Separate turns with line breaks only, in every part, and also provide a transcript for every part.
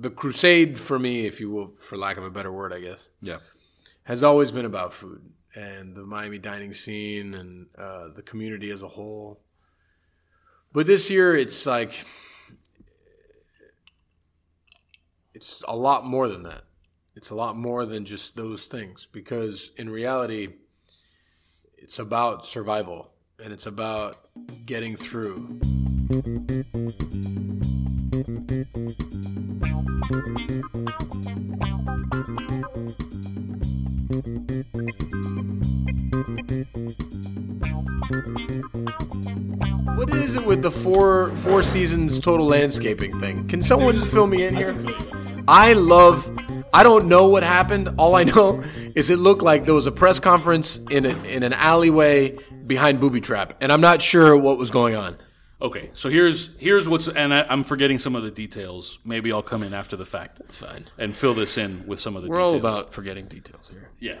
the crusade for me, if you will, for lack of a better word, I guess,
Yeah.
has always been about food and the Miami dining scene and uh, the community as a whole. But this year, it's like it's a lot more than that. It's a lot more than just those things because in reality, it's about survival and it's about getting through. What is it with the four four seasons total landscaping thing? Can someone fill me in here? I love. I don't know what happened. All I know is it looked like there was a press conference in a, in an alleyway behind Booby Trap, and I'm not sure what was going on.
Okay, so here's here's what's and I, I'm forgetting some of the details. Maybe I'll come in after the fact.
It's fine.
and fill this in with some of the
We're
details.
all about forgetting details here.
Yeah.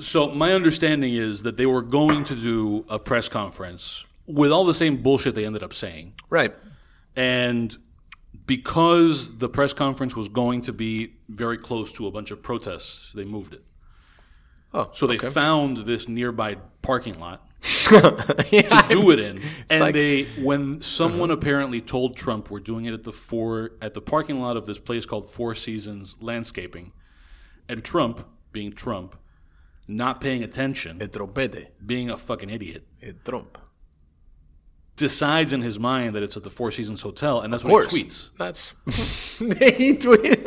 So my understanding is that they were going to do a press conference with all the same bullshit they ended up saying.
Right.
And because the press conference was going to be very close to a bunch of protests, they moved it.
Oh,
So they found this nearby parking lot
yeah,
to do it in, and
like- Uh-huh.
they when someone apparently told Trump we're doing it at the four at the parking lot of this place called Four Seasons Landscaping, and Trump being Trump, not paying attention,
El trompete.
being a fucking idiot,
El tromp.
decides in his mind that it's at the Four Seasons Hotel, and that's
Of
what
course.
he tweets.
That's. he tweeted.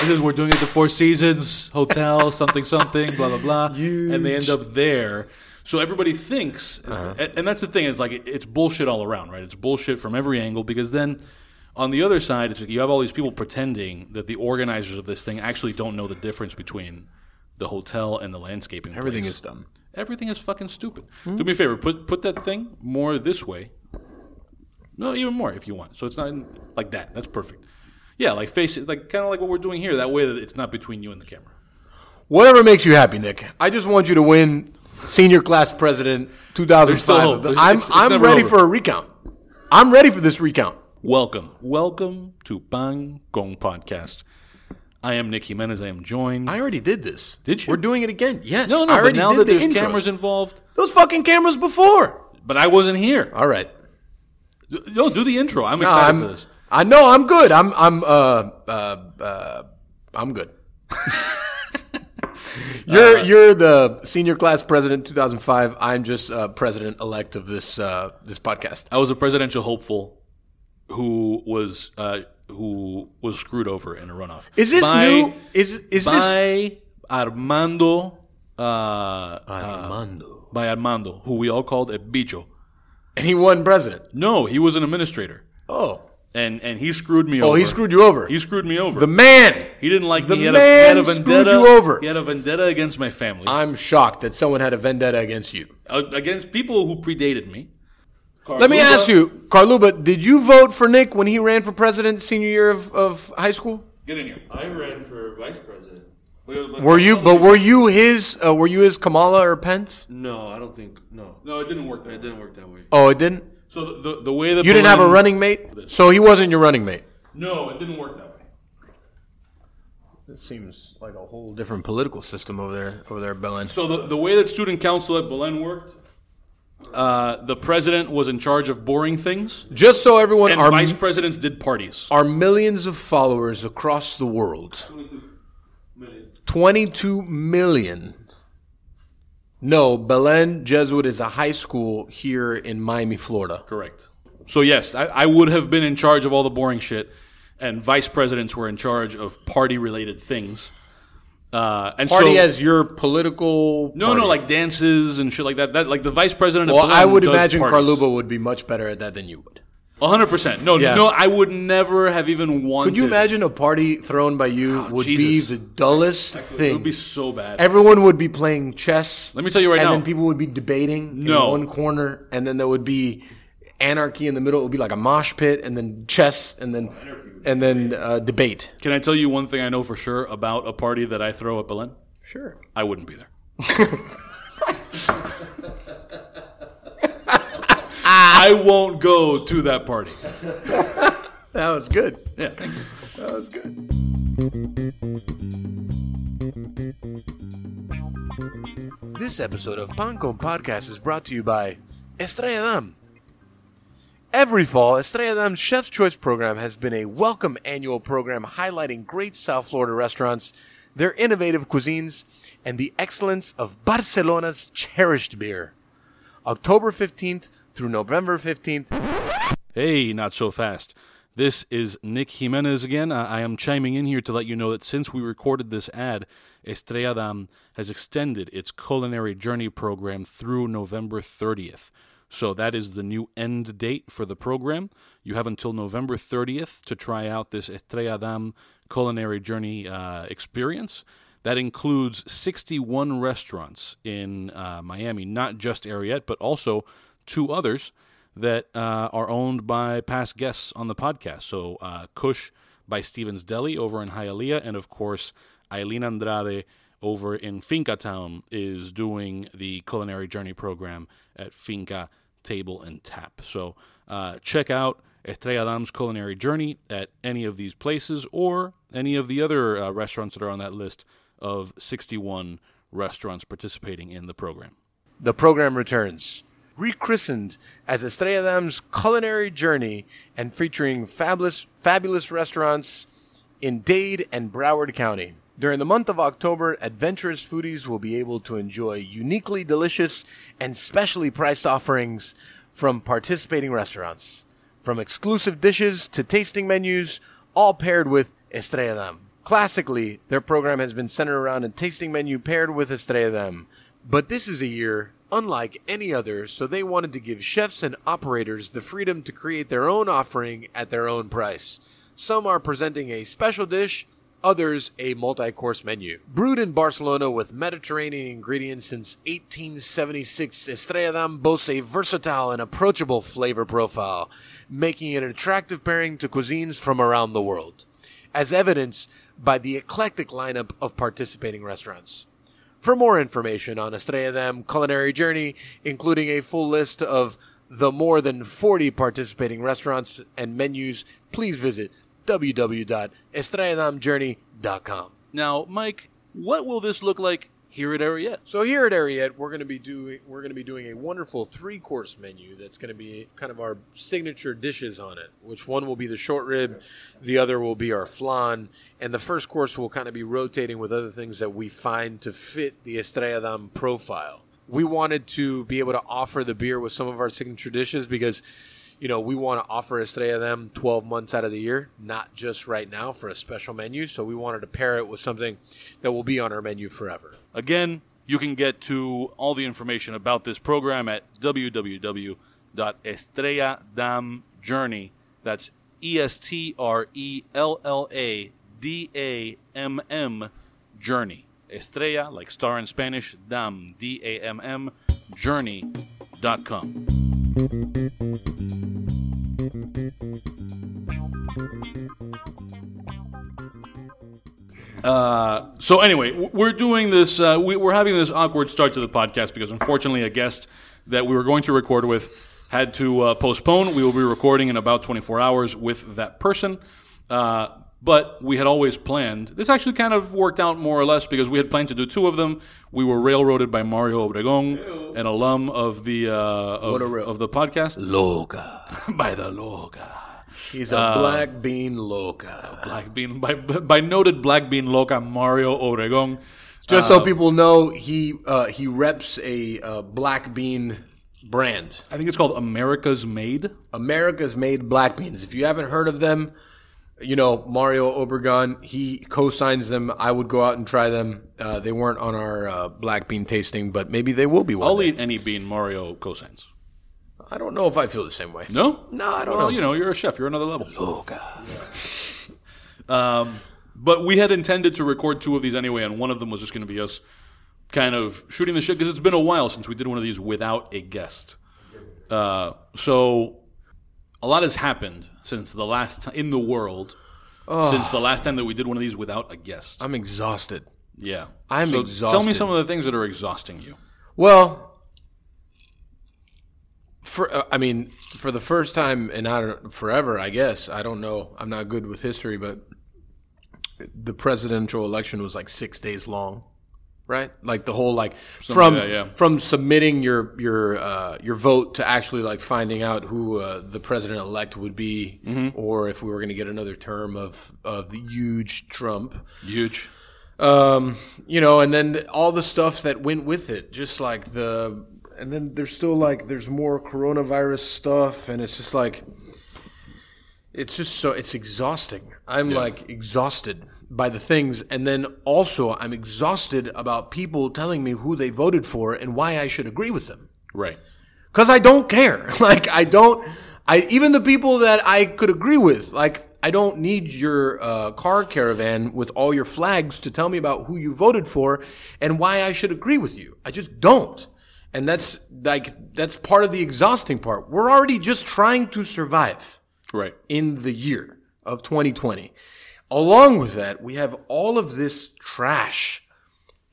He says, We're doing it at the Four Seasons Hotel, something, something, blah, blah, blah. And they end up there. So everybody thinks,
Uh-huh.
and, and that's the thing, is like it- it's bullshit all around, right? It's bullshit from every angle because then on the other side, it's like you have all these people pretending that the organizers of this thing actually don't know the difference between the hotel and the landscaping.
Everything
place.
is dumb.
Everything is fucking stupid. Do me a favor, put put that thing more this way. No, even more if you want. So it's not in- like that. That's perfect. Yeah, like face it, like kind of like what we're doing here. That way that it's not between you and the camera.
Whatever makes you happy, Nick. I just want you to win senior class president 2005.
hope. There's-
I'm
it's- it's
I'm ready
over.
for a recount. I'm ready for this recount.
Welcome, welcome to Pan Con Podcast. I am Nick Jimenez. I am joined.
I already did this.
Did you?
We're doing it again. Yes.
no, no,
I
but
already
now
did
that
the
there's cameras involved,
Those fucking cameras before.
but I wasn't here.
All right.
No, do the intro. I'm
No,
excited
I'm,
for this.
I know I'm good. I'm I'm uh uh uh I'm good. you're you're the senior class president 2005. I'm just uh, president elect of this uh, this podcast.
I was a presidential hopeful who was uh, who was screwed over in a runoff.
Is this
by,
new? Is is this
by Armando? Uh,
Armando?
by Armando, who we all called a bicho.
and he won president.
No, he was an administrator,
Oh,
and and he screwed me
oh,
over.
Oh, he screwed you over.
He screwed me over.
the man.
he didn't like
the
me. He had, a,
man
he had a
screwed you over.
He had a vendetta against my family,
I'm shocked that someone had a vendetta against you.
uh, against people who predated me.
Let me ask you, Carluba, did you vote for Nick when he ran for president senior year of, of high school?
Get in here.
I ran for vice president.
Were you? But were you his? Uh, were you his Kamala or Pence?
No, I don't think. No,
No, it didn't work. That
it
way.
didn't work that way.
Oh, it didn't.
So the, the the way that
You didn't have a running mate, so he wasn't your running mate.
No, it didn't work that way.
It seems like a whole different political system over there, over there, Belen.
So the, the way that student council at Belen worked, uh, the president was in charge of boring things,
Just so everyone,
and
our
vice presidents did parties.
our millions of followers across the world, twenty-two million. No, Belen Jesuit is a high school here in Miami, Florida.
Correct. So yes, I, I would have been in charge of all the boring shit, and vice presidents were in charge of party-related things. Uh, and
Party
so,
as your political.
no,
party.
no, like dances and shit like that. That like the vice president. Of
Well,
Belen
I would imagine
parties.
Carluba would be much better at that than you would.
Hundred percent. No,
Yeah.
no, I would never have even wanted.
Could you imagine a party thrown by you would
Jesus.
be the dullest thing?
It
thing?
would be so bad.
Everyone would be playing chess.
Let me tell you right now
and
now.
then people would be debating
No.
in one corner, and then there would be anarchy in the middle. It would be like a mosh pit, and then chess, and then and then uh, debate.
Can I tell you one thing I know for sure about a party that I throw at Belen?
Sure.
I wouldn't be there. I won't go to that party.
That was good.
Yeah.
That was good. This episode of Pan Con Podcast is brought to you by Estrella Damm. Every fall, Estrella Damm's Chef's Choice program has been a welcome annual program highlighting great South Florida restaurants, their innovative cuisines, and the excellence of Barcelona's cherished beer. October 15th through November 15th,
Hey, not so fast. This is Nick Jimenez again. I, I am chiming in here to let you know that since we recorded this ad, Estrella Damm has extended its culinary journey program through November 30th. So that is the new end date for the program. You have until November 30th to try out this Estrella Damm culinary journey uh, experience. That includes 61 restaurants in uh, Miami, not just Ariete, but also two others that uh, are owned by past guests on the podcast. So, uh, Kush by Stephen's Deli over in Hialeah, and of course, Eileen Andrade over in Finca Town is doing the culinary journey program at Finka Table and Tap. So, uh, check out Estrella Damm's culinary journey at any of these places or any of the other uh, restaurants that are on that list of 61 restaurants participating in the program.
the program returns. Rechristened as Estrella Damm's culinary journey and featuring fabulous, fabulous restaurants in Dade and Broward County. During the month of October, adventurous foodies will be able to enjoy uniquely delicious and specially priced offerings from participating restaurants. From exclusive dishes to tasting menus, all paired with Estrella Damm. Classically, their program has been centered around a tasting menu paired with Estrella Damm. But this is a year unlike any other, so they wanted to give chefs and operators the freedom to create their own offering at their own price. Some are presenting a special dish, others a multi course menu. Brewed in Barcelona with Mediterranean ingredients since 1876, Estrella boasts a versatile and approachable flavor profile, making it an attractive pairing to cuisines from around the world, as evidenced by the eclectic lineup of participating restaurants. For more information on Estrella Damm culinary journey, including a full list of the more than 40 participating restaurants and menus, please visit www.estrelladammjourney.com.
Now, Mike, what will this look like here at Ariete?
So here at Ariete, we're going to be doing we're going to be doing a wonderful three course menu that's going to be kind of our signature dishes on it. Which one will be the short rib, the other will be our flan, and the first course will kind of be rotating with other things that we find to fit the Estrella Damm profile. We wanted to be able to offer the beer with some of our signature dishes because you know, we want to offer Estrella Damm 12 months out of the year, not just right now for a special menu. So we wanted to pair it with something that will be on our menu forever.
Again, you can get to all the information about this program at www.estrelladammjourney. That's E S T R E L L A D A M M journey. Estrella, like star in Spanish, dam, D A M M, journey.com. Uh, so anyway, we're doing this. Uh, we, we're having this awkward start to the podcast because unfortunately, a guest that we were going to record with had to uh, postpone. We will be recording in about 24 hours with that person. Uh, but we had always planned. This actually kind of worked out more or less because we had planned to do two of them. We were railroaded by Mario Obregon, an alum of the uh, of, of the podcast,
Loca.
by the Loga.
He's a black bean loca.
Black Bean by by noted Black Bean Loca Mario Obregon.
Just so people know, he uh, he reps a uh, black bean brand.
I think it's called America's Made.
America's made black beans. If you haven't heard of them, you know Mario Obregon. He co-signs them. I would go out and try them. Uh, they weren't on our uh, black bean tasting, but maybe they will be one.
I'll
day.
eat any bean Mario cosigns.
I don't know if I feel the same way.
No,
No, I don't
well,
know.
you know, you're a chef. You're another level.
Loca.
Um, but we had intended to record two of these anyway, and one of them was just going to be us kind of shooting the shit because it's been a while since we did one of these without a guest. Uh, so a lot has happened since the last time in the world. Since the last time that we did one of these without a guest.
I'm exhausted.
Yeah.
I'm
so Tell me some of the things that are exhausting you.
Well, for uh, I mean, for the first time in I don't forever, I guess I don't know. I'm not good with history, but the presidential election was like six days long, right? Like the whole like from
like that, yeah.
from submitting your your uh, your vote to actually like finding out who uh, the president elect would be,
Mm-hmm.
or if we were going to get another term of of huge Trump.
Huge.
Um, you know, and then all the stuff that went with it, just like the, and then there's still like there's more coronavirus stuff, and it's just like, it's just so it's exhausting. I'm like exhausted by the things, and then also I'm exhausted about people telling me who they voted for and why I should agree with them
Right.
because I don't care. Like I don't. I even the people that I could agree with. Like I don't need your uh, car caravan with all your flags to tell me about who you voted for and why I should agree with you. I just don't. And that's like that's part of the exhausting part. We're already just trying to survive
Right.
in the year of 2020. Along with that, we have all of this trash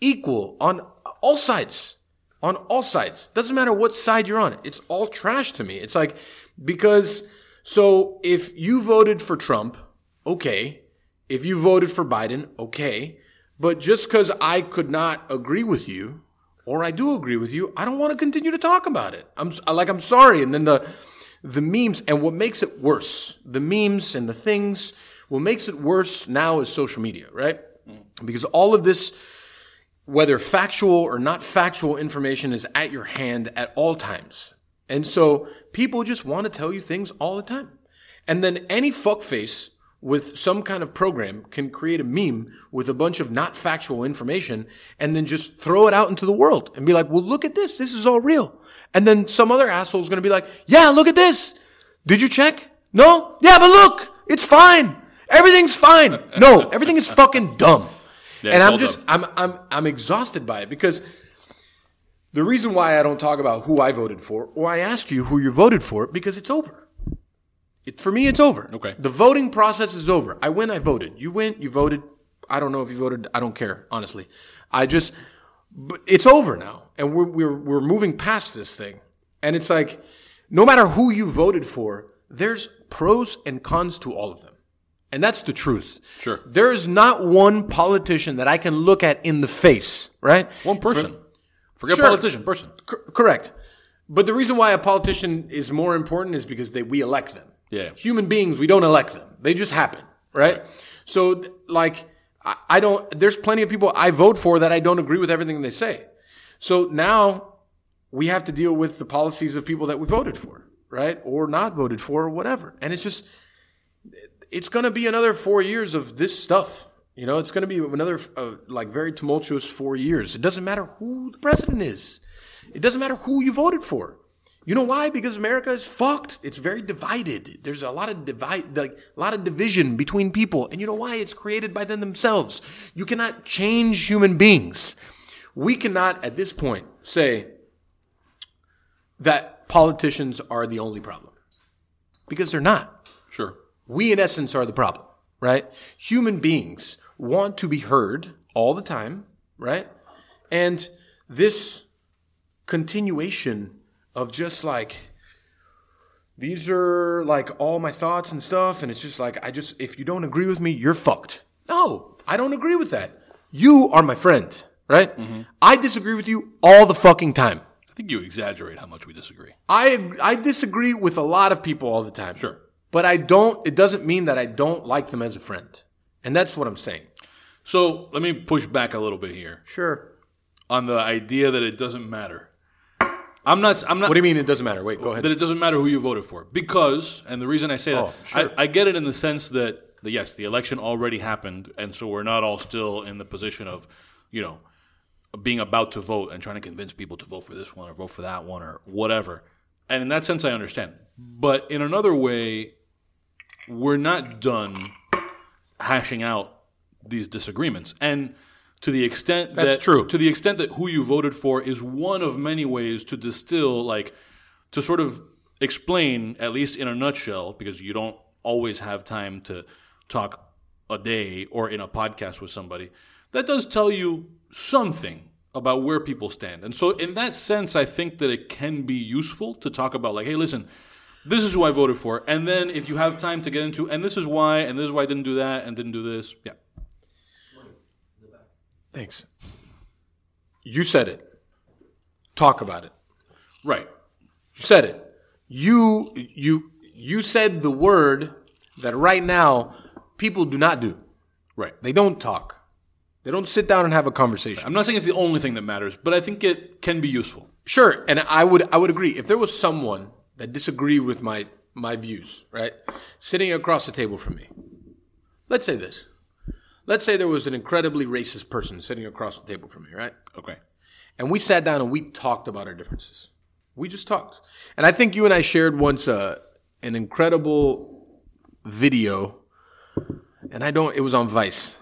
equal on all sides. On all sides. Doesn't matter what side you're on. It's all trash to me. It's like, because, so if you voted for Trump, okay. If you voted for Biden, okay. But just because I could not agree with you, or I do agree with you, I don't want to continue to talk about it. I'm like, I'm sorry. And then the, the memes, and what makes it worse, the memes and the things, what makes it worse now is social media, right? Mm. Because all of this, whether factual or not factual information is at your hand at all times. And so people just want to tell you things all the time. And then any fuckface with some kind of program can create a meme with a bunch of not factual information and then just throw it out into the world and be like, well, look at this. This is all real. And then some other asshole is going to be like, yeah, look at this. Did you check? No? Yeah, but look, it's fine. Everything's fine. No, everything is fucking dumb.
Yeah,
and I'm just,
dumb.
I'm, I'm, I'm exhausted by it because the reason why I don't talk about who I voted for or I ask you who you voted for because it's over. It, for me, it's over.
Okay.
The voting process is over. I win, I voted. You went, you voted. I don't know if you voted. I don't care, honestly. I just, but it's over now. And we're, we're, we're moving past this thing. And it's like, no matter who you voted for, there's pros and cons to all of them. And that's the truth.
Sure.
There is not one politician that I can look at in the face, right?
One person. Forget
Sure.
politician. Person.
Cor- correct. But the reason why a politician is more important is because they, we elect them.
Yeah.
Human beings, we don't elect them. They just happen, right? So, like, I, I don't, there's plenty of people I vote for that I don't agree with everything they say. So now we have to deal with the policies of people that we voted for, right? Or not voted for or whatever. And it's just, it's going to be another four years of this stuff. You know, it's going to be another uh, like very tumultuous four years. It doesn't matter who the president is. It doesn't matter who you voted for. You know why? Because America is fucked. It's very divided. There's a lot of divide, like a lot of division between people, and you know why? It's created by them themselves. You cannot change human beings. We cannot, at this point, say that politicians are the only problem because they're not.
Sure.
We, in essence, are the problem, right? Human beings want to be heard all the time, right? And this continuation of just like, these are like all my thoughts and stuff, and it's just like, I just, if you don't agree with me, you're fucked. No, I don't agree with that. You are my friend, right? Mm-hmm. I disagree with you all the fucking time.
I think you exaggerate how much we disagree.
I I disagree with a lot of people all the time.
Sure.
But I don't it doesn't mean that I don't like them as a friend. And that's what I'm saying.
So let me push back a little bit here
Sure.
on the idea that it doesn't matter. I'm not. I'm not.
What do you mean it doesn't matter? Wait, go ahead.
that it doesn't matter who you voted for because, and the reason I say oh, that,
Oh, sure.
I, I get it in the sense that, that yes, the election already happened, and so we're not all still in the position of, you know, being about to vote and trying to convince people to vote for this one or vote for that one or whatever. And in that sense, I understand. But in another way, we're not done hashing out these disagreements. And to the extent
That's
that
true.
to the extent that who you voted for is one of many ways to distill like to sort of explain at least in a nutshell because you don't always have time to talk a day or in a podcast with somebody that does tell you something about where people stand and so in that sense i think that it can be useful to talk about like hey listen this is who i voted for and then if you have time to get into and this is why and this is why i didn't do that and didn't do this yeah
Thanks. You said it. Talk about it.
Right.
You said it. You you you said the word that right now people do not do.
Right.
They don't talk. They don't sit down and have a conversation.
I'm not saying it's the only thing that matters, but I think it can be useful.
Sure, and I would I would agree if there was someone that disagreed with my my views, right, sitting across the table from me. Let's say this. Let's say there was an incredibly racist person sitting across the table from me, right?
Okay.
And we sat down and we talked about our differences. We just talked. And I think you and I shared once uh, an incredible video, and I don't. It was on Vice.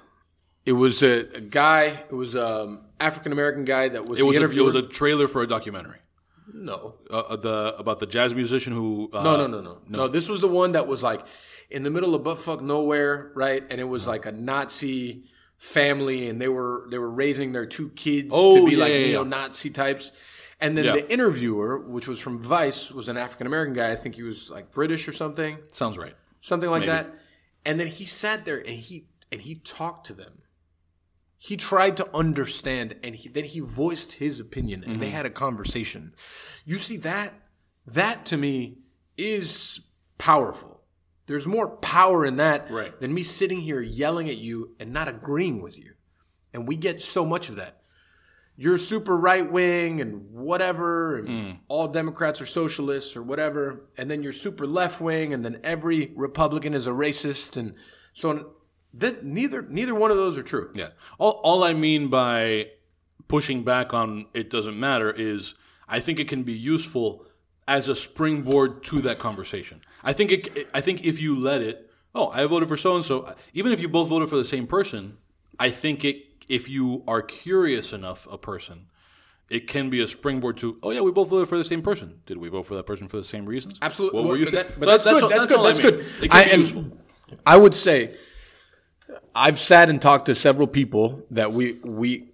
It was a, a guy. It was an African American guy that was
It was,
the
a, it was a trailer for a documentary.
no,
Uh, uh, the about the jazz musician who uh,
no, no, no, no, no. This was the one that was like in the middle of buttfuck nowhere, right? And it was like a Nazi family, and they were they were raising their two kids to
Oh,
be
yeah,
like
yeah.
neo-Nazi types. And then
Yeah.
the interviewer, which was from Vice, was an African American guy. I think he was like British or something,
sounds right.
something like
Maybe.
that. And then he sat there and he and he talked to them. He tried to understand, and he, then he voiced his opinion, and
Mm-hmm.
they had a conversation. You see that? That to me is powerful. There's more power in that
Right.
than me sitting here yelling at you and not agreeing with you. And we get so much of that. You're super right wing and whatever, and
Mm.
all Democrats are socialists or whatever, and then you're super left wing, and then every Republican is a racist, and so on. That neither neither one of those are true.
Yeah. All all I mean by pushing back on it doesn't matter is I think it can be useful as a springboard to that conversation. I think it I think if you let it, oh, I voted for so and so, even if you both voted for the same person, I think it if you are curious enough a person, it can be a springboard to, oh yeah, we both voted for the same person. Did we vote for that person for the same reasons?
Absolutely.
What
Well,
were you
but that- but
So
that's good.
all-
That's good.
all I
That's
mean.
good. I
can be
am-
useful.
I would say I've sat and talked to several people that we we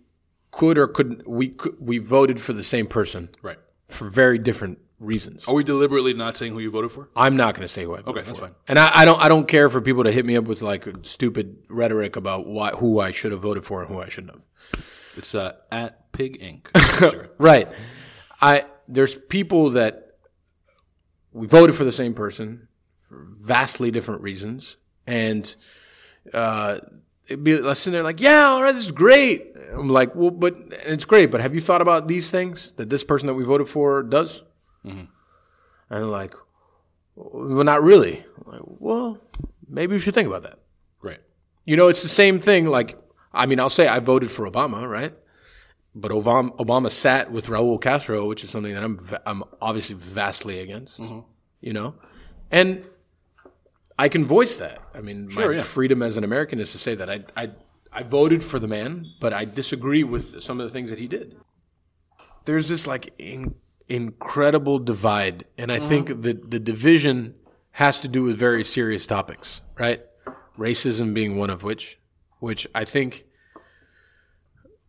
could or couldn't we could, we voted for the same person
Right.
for very different reasons.
Are we deliberately not saying who you voted for?
I'm not going to say who I voted
Okay,
for.
that's fine.
And I, I don't I don't care for people to hit me up with like stupid rhetoric about why, who I should have voted for and who I shouldn't have.
It's uh, at Pig Inc.
Right. I there's people that we voted for the same person for vastly different reasons, and uh, it'd be like sitting there like, yeah, all right, this is great. I'm like, well, but it's great, but have you thought about these things that this person that we voted for does? Mm-hmm. And they're like, well, not really. Like, well, maybe we should think about that.
right.
You know, it's the same thing. Like, I mean, I'll say I voted for Obama, right? But Obama, Obama sat with Raul Castro, which is something that I'm, I'm obviously vastly against. Mm-hmm. You know, and I can voice that. I mean,
Sure,
my
yeah.
freedom as an American is to say that I, I, I voted for the man, but I disagree with some of the things that he did. There's this like in, incredible divide, and I think mm-hmm. that the division has to do with very serious topics, right? Racism being one of which, which I think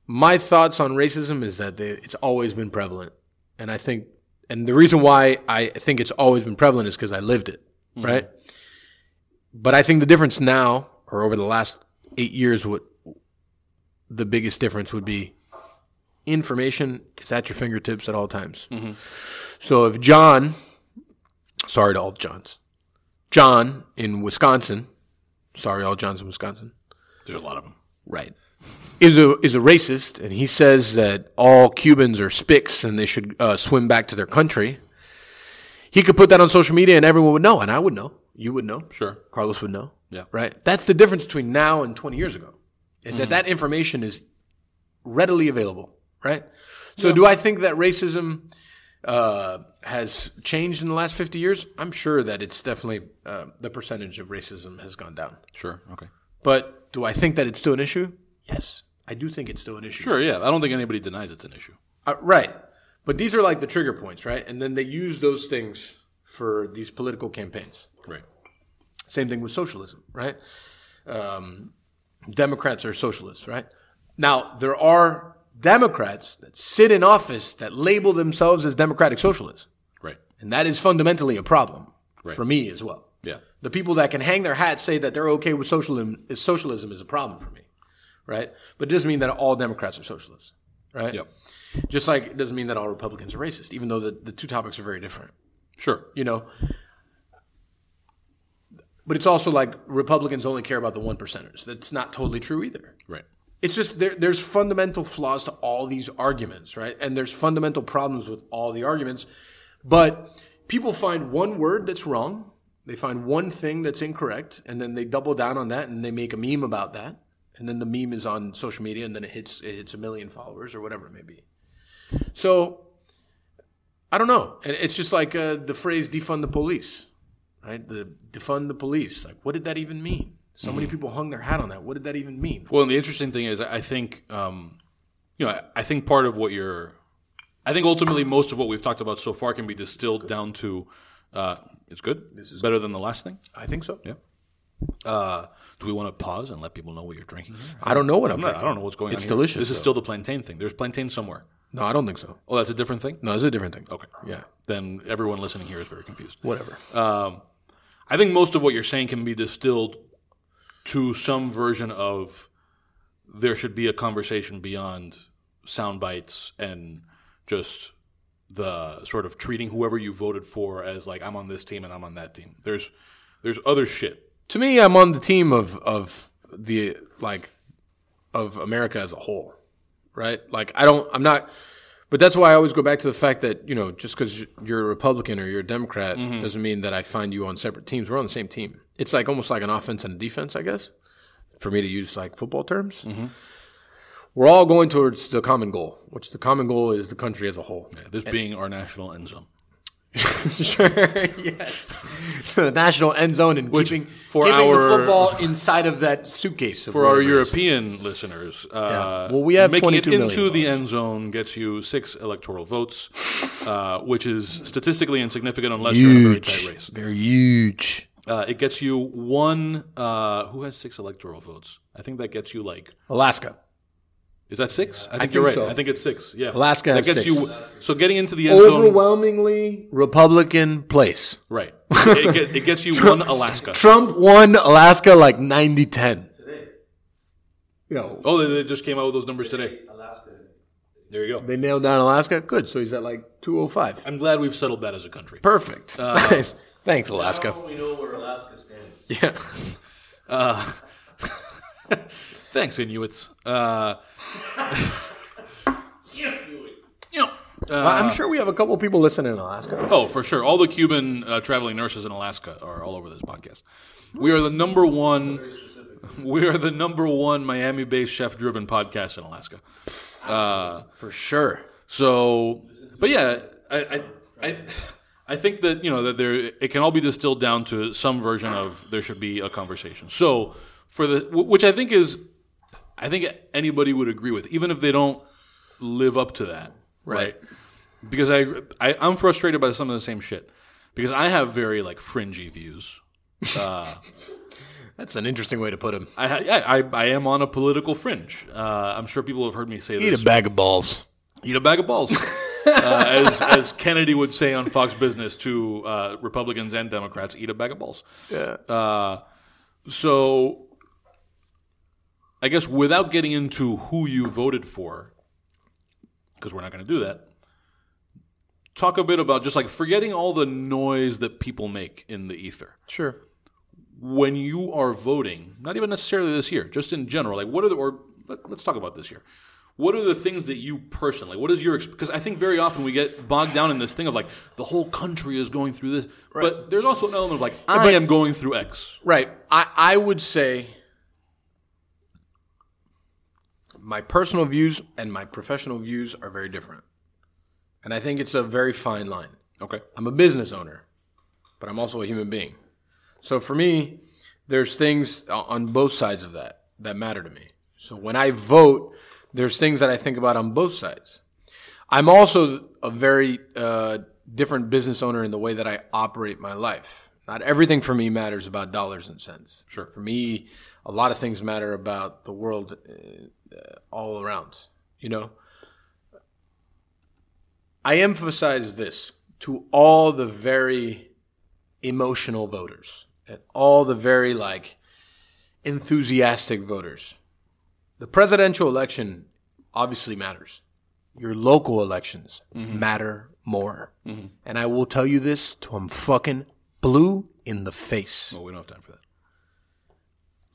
my thoughts on racism is that they, it's always been prevalent, and I think, and the reason why I think it's always been prevalent is because I lived it, mm-hmm. right? But I think the difference now, or over the last eight years, what the biggest difference would be information is at your fingertips at all times. So if John, sorry to all Johns, John in Wisconsin, sorry all Johns in Wisconsin,
There's a lot of them.
right, is a is a racist, and he says that all Cubans are spics and they should uh, swim back to their country. He could put that on social media, and everyone would know, and I would know, you would know,
Sure.
Carlos would know,
Yeah.
right. That's the difference between now and twenty years ago, is that that information is readily available, right? So, do I think that racism uh, has changed in the last fifty years? I'm sure that it's definitely uh, the percentage of racism has gone down.
Sure. Okay.
But do I think that it's still an issue? Yes, I do think it's still an issue.
Sure. Yeah. I don't think anybody denies it's an issue.
Uh, right. But these are like the trigger points, right? And then they use those things for these political campaigns.
Right.
Same thing with socialism, right? Um, Democrats are socialists, right? Now, there are Democrats that sit in office that label themselves as democratic socialists.
Right.
And that is fundamentally a problem
Right.
for me as well.
Yeah.
The people that can hang their hat say that they're okay with socialism is socialism is a problem for me. right? But it doesn't mean that all Democrats are socialists, right?
Yep.
Just like it doesn't mean that all Republicans are racist, even though the, the two topics are very different.
Sure.
You know. But it's also like Republicans only care about the one percenters. That's not totally true either.
Right.
It's just there, there's fundamental flaws to all these arguments, right? And there's fundamental problems with all the arguments. But people find one word that's wrong, they find one thing that's incorrect, and then they double down on that and they make a meme about that. And then the meme is on social media and then it hits it hits a million followers or whatever it may be. So I don't know. It's just like uh, the phrase defund the police, right? The defund the police. Like what did that even mean? So many people hung their hat on that. What did that even mean?
Well, and the interesting thing is, I think, um, you know, I, think part of what you're, I think ultimately most of what we've talked about so far can be distilled down to, uh, it's good. This is better than the last thing.
I think so.
Yeah. Uh, do we want to pause and let people know what you're drinking?
I don't know what I'm,
I'm not, I don't know what's going
It's
on. here.
delicious,
This is still the plantain thing. There's plantain somewhere.
No, I don't think so.
Oh, that's a different thing.
No, it's a different thing.
Okay.
Yeah.
Then everyone listening here is very confused.
Whatever.
Um, I think most of what you're saying can be distilled to some version of there should be a conversation beyond sound bites and just the sort of treating whoever you voted for as like I'm on this team and I'm on that team. There's there's other shit.
to me, I'm on the team of of the like of America as a whole, right? Like I don't, I'm not, but that's why I always go back to the fact that you know just because you're a Republican or you're a Democrat mm-hmm. doesn't mean that I find you on separate teams. We're on the same team. It's like almost like an offense and a defense, I guess, for me to use like football terms. We're all going towards the common goal, which the common goal is the country as a whole.
This being our national end zone.
sure, yes. the national end zone and keeping,
for
keeping
our-
the football inside of that suitcase. of
For our
whatever it is.
European listeners, uh,
Well, we have
making it
22 million
into the
voters.
end zone gets you six electoral votes, uh, which is statistically insignificant unless huge. you're in a very tight race.
Very huge.
Uh, it gets you one. Uh, who has six electoral votes? I think that gets you like.
Alaska.
Is that six? I think
think
you're right.
so.
I think it's six. Yeah,
Alaska
That
has
gets
six.
you. So getting into the end zone,
Overwhelmingly Republican place.
right? It, get, it gets you one Alaska.
Trump won Alaska like 90 10. Yo,
Oh, they, they just came out with those numbers today.
Alaska.
There you go.
they nailed down Alaska. Good. So he's at like 205.
I'm glad we've settled that as a country.
Perfect.
Uh,
Thanks, Alaska.
Now we know where Alaska stands.
Yeah.
Thanks, Inuits. Uh, yeah.
Well, I'm sure we have a couple people listening in Alaska.
Oh, for sure. All the Cuban uh, traveling nurses in Alaska are all over this podcast. We are the number one. We are the number one Miami-based chef-driven podcast in Alaska. Uh,
For sure.
so, but yeah, I, I, I, I think that you know that there it can all be distilled down to some version of there should be a conversation. So, for the which I think is, I think anybody would agree with, even if they don't live up to that, right? Because I, I I'm frustrated by some of the same shit because I have very like fringy views.
Uh, That's an interesting way to put him.
I, yeah, I I am on a political fringe. Uh, I'm sure people have heard me say
Eat
this.
Eat a bag of balls.
Eat a bag of balls, uh, as as Kennedy would say on Fox Business to uh, Republicans and Democrats. Eat a bag of balls.
Yeah.
Uh, so, I guess without getting into who you voted for, because we're not going to do that. Talk a bit about just like forgetting all the noise that people make in the ether
Sure.
when you are voting, not even necessarily this year, just in general, like what are the, or let, us talk about this year. What are the things that you personally, what is your, because I think very often we get bogged down in this thing of like the whole country is going through this, but there's also an element of like, I am going through X.
Right. I, I would say my personal views and my professional views are very different. And I think it's a very fine line.
Okay.
I'm a business owner, but I'm also a human being. So for me, there's things on both sides of that that matter to me. So when I vote, there's things that I think about on both sides. I'm also a very uh, different business owner in the way that I operate my life. Not everything for me matters about dollars and cents.
Sure.
For me, a lot of things matter about the world uh, all around. You know, I emphasize this to all the very emotional voters and all the very like enthusiastic voters. The presidential election obviously matters. Your local elections mm-hmm. matter more. Mm-hmm. And I will tell you this till I'm fucking blue in the face.
Well, we don't have time for that.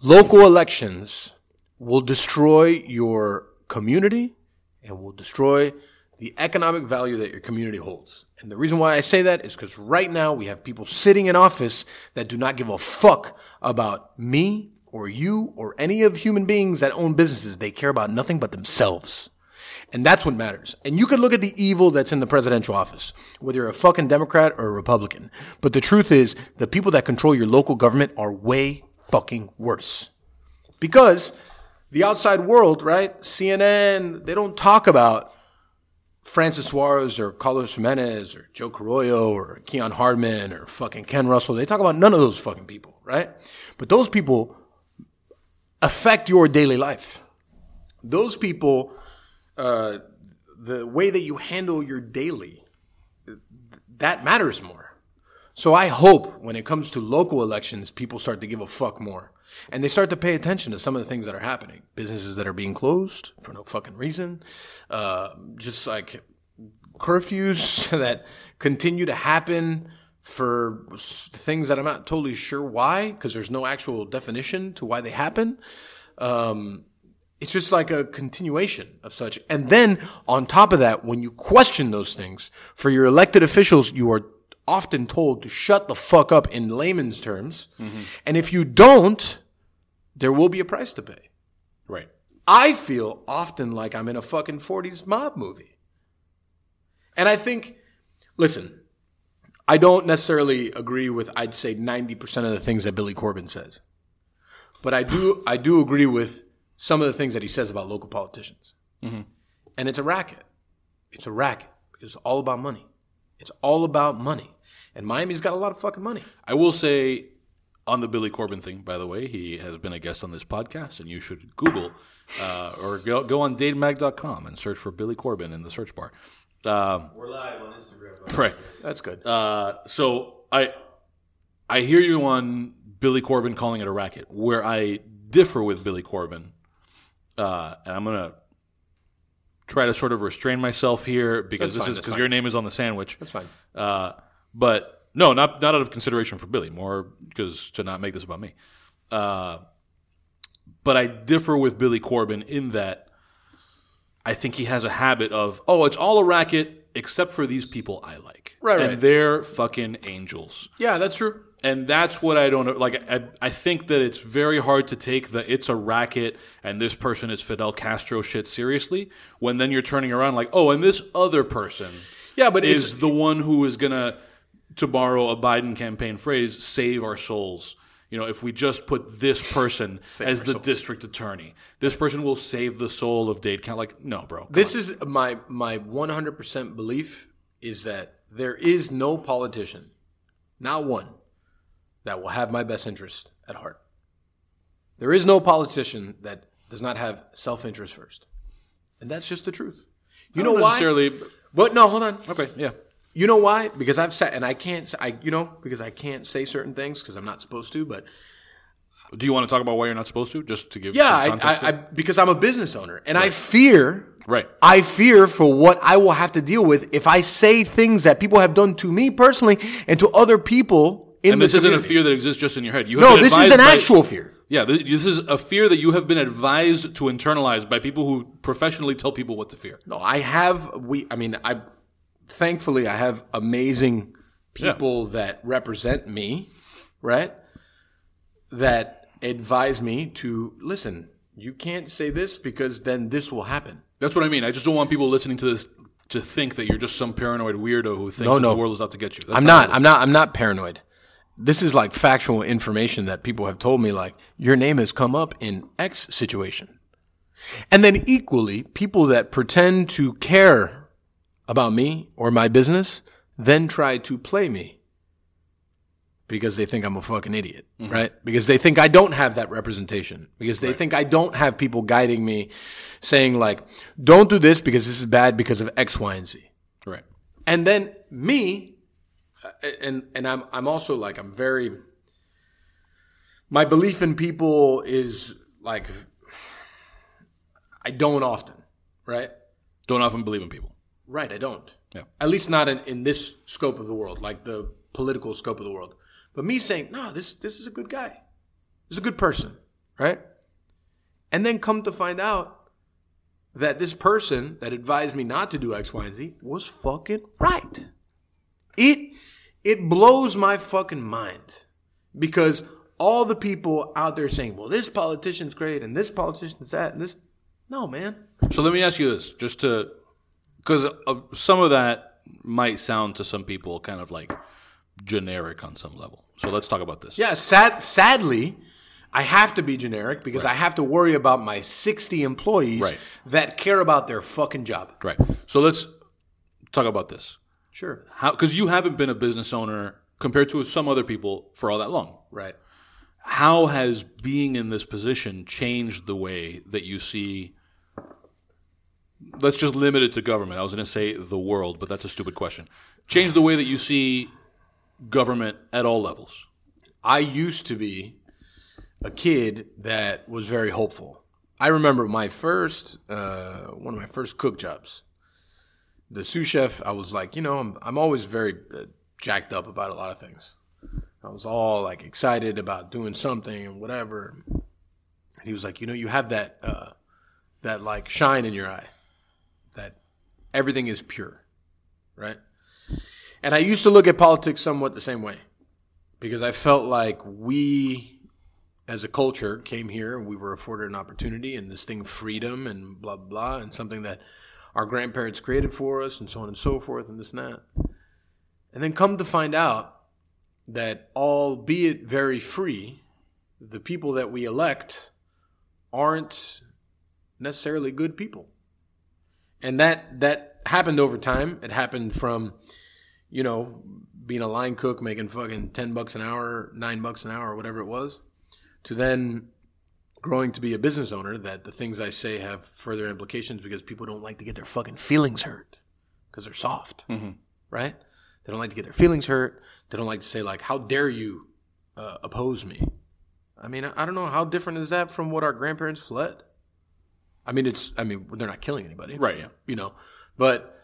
Local elections will destroy your community and will destroy the economic value that your community holds. And the reason why I say that is because right now we have people sitting in office that do not give a fuck about me or you or any of human beings that own businesses. They care about nothing but themselves. And that's what matters. And you could look at the evil that's in the presidential office, whether you're a fucking Democrat or a Republican. But the truth is, the people that control your local government are way fucking worse. Because the outside world, right? CNN, they don't talk about Francis Suarez or Carlos Gimenez or Joe Carollo or Keon Hardemon or fucking Ken Russell. They talk about none of those fucking people, right? But those people affect your daily life. Those people, uh, the way that you handle your daily, that matters more. So I hope when it comes to local elections, people start to give a fuck more. And they start to pay attention to some of the things that are happening. Businesses that are being closed for no fucking reason. Uh, just like curfews that continue to happen for things that I'm not totally sure why, because there's no actual definition to why they happen. Um, it's just like a continuation of such. And then on top of that, when you question those things for your elected officials, you are often told to shut the fuck up in layman's terms. And if you don't, there will be a price to pay.
Right.
I feel often like I'm in a fucking 40s mob movie. And I think, listen, I don't necessarily agree with, I'd say 90% of the things that Billy Corben says. But I do, I do agree with some of the things that he says about local politicians. And it's a racket. It's a racket because it's all about money. It's all about money. And Miami's got a lot of fucking money.
I will say on the Billy Corben thing, by the way, he has been a guest on this podcast, and you should Google uh, or go, go on datemag.com and search for Billy Corbin in the search bar. Um,
We're live on Instagram.
right.
That's good.
Uh, so I I hear you on Billy Corben calling it a racket. Where I differ with Billy Corben, uh, and I'm gonna try to sort of restrain myself here because
That's
this
fine,
is because your name is on the sandwich.
That's fine.
Uh, but no, not not out of consideration for Billy, more because to not make this about me. Uh, but I differ with Billy Corben in that I think he has a habit of, oh, it's all a racket except for these people I like,
Right,
and
right.
they're fucking angels.
Yeah, that's true.
And that's what I don't like. I, I think that it's very hard to take the it's a racket and this person is Fidel Castro shit seriously when then you're turning around like, oh, and this other person
Yeah, but
is the one who is gonna, to borrow a Biden campaign phrase, save our souls. You know, if we just put this person as the
souls.
district attorney, this person will save the soul of Dade County. Like, no, bro.
This
on.
is my my 100% belief is that there is no politician, not one, that will have my best interest at heart. There is no politician that does not have self-interest first. And that's just the truth. You know why? But no, hold on.
Okay, yeah.
You know why? Because I've said and I can't say- I you know, because I can't say certain things because I'm not supposed to, but
Do you want to talk about why you're not supposed to? Just to give
yeah,
some
I,
context
I, I because I'm a business owner and I fear
right.
I fear for what I will have to deal with if I say things that people have done to me personally and to other people in
And this isn't a fear that exists just in your head. You have
No, this is an
by-
actual fear.
Yeah, this, this is a fear that you have been advised to internalize by people who professionally tell people what to fear.
No, I have we I mean I thankfully I have amazing people that represent me, right? That advise me to listen, you can't say this because then this will happen.
That's what I mean. I just don't want people listening to this to think that you're just some paranoid weirdo who thinks
No, no.
the world is out to get you. That's
I'm not. I'm not. I'm not paranoid. This is like factual information that people have told me. Like your name has come up in X situation, and then equally, people that pretend to care about me or my business then try to play me because they think I'm a fucking idiot, right? Because they think I don't have that representation. Because they think I don't have people guiding me, saying like, "Don't do this because this is bad because of X, Y, and Z."
right.
And then me, uh, and and I'm I'm also like I'm very. My belief in people is like I don't often, right?
Don't often believe in people.
Right, I don't.
Yeah.
At least not in, in this scope of the world, like the political scope of the world. But me saying, no, this this is a good guy. This is a good person, right? And then come to find out that this person that advised me not to do X, Y, and Z was fucking right. It it blows my fucking mind because all the people out there saying, "Well, this politician's great and this politician's that and this," no, man.
So let me ask you this, just to, because uh, some of that might sound to some people kind of like generic on some level. So let's talk about this.
Yeah, sad, sadly, I have to be generic because I have to worry about my 60 employees
Right.
that care about their fucking job.
Right. So let's talk about this.
Sure.
How? Because you haven't been a business owner compared to some other people for all that long.
Right.
How has being in this position changed the way that you see? Let's just limit it to government. I was going to say the world, but that's a stupid question. Change the way that you see government at all levels.
I used to be a kid that was very hopeful. I remember my first, uh, one of my first cook jobs. The sous chef, I was like, you know, I'm, I'm always very uh, jacked up about a lot of things. I was all like excited about doing something and whatever. And he was like, you know, you have that, uh, that like shine in your eye, that everything is pure, right? And I used to look at politics somewhat the same way because I felt like we, as a culture, came here and we were afforded an opportunity and this thing, freedom and blah, blah, and something that our grandparents created for us and so on and so forth and this and that. And then come to find out that, albeit very free, the people that we elect aren't necessarily good people. And that, that happened over time. It happened from, you know, being a line cook making fucking 10 bucks an hour, 9 bucks an hour, whatever it was, to then growing to be a business owner that the things I say have further implications because people don't like to get their fucking feelings hurt because they're soft, right? They don't like to get their feelings hurt. They don't like to say like, "How dare you uh, oppose me?" I mean, I I don't know how different is that from what our grandparents fled. I mean, it's. I mean, they're not killing anybody,
Right, yeah.
You know, but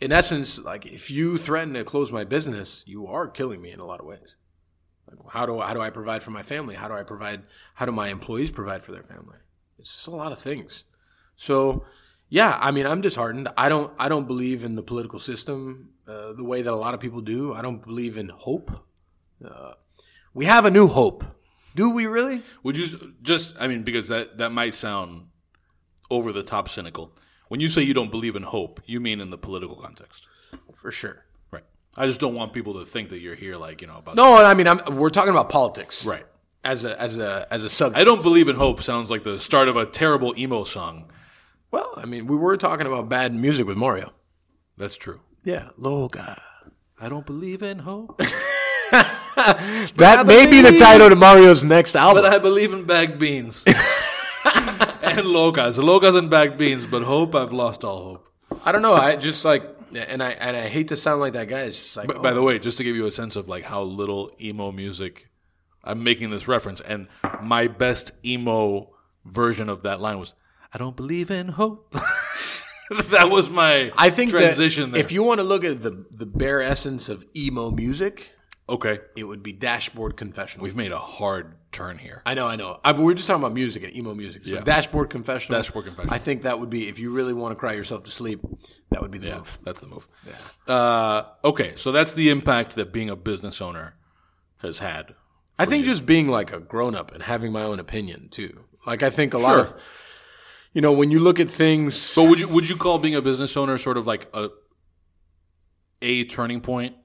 in essence, like if you threaten to close my business, you are killing me in a lot of ways. Like, how do how do I provide for my family? How do I provide? How do my employees provide for their family? It's just a lot of things. So, yeah, I mean, I'm disheartened. I don't I don't believe in the political system uh, the way that a lot of people do. I don't believe in hope. Uh, we have a new hope. Do we really?
Would you just? I mean, because that that might sound over the top cynical. When you say you don't believe in hope, you mean in the political context,
For sure.
right? I just don't want people to think that you're here, like you know, about
No, I mean, I'm, we're talking about politics,
right.
As a as a as a subject.
I don't believe in hope. Sounds like the start of a terrible emo song.
Well, I mean, we were talking about bad music with Mario.
That's true.
Yeah, Loga.
I don't believe in hope,
That may be the title to Mario's next album.
but I believe in bagged beans and locas, locas and bagged beans. But hope, I've lost all hope.
I don't know. I just like, and I and I hate to sound like that guy. It's just like,
But oh. by the way, just to give you a sense of like how little emo music, I'm making this reference, and my best emo version of that line was, "I don't believe in hope." that was my
I think
transition
that
there.
if you want to look at the the bare essence of emo music,
okay,
it would be Dashboard Confessional.
we've made a hard turn here.
I know, I know. I, but we're just talking about music and emo music. So
Yeah.
Dashboard Confessional.
Dashboard Confessional.
I think that would be if you really want to cry yourself to sleep. That would be the
Yeah,
move.
that's the move. Uh, okay, so that's the impact that being a business owner has had.
I think just being like a grown up and having my own opinion too. Like I think a lot of, you know, when you look at things.
But would you would you call being a business owner sort of like a a turning point,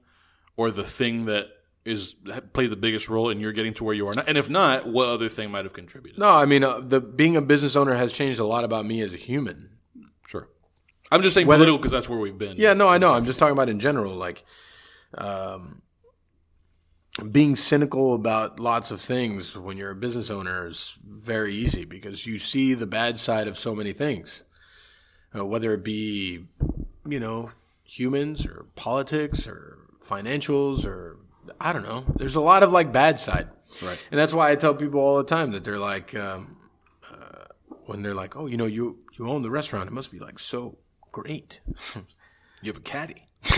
or the thing that is played the biggest role in your getting to where you are now? And if not, what other thing might have contributed?
No, I mean, uh, the being a business owner has changed a lot about me as a human.
Sure. I'm just saying
Whether-
political because that's where we've been.
Yeah, no, I know. I'm just talking about in general, like, um, being cynical about lots of things when you're a business owner is very easy because you see the bad side of so many things, uh, whether it be, you know, humans or politics or financials or I don't know. There's a lot of like bad side,
Right.
And that's why I tell people all the time that they're like, um, uh, when they're like, "Oh, you know, you you own the restaurant. It must be like so great."
You have a caddy.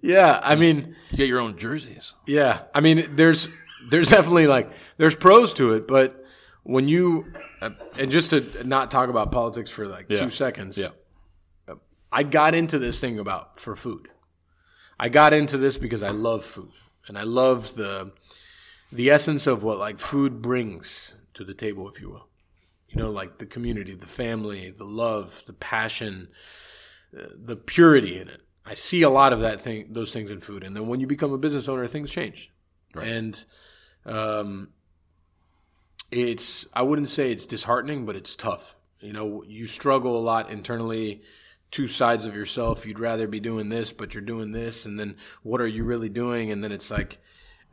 yeah, I mean,
You get your own jerseys.
yeah, I mean, there's there's definitely like there's pros to it, but when you uh, and just to not talk about politics for like
Yeah.
two seconds,
Yeah.
I got into this thing about for food. I got into this because I love food and I love the the essence of what like food brings to the table, if you will. You know, like the community, the family, the love, the passion, uh, the purity in it. I see a lot of that thing, those things in food, and then when you become a business owner, things change. And um, it's I wouldn't say it's disheartening, but it's tough. You know, you struggle a lot internally, two sides of yourself. You'd rather be doing this, but you're doing this, and then what are you really doing? And then it's like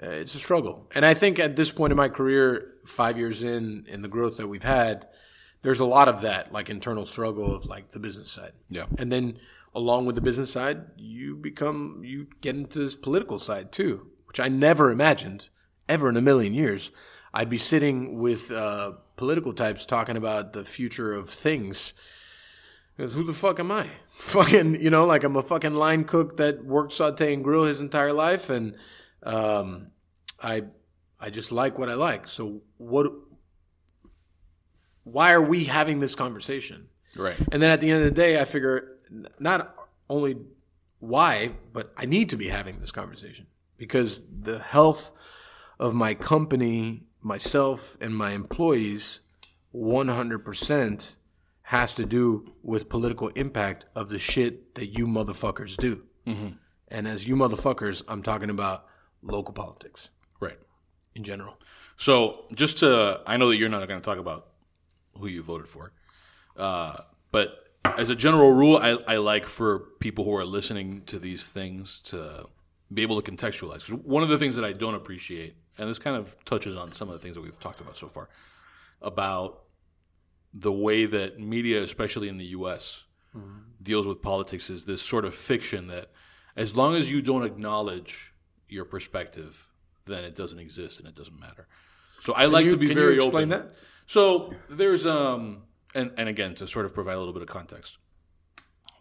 uh, it's a struggle. And I think at this point in my career, five years in, in the growth that we've had, there's a lot of that, like internal struggle of like the business side.
Yeah.
And then along with the business side, you become you get into this political side too, which I never imagined ever in a million years. I'd be sitting with uh, political types talking about the future of things. Because who the fuck am I? Fucking, you know, like I'm a fucking line cook that worked saute and grill his entire life, and um, I, I just like what I like. So what? Why are we having this conversation?
Right.
And then at the end of the day, I figure not only why, but I need to be having this conversation because the health of my company, myself, and my employees 100% has to do with political impact of the shit that you motherfuckers do. And as you motherfuckers, I'm talking about local politics
Right.
in general.
So just to, I know that you're not going to talk about who you voted for, uh, but as a general rule, I, I like for people who are listening to these things to be able to contextualize. 'Cause one of the things that I don't appreciate, and this kind of touches on some of the things that we've talked about so far, about the way that media, especially in the U.S., deals with politics, is this sort of fiction that as long as you don't acknowledge your perspective, then it doesn't exist and it doesn't matter. So I like
you-
to be
can you
very
explain
open.
that?
So there's um and and again to sort of provide a little bit of context.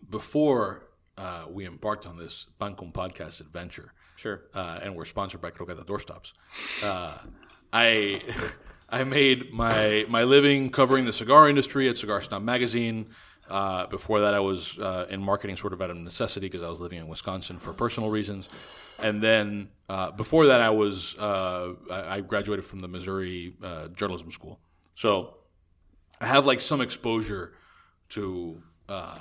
Before uh, we embarked on this Pan Con podcast adventure,
Sure.
uh, and we're sponsored by Croqueta Doorstops. Uh, I I made my my living covering the cigar industry at Cigar Snob Magazine. Uh, before that, I was uh, in marketing sort of out of necessity because I was living in Wisconsin for personal reasons. And then uh, before that, I was uh, I graduated from the Missouri uh, Journalism School. So I have like some exposure to uh,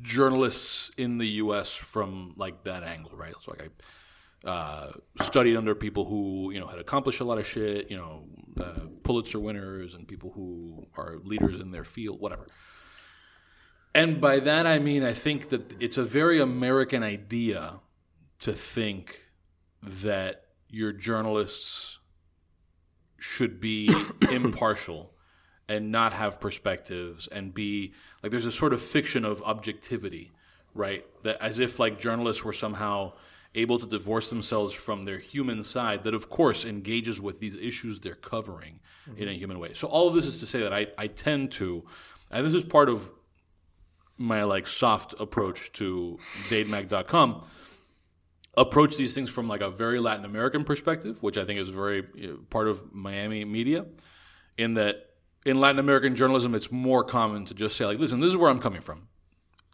journalists in the U.S. from like that angle, right? So like I uh, studied under people who you know had accomplished a lot of shit, you know, uh, Pulitzer winners and people who are leaders in their field, whatever. And by that I mean I think that it's a very American idea to think that your journalists should be impartial and not have perspectives and be like there's a sort of fiction of objectivity right that as if like journalists were somehow able to divorce themselves from their human side that of course engages with these issues they're covering in a mm-hmm. human way. So all of this is to say that i, I tend to and this is part of my like soft approach to datemac.com approach these things from like a very Latin American perspective, which I think is very you know, part of Miami media, in that in Latin American journalism, it's more common to just say like, listen, this is where I'm coming from.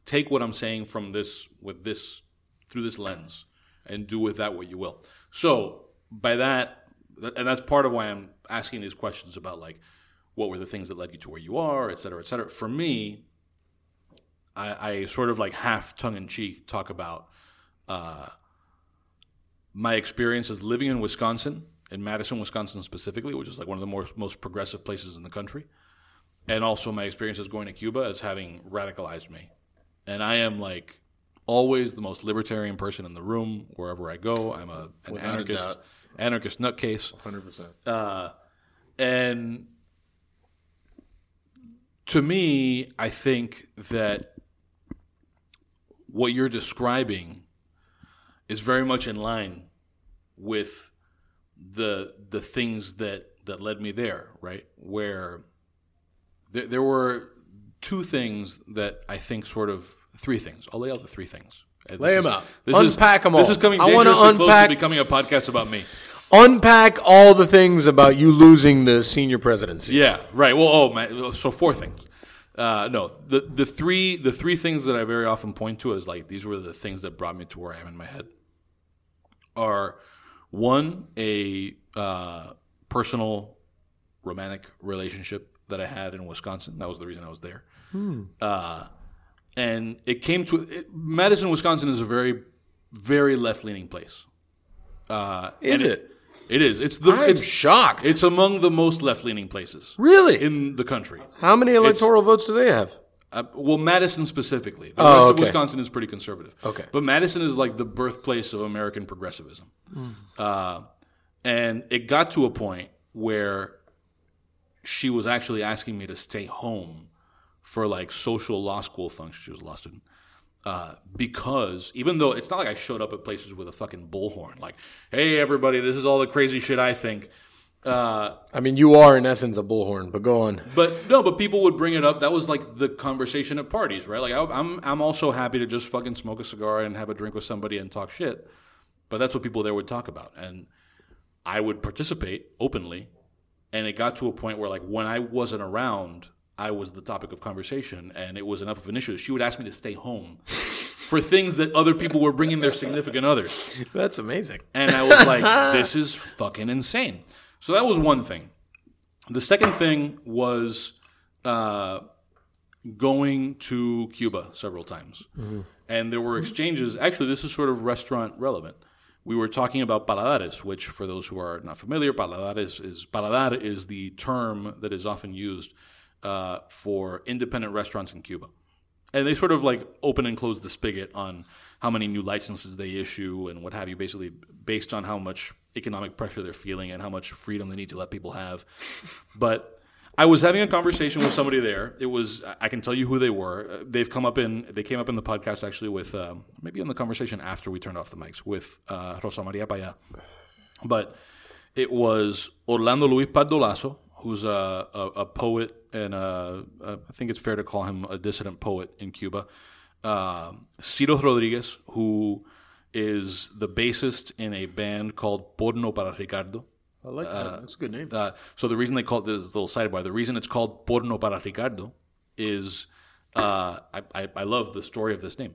Take what I'm saying from this with this through this lens, and do with that what you will. So by that, and that's part of why I'm asking these questions about like, what were the things that led you to where you are, et cetera, et cetera. For me, I, I sort of like half tongue in cheek talk about uh, my experience as living in Wisconsin, in Madison, Wisconsin specifically, which is like one of the most most progressive places in the country, and also my experiences going to Cuba as having radicalized me. And I am like always the most libertarian person in the room wherever I go. I'm a an
Without a
anarchist, anarchist nutcase.
100%.
Uh, and to me, I think that what you're describing is very much in line with the the things that that led me there, right? Where there, there were two things that I think sort of three things. I'll lay out the three things. Uh,
Lay them
is-
out.
This
Unpack
is,
'em
This
all.
This is coming
I wanna unpack-
becoming a podcast about me.
Unpack all the things about you losing the senior presidency.
Yeah, right. Well, oh, man. So four things. Uh, no, the the three the three things that I very often point to as like these were the things that brought me to where I am in my head are one a uh, personal romantic relationship that I had in Wisconsin. That was the reason I was there. Hmm. Uh, and it came to it, Madison, Wisconsin is a very very left leaning place. Uh,
Is
and
it?
It is. It's the
I'm
it's
shocked.
it's among the most left leaning places
really?
in the country.
How many electoral votes do they have?
Uh, well, Madison specifically. The
Oh,
rest of. Wisconsin is pretty conservative.
Okay.
But Madison is like the birthplace of American progressivism. Uh, and it got to a point where she was actually asking me to stay home for like social law school functions. She was a law student. Uh, because even though it's not like I showed up at places with a fucking bullhorn, like, hey, everybody, this is all the crazy shit I think. Uh,
I mean, you are in essence a bullhorn, but go on.
but no, but people would bring it up. That was like the conversation at parties, right? Like I, I'm, I'm also happy to just fucking smoke a cigar and have a drink with somebody and talk shit. But that's what people there would talk about, and I would participate openly. And it got to a point where, like, when I wasn't around, I was the topic of conversation, and it was enough of an issue. She would ask me to stay home for things that other people were bringing their significant others.
That's amazing.
And I was like, this is fucking insane. So that was one thing. The second thing was uh, going to Cuba several times. And there were exchanges. Actually, this is sort of restaurant relevant. We were talking about paladares, which, for those who are not familiar, paladares is paladar is the term that is often used uh, for independent restaurants in Cuba and they sort of like open and close the spigot on how many new licenses they issue and what have you, basically based on how much economic pressure they're feeling and how much freedom they need to let people have. But I was having a conversation with somebody there. It was I can tell you who they were. They've come up in they came up in the podcast actually with um, maybe in the conversation after we turned off the mics with uh, Rosa Maria Paya. But it was Orlando Luis Pardo Lazo, who's a, a, a poet and a, a, I think it's fair to call him a dissident poet in Cuba. Um Ciro Rodriguez, who is the bassist in a band called Porno para Ricardo.
I like that. That's a good name.
Uh, so the reason they call it this little sidebar, the reason it's called Porno para Ricardo is uh, I, I, I love the story of this name.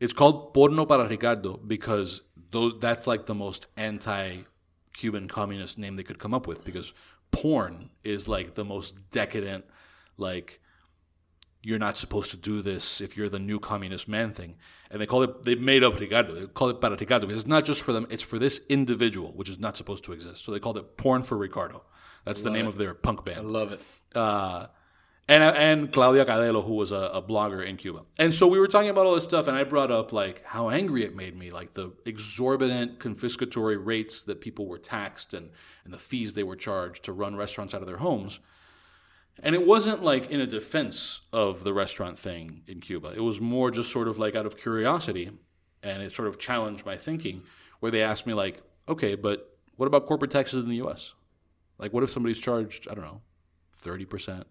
It's called Porno para Ricardo because those that's like the most anti-Cuban communist name they could come up with because porn is like the most decadent, like you're not supposed to do this if you're the new communist man thing. And they call it, they made up Ricardo. They call it para Ricardo because it's not just for them, it's for this individual, which is not supposed to exist. So they called it Porn for Ricardo. That's the name of their punk band.
I love it.
Uh, and, and Claudia Cadelo, who was a, a blogger in Cuba. And so we were talking about all this stuff, and I brought up like how angry it made me, like the exorbitant confiscatory rates that people were taxed and, and the fees they were charged to run restaurants out of their homes. And it wasn't like in a defense of the restaurant thing in Cuba. It was more just sort of like out of curiosity. And it sort of challenged my thinking, where they asked me, like, okay, but what about corporate taxes in the US? Like, what if somebody's charged, I don't know, 30%,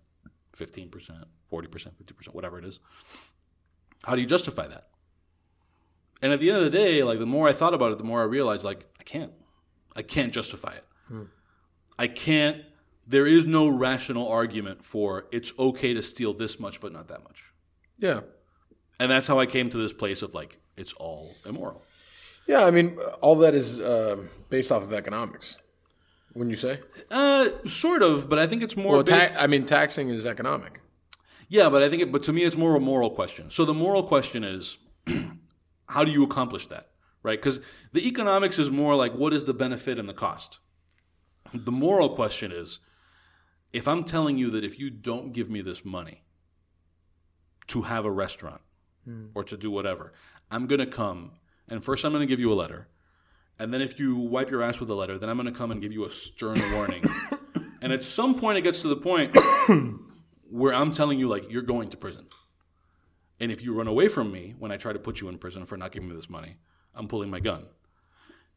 15%, 40%, 50%, whatever it is? How do you justify that? And at the end of the day, like, the more I thought about it, the more I realized, like, I can't. I can't justify it. I can't there is no rational argument for it's okay to steal this much but not that much.
Yeah.
And that's how I came to this place of like it's all immoral.
Yeah, I mean, all that is uh, based off of economics. Wouldn't you say?
Uh sort of, but I think it's more
Well, ta- I mean, taxing is economic.
Yeah, but I think it, but to me it's more a moral question. So the moral question is how do you accomplish that? Right? Cuz the economics is more like what is the benefit and the cost. The moral question is if I'm telling you that if you don't give me this money to have a restaurant or to do whatever, I'm going to come and first I'm going to give you a letter. And then if you wipe your ass with a letter, then I'm going to come and give you a stern warning. and at some point it gets to the point where I'm telling you like you're going to prison. And if you run away from me when I try to put you in prison for not giving me this money, I'm pulling my gun.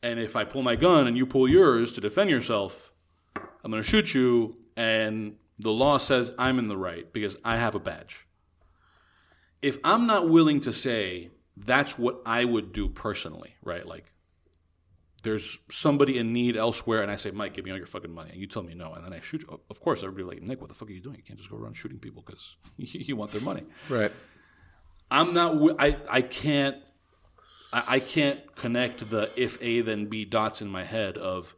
and if I pull my gun and you pull yours to defend yourself, I'm going to shoot you, and the law says I'm in the right because I have a badge. If I'm not willing to say that's what I would do personally, right? Like, there's somebody in need elsewhere, and I say, Mike, give me all your fucking money, and you tell me no, and then I shoot you. Of course, everybody like, Nick, what the fuck are you doing? You can't just go around shooting people because you want their money.
Right.
I'm not. I I can't. I, I can't connect the if A then B dots in my head of,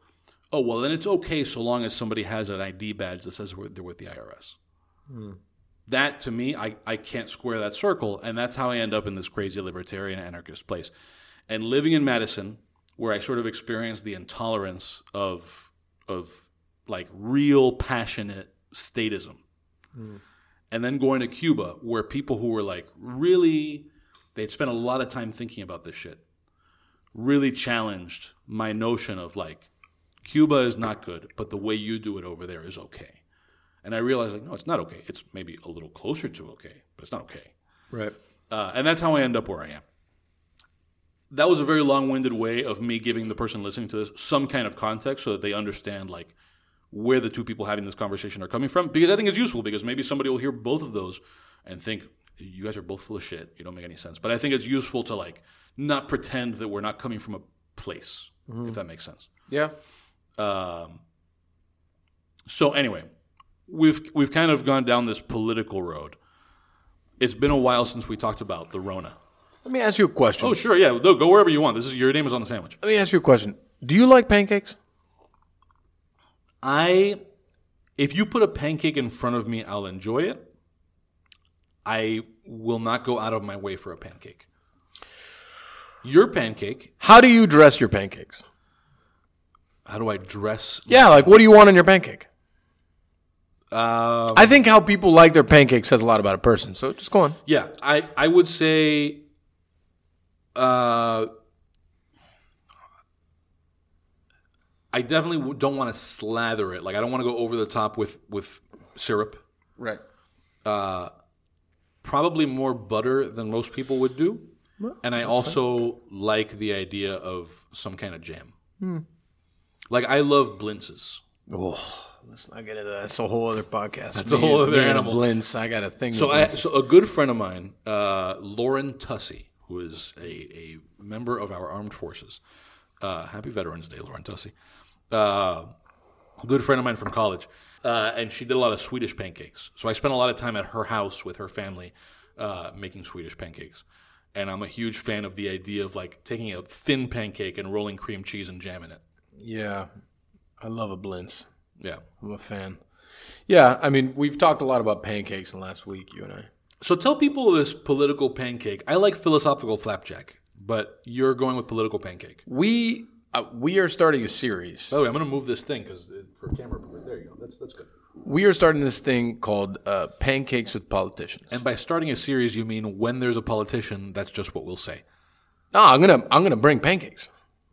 oh well, then it's okay so long as somebody has an ID badge that says they're with the IRS. Hmm. That to me, I I can't square that circle, and that's how I end up in this crazy libertarian anarchist place. And living in Madison, where I sort of experienced the intolerance of of like real passionate statism and then going to Cuba, where people who were like really, they'd spent a lot of time thinking about this shit, really challenged my notion of like, Cuba is not good, but the way you do it over there is okay. And I realized, like, no, it's not okay. It's maybe a little closer to okay, but it's not okay.
Right.
Uh, and that's how I end up where I am. That was a very long-winded way of me giving the person listening to this some kind of context so that they understand like where the two people having this conversation are coming from. Because I think it's useful because maybe somebody will hear both of those and think you guys are both full of shit. You don't make any sense. But I think it's useful to like not pretend that we're not coming from a place, if that makes sense.
Yeah.
Um, so anyway, we've we've kind of gone down this political road. It's been a while since we talked about the Rona.
Let me ask you a question.
Oh, sure, yeah. Go go wherever you want. This is your name is on the sandwich.
Let me ask you a question. Do you like pancakes?
I, if you put a pancake in front of me, I'll enjoy it. I will not go out of my way for a pancake. Your pancake.
How do you dress your pancakes?
How do I dress?
Yeah, like what do you want on your pancake?
Um,
I think how people like their pancakes says a lot about a person. So just go on.
Yeah, I I would say, uh, I definitely don't want to slather it. Like I don't want to go over the top with with syrup.
Right.
Uh, probably more butter than most people would do, and I also like the idea of some kind of jam. Like I love blintzes.
Oh, let's not get into that. That's a whole other podcast.
That's a whole other animal.
Blintz. I got a thing.
So, I, so a good friend of mine, uh, Lauren Tussey, who is a, a member of our armed forces. Uh, happy Veterans Day, Lauren Tussey. Uh, a good friend of mine from college, uh, and she did a lot of Swedish pancakes. So I spent a lot of time at her house with her family uh, making Swedish pancakes. And I'm a huge fan of the idea of like taking a thin pancake and rolling cream cheese and jam in it.
yeah, I love a Blintz.
Yeah.
I'm a fan. Yeah, I mean, we've talked a lot about pancakes in the last week, you and I.
So tell people this political pancake. I like philosophical flapjack, but you're going with political pancake.
We uh, we are starting a series.
By the way, I'm going to move this thing because for camera. There you go. That's that's good.
We are starting this thing called uh, Pancakes with Politicians.
And by starting a series, you mean when there's a politician, that's just what we'll say.
No, I'm gonna I'm gonna bring pancakes.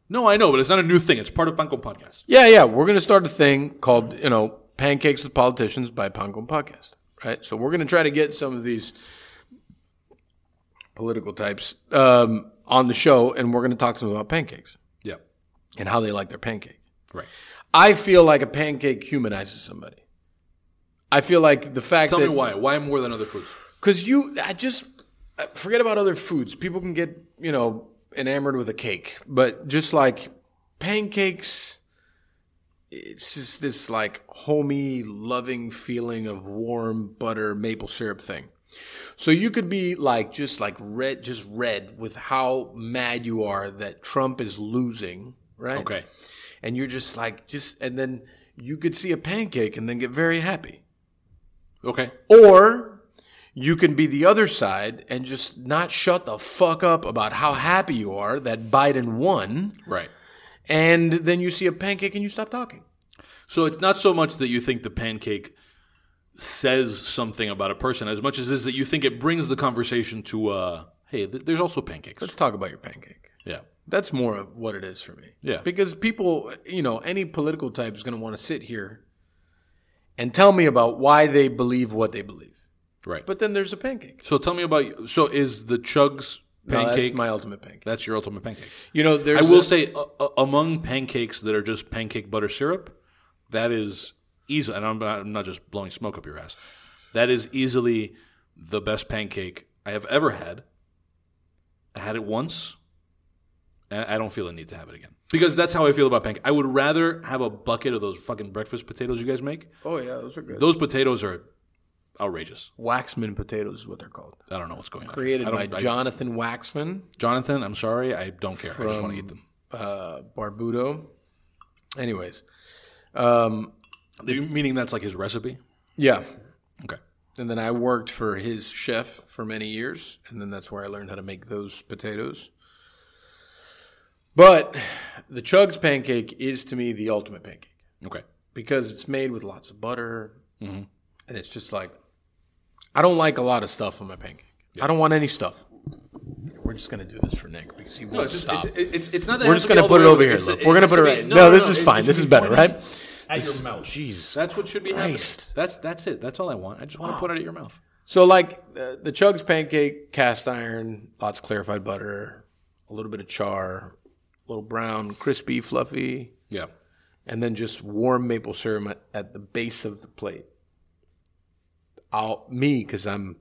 No, I know, but it's not a new thing. It's part of Pan Con Podcast.
Yeah, yeah. We're gonna start a thing called you know Pancakes with Politicians by Pan Con Podcast. Right. So we're gonna try to get some of these political types um, on the show, and we're gonna talk to them about pancakes
Yeah.
and how they like their pancake.
Right.
I feel like a pancake humanizes somebody. I feel like the fact
Tell
that
me why. Why more than other foods?
Because you, I just forget about other foods. People can get, you know, enamored with a cake, but just like pancakes, it's just this like homey, loving feeling of warm butter, maple syrup thing. So you could be like just like red, just red with how mad you are that Trump is losing, right?
Okay.
And you're just like, just, and then you could see a pancake and then get very happy.
Okay.
Or you can be the other side and just not shut the fuck up about how happy you are that Biden won.
Right.
And then you see a pancake and you stop talking.
So it's not so much that you think the pancake says something about a person as much as is that you think it brings the conversation to, uh, hey, th- there's also pancakes.
Let's talk about your pancake.
yeah.
That's more of what it is for me.
Yeah.
Because people, you know, any political type is going to want to sit here and tell me about why they believe what they believe.
Right.
But then there's a pancake.
So tell me about so is the chugs
No, that's my ultimate pancake.
That's your ultimate pancake.
You know, there's
I will
a-
say, uh, uh, among pancakes that are just pancake butter syrup, that is easy. And I'm not, I'm not just blowing smoke up your ass. That is easily the best pancake I have ever had. I had it once, and I don't feel the need to have it again because that's how I feel about pancake. I would rather have a bucket of those fucking breakfast potatoes you guys make.
Oh yeah, those are good.
Those potatoes are outrageous.
Waxman potatoes is what they're called.
I don't know what's going on.
Created
I
by
don't- I-
Jonathan Waxman,
Jonathan. I'm sorry, I don't care. I just want to eat them.
uh, Barbuto. Anyways, um,
Meaning that's like his recipe.
yeah.
Okay.
And then I worked for his chef for many years, and then that's where I learned how to make those potatoes. But the Chugs pancake is to me the ultimate pancake
Okay.
because it's made with lots of butter, and it's just like I don't like a lot of stuff on my pancake. I don't want any stuff. We're just gonna do this for Nick because he won't
No, it's just
stop.
it's, it's, it's not that
We're
has
just
to
gonna
all
put it over here.
It's-
Look, we're gonna put
to
it right. No, this is
it
fine. This is better, right?
At your mouth.
Jeez.
That's what should be happening. That's that's it. That's all I want. I just want to put it at your mouth.
So like uh, the Chugs pancake, cast iron, lots of clarified butter, a little bit of char, a little brown, crispy, fluffy,
Yeah.
and then just warm maple syrup at, at the base of the plate. I'll me because I'm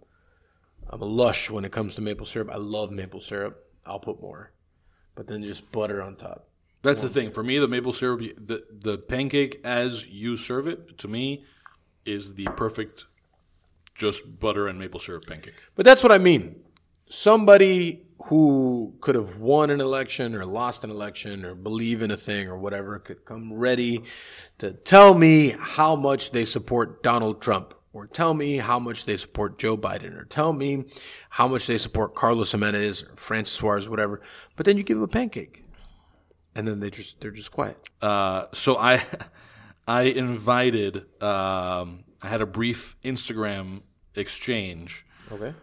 I'm a lush when it comes to maple syrup. I love maple syrup. I'll put more, but then just butter on top.
That's the thing. For me, the maple syrup, the the pancake as you serve it, to me, is the perfect just butter and maple syrup pancake.
But that's what I mean. Somebody who could have won an election or lost an election or believe in a thing or whatever could come ready to tell me how much they support Donald Trump or tell me how much they support Joe Biden or tell me how much they support Carlos Gimenez or Francis Suarez, whatever. But then you give them a pancake. And then they just they're just quiet.
Uh, so I I invited. Um, I had a brief Instagram exchange
Okay.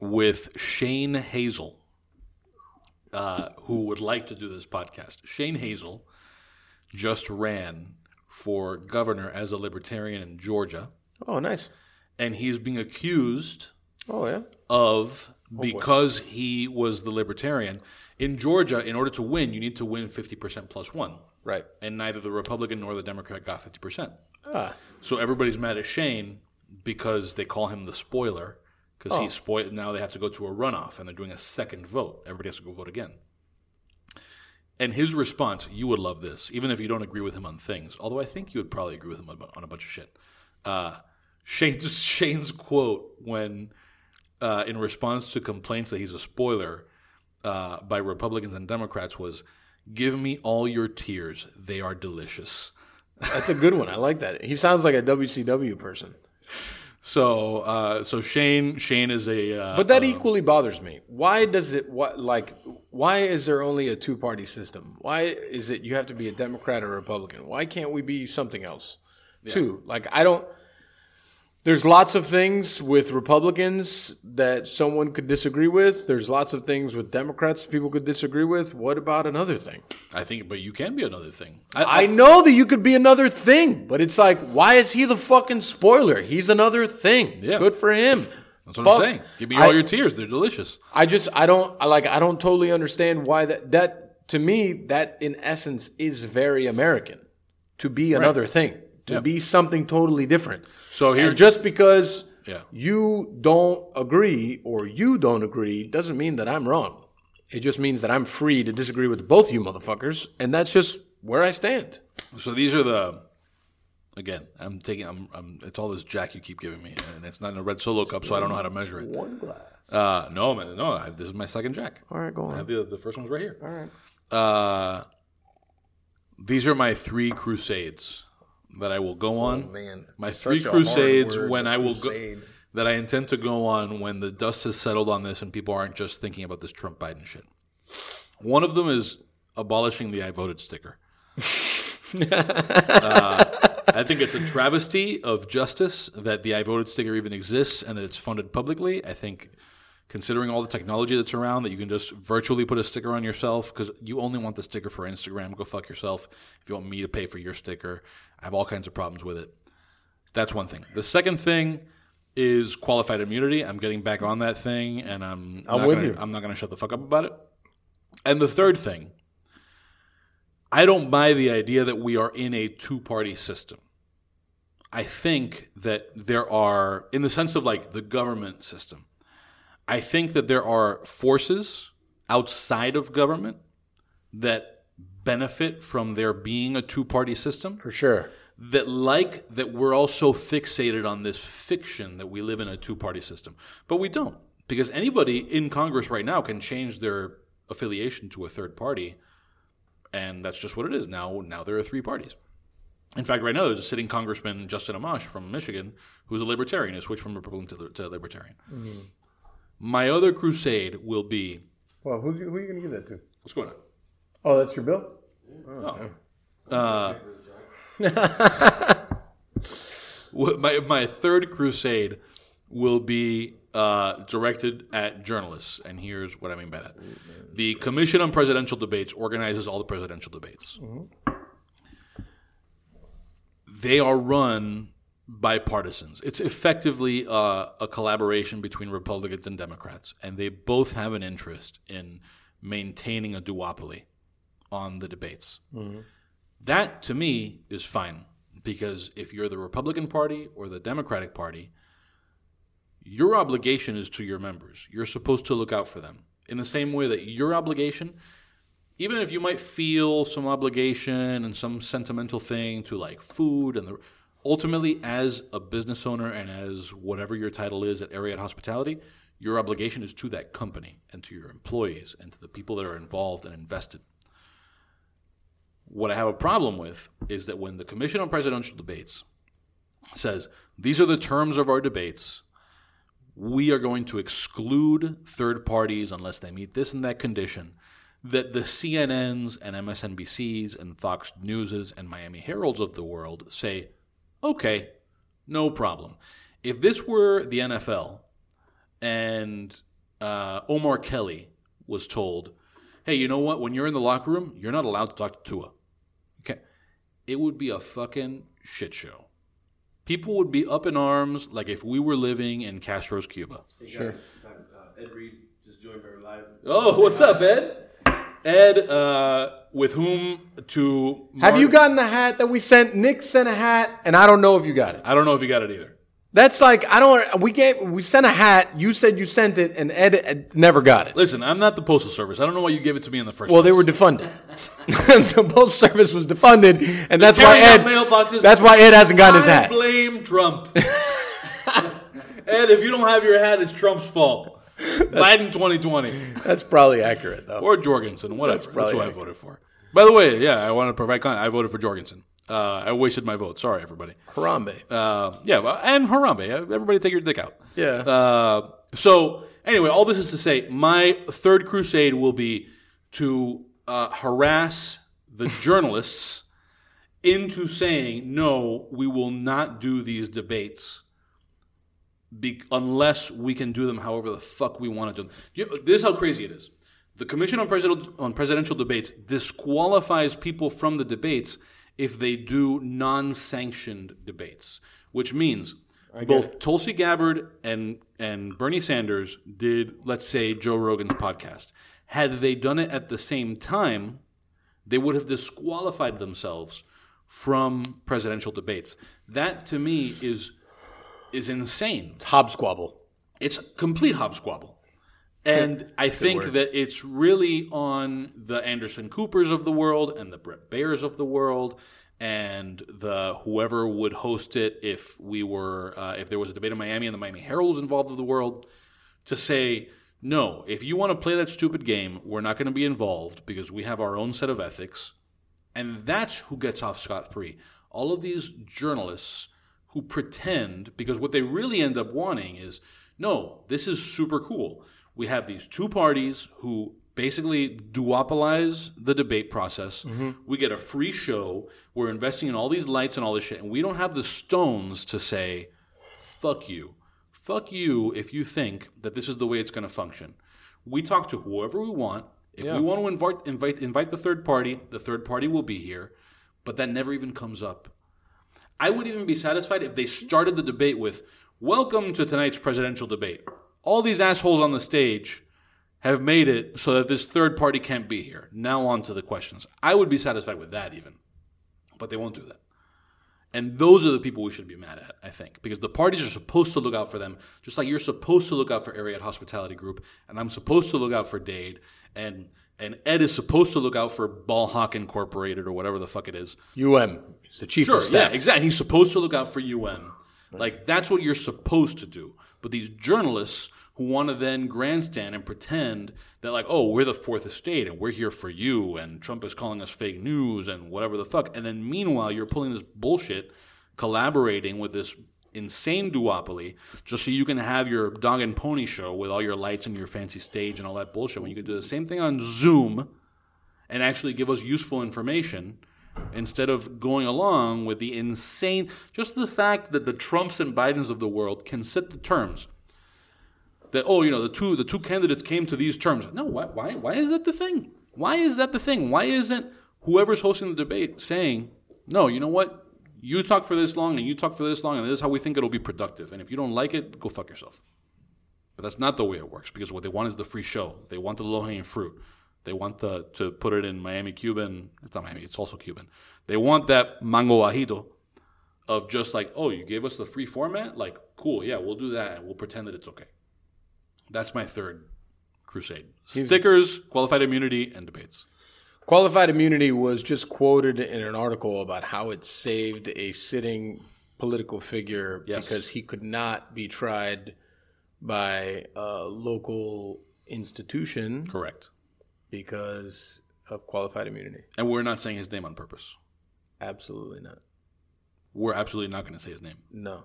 with Shane Hazel, uh, who would like to do this podcast. Shane Hazel just ran for governor as a libertarian in Georgia,
Oh, nice.
and he's being accused
Oh yeah.
of because he was the libertarian in Georgia. In order to win, you need to win fifty percent plus one,
Right.
and neither the Republican nor the Democrat got fifty percent.
Ah.
So everybody's mad at Shane because they call him the spoiler because
Oh.
he spoiled. Now they have to go to a runoff and they're doing a second vote. Everybody has to go vote again. And his response, you would love this, even if you don't agree with him on things. Although I think you would probably agree with him on, on a bunch of shit. Uh, Shane's Shane's quote when, uh, in response to complaints that he's a spoiler uh, by Republicans and Democrats, was, "Give me all your tears; they are delicious."
That's a good one. I like that. He sounds like a WCW person.
So, uh, so Shane, Shane is a. Uh,
But that
uh,
equally bothers me. Why does it what like why is there only a two party system? Why is it you have to be a Democrat or Republican? Why can't we be something else? Too. Like I don't there's lots of things with Republicans that someone could disagree with. There's lots of things with Democrats people could disagree with. What about another thing?
I think, but you can be another thing.
I know that you could be another thing, but it's like, why is he the fucking spoiler? He's another thing.
Yeah.
Good for him.
That's what
Fuck.
I'm saying. Give me all
I-
your tears; they're delicious.
I just I don't I like I don't totally understand why that that to me that in essence is very American to be another thing to
Yeah.
be something totally different.
So here-
and just because
Yeah.
you don't agree or you don't agree doesn't mean that I'm wrong. It just means that I'm free to disagree with both you motherfuckers, and that's just where I stand.
So these are the. Again, I'm taking. I'm, I'm. It's all this Jack you keep giving me, and it's not in a red solo cup, so I don't know how to measure it.
One glass.
Uh, no, man, no. I, this is my second Jack.
All right, go on.
I
on.
have the the first one's right here.
All right.
Uh, these are my three crusades that I will go on.
Oh, man,
my
such
three crusades
word,
when I will go that I intend to go on when the dust has settled on this and people aren't just thinking about this Trump Biden shit. One of them is abolishing the I voted sticker. Uh, I think it's a travesty of justice that the I voted sticker even exists and that it's funded publicly. I think, considering all the technology that's around, that you can just virtually put a sticker on yourself because you only want the sticker for Instagram. Go fuck yourself. If you want me to pay for your sticker, I have all kinds of problems with it. That's one thing. The second thing is qualified immunity. I'm getting back on that thing, and I'm
I'm
not
with
gonna,
you.
I'm not going to shut the fuck up about it. And the third thing, I don't buy the idea that we are in a two party system. I think that there are, in the sense of like the government system, I think that there are forces outside of government that benefit from there being a two party system
For sure.
that like that we're also fixated on this fiction that we live in a two party system. But we don't. Because anybody in Congress right now can change their affiliation to a third party. And that's just what it is. Now now there are three parties. In fact, right now there's a sitting congressman, Justin Amash from Michigan, who's a libertarian, who switched from Republican to, to libertarian. Mm-hmm. My other crusade will be
Well, you, who are you going to give that to?
what's going on?
Oh, that's your bill?
Uh, my my third crusade will be uh, directed at journalists, and here's what I mean by that: the Commission on Presidential Debates organizes all the presidential debates. They are run by partisans. It's effectively uh, a collaboration between Republicans and Democrats, and they both have an interest in maintaining a duopoly on the debates. Mm-hmm. That to me is fine because if you're the Republican Party or the Democratic Party, your obligation is to your members. You're supposed to look out for them in the same way that your obligation, even if you might feel some obligation and some sentimental thing to like food and the ultimately as a business owner and as whatever your title is at Ariete Hospitality, your obligation is to that company and to your employees and to the people that are involved and invested. What I have a problem with is that when the Commission on Presidential Debates says these are the terms of our debates, we are going to exclude third parties unless they meet this and that condition, that the CNNs and MSNBCs and Fox Newses and Miami Heralds of the world say, okay, no problem. If this were the NFL and uh, Omar Kelly was told, hey, you know what? When you're in the locker room, you're not allowed to talk to Tua. Okay. It would be a fucking shit show. People would be up in arms like if we were living in Castro's Cuba.
Sure. Uh, Ed Reed just joined our live.
Oh, what's up, Ed? Ed, uh, with whom to.
Have you gotten the hat that we sent? Nick sent a hat, and I don't know if you got it.
I don't know if you got it either.
That's like I don't. We gave we sent a hat. You said you sent it, and Ed, Ed never got it.
Listen, I'm not the postal service. I don't know why you gave it to me in the first
Well, they were defunded. the postal service was defunded, and that's why Ed.
mailboxes.
That's why Ed hasn't gotten his
I
hat.
blame Trump. Ed, if you don't have your hat, it's Trump's fault. Biden 2020.
That's probably accurate, though.
Or Jorgensen, whatever. That's,
probably
who I voted for. By the way, yeah, I want to provide content. I voted for Jorgensen. Uh, I wasted my vote. Sorry, everybody.
Harambe.
Uh, yeah, well, and Harambe. Everybody take your dick out.
Yeah.
Uh, so, anyway, all this is to say, my third crusade will be to uh, harass the journalists into saying, no, we will not do these debates be- unless we can do them however the fuck we want to do them. You, this is how crazy it is. The Commission on, President, on Presidential Debates disqualifies people from the debates if they do non sanctioned debates, which means both Tulsi Gabbard and, and Bernie Sanders did, let's say, Joe Rogan's podcast. Had they done it at the same time, they would have disqualified themselves from presidential debates. That to me is is insane.
It's hobsquabble.
It's complete hobsquabble. And I think that it's really on the Anderson Coopers of the world and the Bret Baiers of the world and the whoever would host it if we were uh, if there was a debate in Miami and the Miami Herald was involved of the world to say no if you want to play that stupid game we're not going to be involved because we have our own set of ethics and that's who gets off scot free. All of these journalists who pretend, because what they really end up wanting is no, this is super cool. We have these two parties who basically duopolize the debate process. Mm-hmm. We get a free show. We're investing in all these lights and all this shit. And we don't have the stones to say, fuck you. Fuck you if you think that this is the way it's going to function. We talk to whoever we want. If we want to invite, invite invite the third party, the third party will be here, but that never even comes up. I would even be satisfied if they started the debate with Welcome to tonight's presidential debate. All these assholes on the stage have made it so that this third party can't be here. Now on to the questions. I would be satisfied with that even. But they won't do that. And those are the people we should be mad at, I think, because the parties are supposed to look out for them, just like you're supposed to look out for Ariete Hospitality Group, and I'm supposed to look out for Dade, and and Ed is supposed to look out for Ballhawk Incorporated or whatever the fuck it is.
UM. He's the chief
Sure,
of staff.
yeah, exactly. He's supposed to look out for UM. Like that's what you're supposed to do. But these journalists who want to then grandstand and pretend that like, oh, we're the fourth estate and we're here for you and Trump is calling us fake news and whatever the fuck. And then meanwhile you're pulling this bullshit, collaborating with this insane duopoly just so you can have your dog and pony show with all your lights and your fancy stage and all that bullshit when you could do the same thing on Zoom and actually give us useful information instead of going along with the insane just the fact that the Trumps and Bidens of the world can set the terms. That oh you know the two the two candidates came to these terms. No why why why is that the thing? Why is that the thing? Why isn't whoever's hosting the debate saying no you know what? You talk for this long and you talk for this long and this is how we think it'll be productive. And if you don't like it go fuck yourself. But that's not the way it works because what they want is the free show. They want the low hanging fruit they want the to put it in Miami Cuban. It's not Miami. It's also Cuban. They want that mango bajito of just like, oh, you gave us the free format. Like, cool, yeah, we'll do that, and we'll pretend that it's okay. That's my third crusade: stickers, qualified immunity, and debates.
Qualified immunity was just quoted in an article about how it saved a sitting political figure
Yes.
because he could not be tried by a local institution
Correct.
Because of qualified immunity.
And we're not saying his name on purpose.
Absolutely not.
We're absolutely not going to say his name.
No,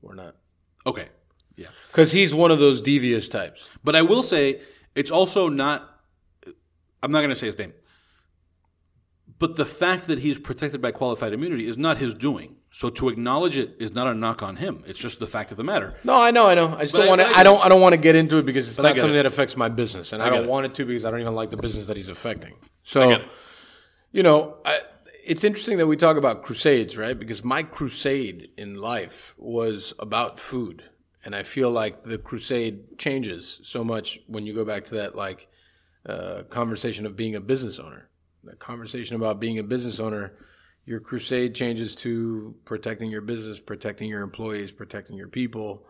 we're not.
Okay. Yeah.
Because he's one of those devious types.
But I will say it's also not. I'm not going to say his name. But the fact that he's protected by qualified immunity is not his doing. So to acknowledge it is not a knock on him. It's just the fact of the matter.
No, I know, I know. I just
But
don't want to.
I
I, don't. I don't want to get into it because it's
I
not something
it.
that affects my business, and I,
get
don't
it.
want it to because I don't even like the business that he's affecting. So, you know, I, it's interesting that we talk about crusades, right? Because my crusade in life was about food, and I feel like the crusade changes so much when you go back to that like uh, conversation of being a business owner. The conversation about being a business owner, your crusade changes to protecting your business, protecting your employees, protecting your people.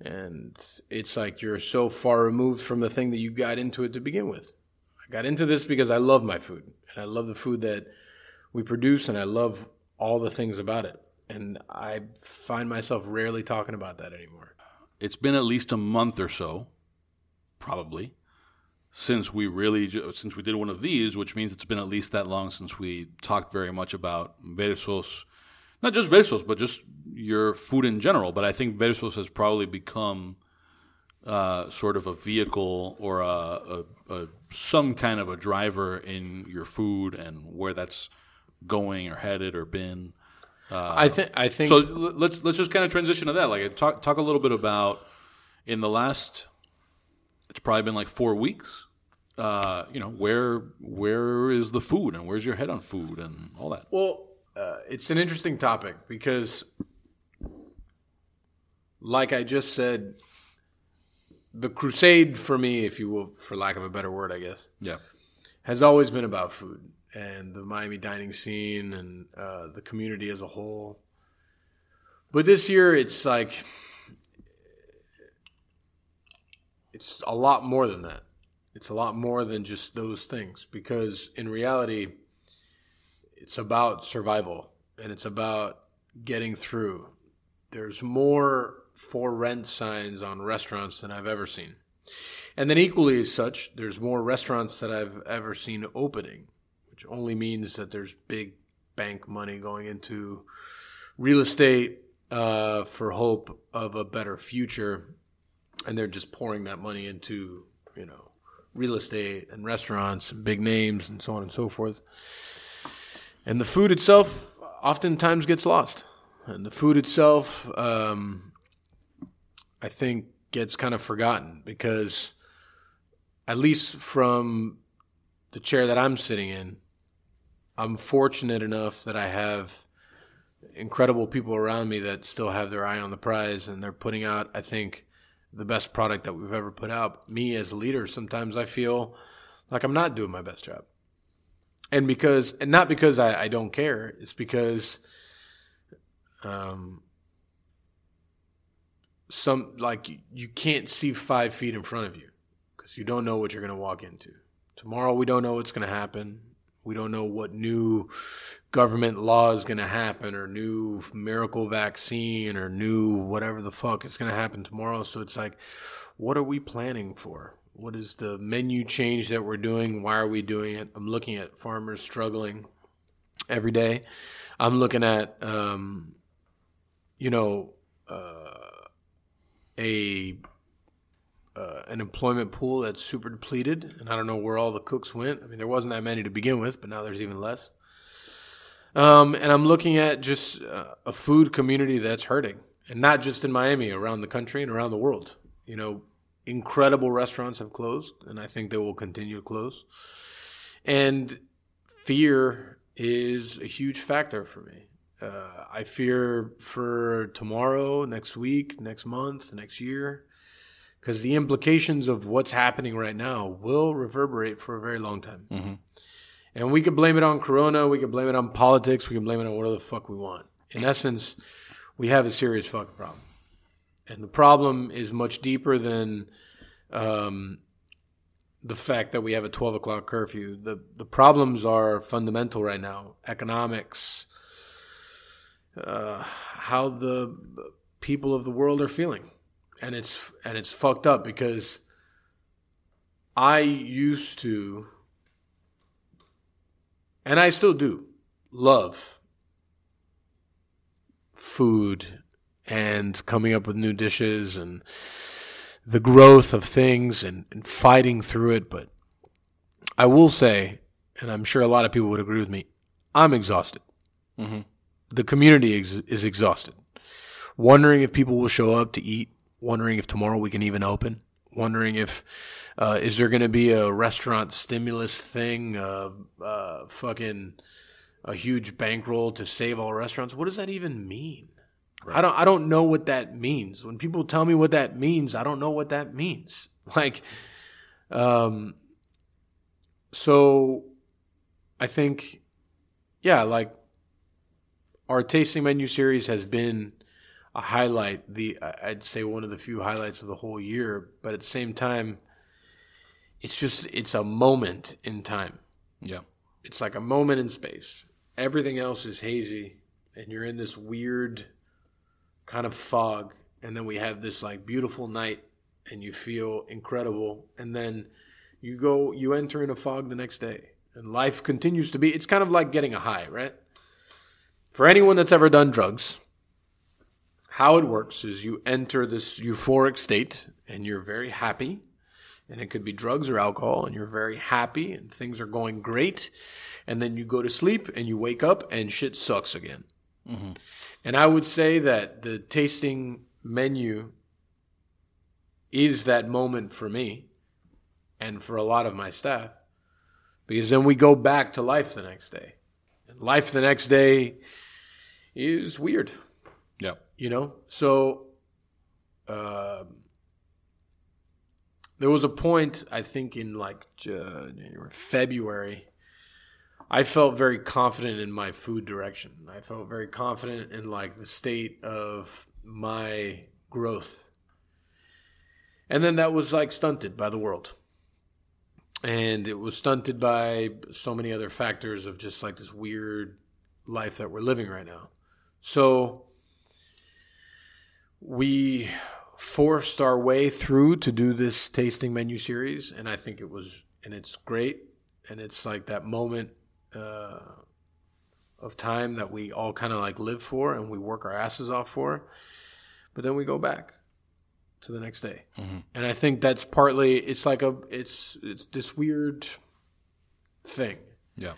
And it's like you're so far removed from the thing that you got into it to begin with. I got into this because I love my food and I love the food that we produce and I love all the things about it. And I find myself rarely talking about that anymore.
It's been at least a month or so, probably, since we really since we did one of these, which means it's been at least that long since we talked very much about Versos, not just Versos, but just your food in general. But I think Versos has probably become uh, sort of a vehicle or a, a, a some kind of a driver in your food and where that's going or headed or been.
I think I think
So l- let's let's just kind of transition to that. Like talk talk a little bit about in the last. It's probably been like four weeks. Uh, you know where where is the food and where's your head on food and all that.
Well, uh, it's an interesting topic because, like I just said, the crusade for me, if you will, for lack of a better word, I guess,
Yeah,
has always been about food and the Miami dining scene and uh, the community as a whole. But this year, it's like it's a lot more than that. It's a lot more than just those things because in reality, it's about survival and it's about getting through. There's more for rent signs on restaurants than I've ever seen. And then equally as such, there's more restaurants that I've ever seen opening, which only means that there's big bank money going into real estate uh, for hope of a better future, and they're just pouring that money into you know real estate and restaurants and big names and so on and so forth. And the food itself oftentimes gets lost, and the food itself, um, I think, gets kind of forgotten because, at least from the chair that I'm sitting in, I'm fortunate enough that I have incredible people around me that still have their eye on the prize and they're putting out, I think, the best product that we've ever put out. Me as a leader, sometimes I feel like I'm not doing my best job. And because, and not because I, I don't care, it's because, um, some like you, you can't see five feet in front of you because you don't know what you're going to walk into. Tomorrow, we don't know what's going to happen. We don't know what new government law is going to happen or new miracle vaccine or new whatever the fuck is going to happen tomorrow. So it's like, what are we planning for? What is the menu change that we're doing? Why are we doing it? I'm looking at farmers struggling every day. I'm looking at, um, you know, uh, a uh, an employment pool that's super depleted, and I don't know where all the cooks went. I mean, there wasn't that many to begin with, but now there's even less. Um, and I'm looking at just uh, a food community that's hurting, and not just in Miami, around the country and around the world. You know, incredible restaurants have closed, and I think they will continue to close. And fear is a huge factor for me. Uh, I fear for tomorrow, next week, next month, next year, because the implications of what's happening right now will reverberate for a very long time. And we could blame it on Corona, we could blame it on politics, we can blame it on whatever the fuck we want. In essence, we have a serious fucking problem. And the problem is much deeper than um, the fact that we have a 12 o'clock curfew. The, the problems are fundamental right now economics, uh, how the people of the world are feeling. And it's, and it's fucked up because I used to, and I still do, love food and coming up with new dishes and the growth of things and, and fighting through it. But I will say, and I'm sure a lot of people would agree with me, I'm exhausted. Mm-hmm. The community ex- is exhausted. Wondering if people will show up to eat, wondering if tomorrow we can even open, wondering if uh, is there going to be a restaurant stimulus thing, uh, uh, fucking a huge bankroll to save all restaurants. What does that even mean? I don't I don't know what that means. When people tell me what that means, I don't know what that means. Like um so I think yeah, like our tasting menu series has been a highlight, the I'd say one of the few highlights of the whole year, but at the same time it's just it's a moment in time
Yeah.
it's like a moment in space. Everything else is hazy, and you're in this weird kind of fog. And then we have this like beautiful night, and you feel incredible. And then you go, you enter in a fog the next day, and life continues to be. It's kind of like getting a high, right? For anyone that's ever done drugs, how it works is you enter this euphoric state, and you're very happy and it could be drugs or alcohol, and you're very happy and things are going great, and then you go to sleep and you wake up and shit sucks again. Mm-hmm. And I would say that the tasting menu is that moment for me and for a lot of my staff, because then we go back to life the next day. And life the next day is weird
Yeah.
You know? So um there was a point i think in like uh, January, february i felt very confident in my food direction. I felt very confident in like the state of my growth. And then that was like stunted by the world. And it was stunted by so many other factors of just like this weird life that we're living right now. So we forced our way through to do this tasting menu series, and I think it was, and it's great, and it's like that moment uh, of time that we all kind of like live for, and we work our asses off for, but then we go back to the next day, and I think that's partly it's like a it's it's this weird thing.
Yeah.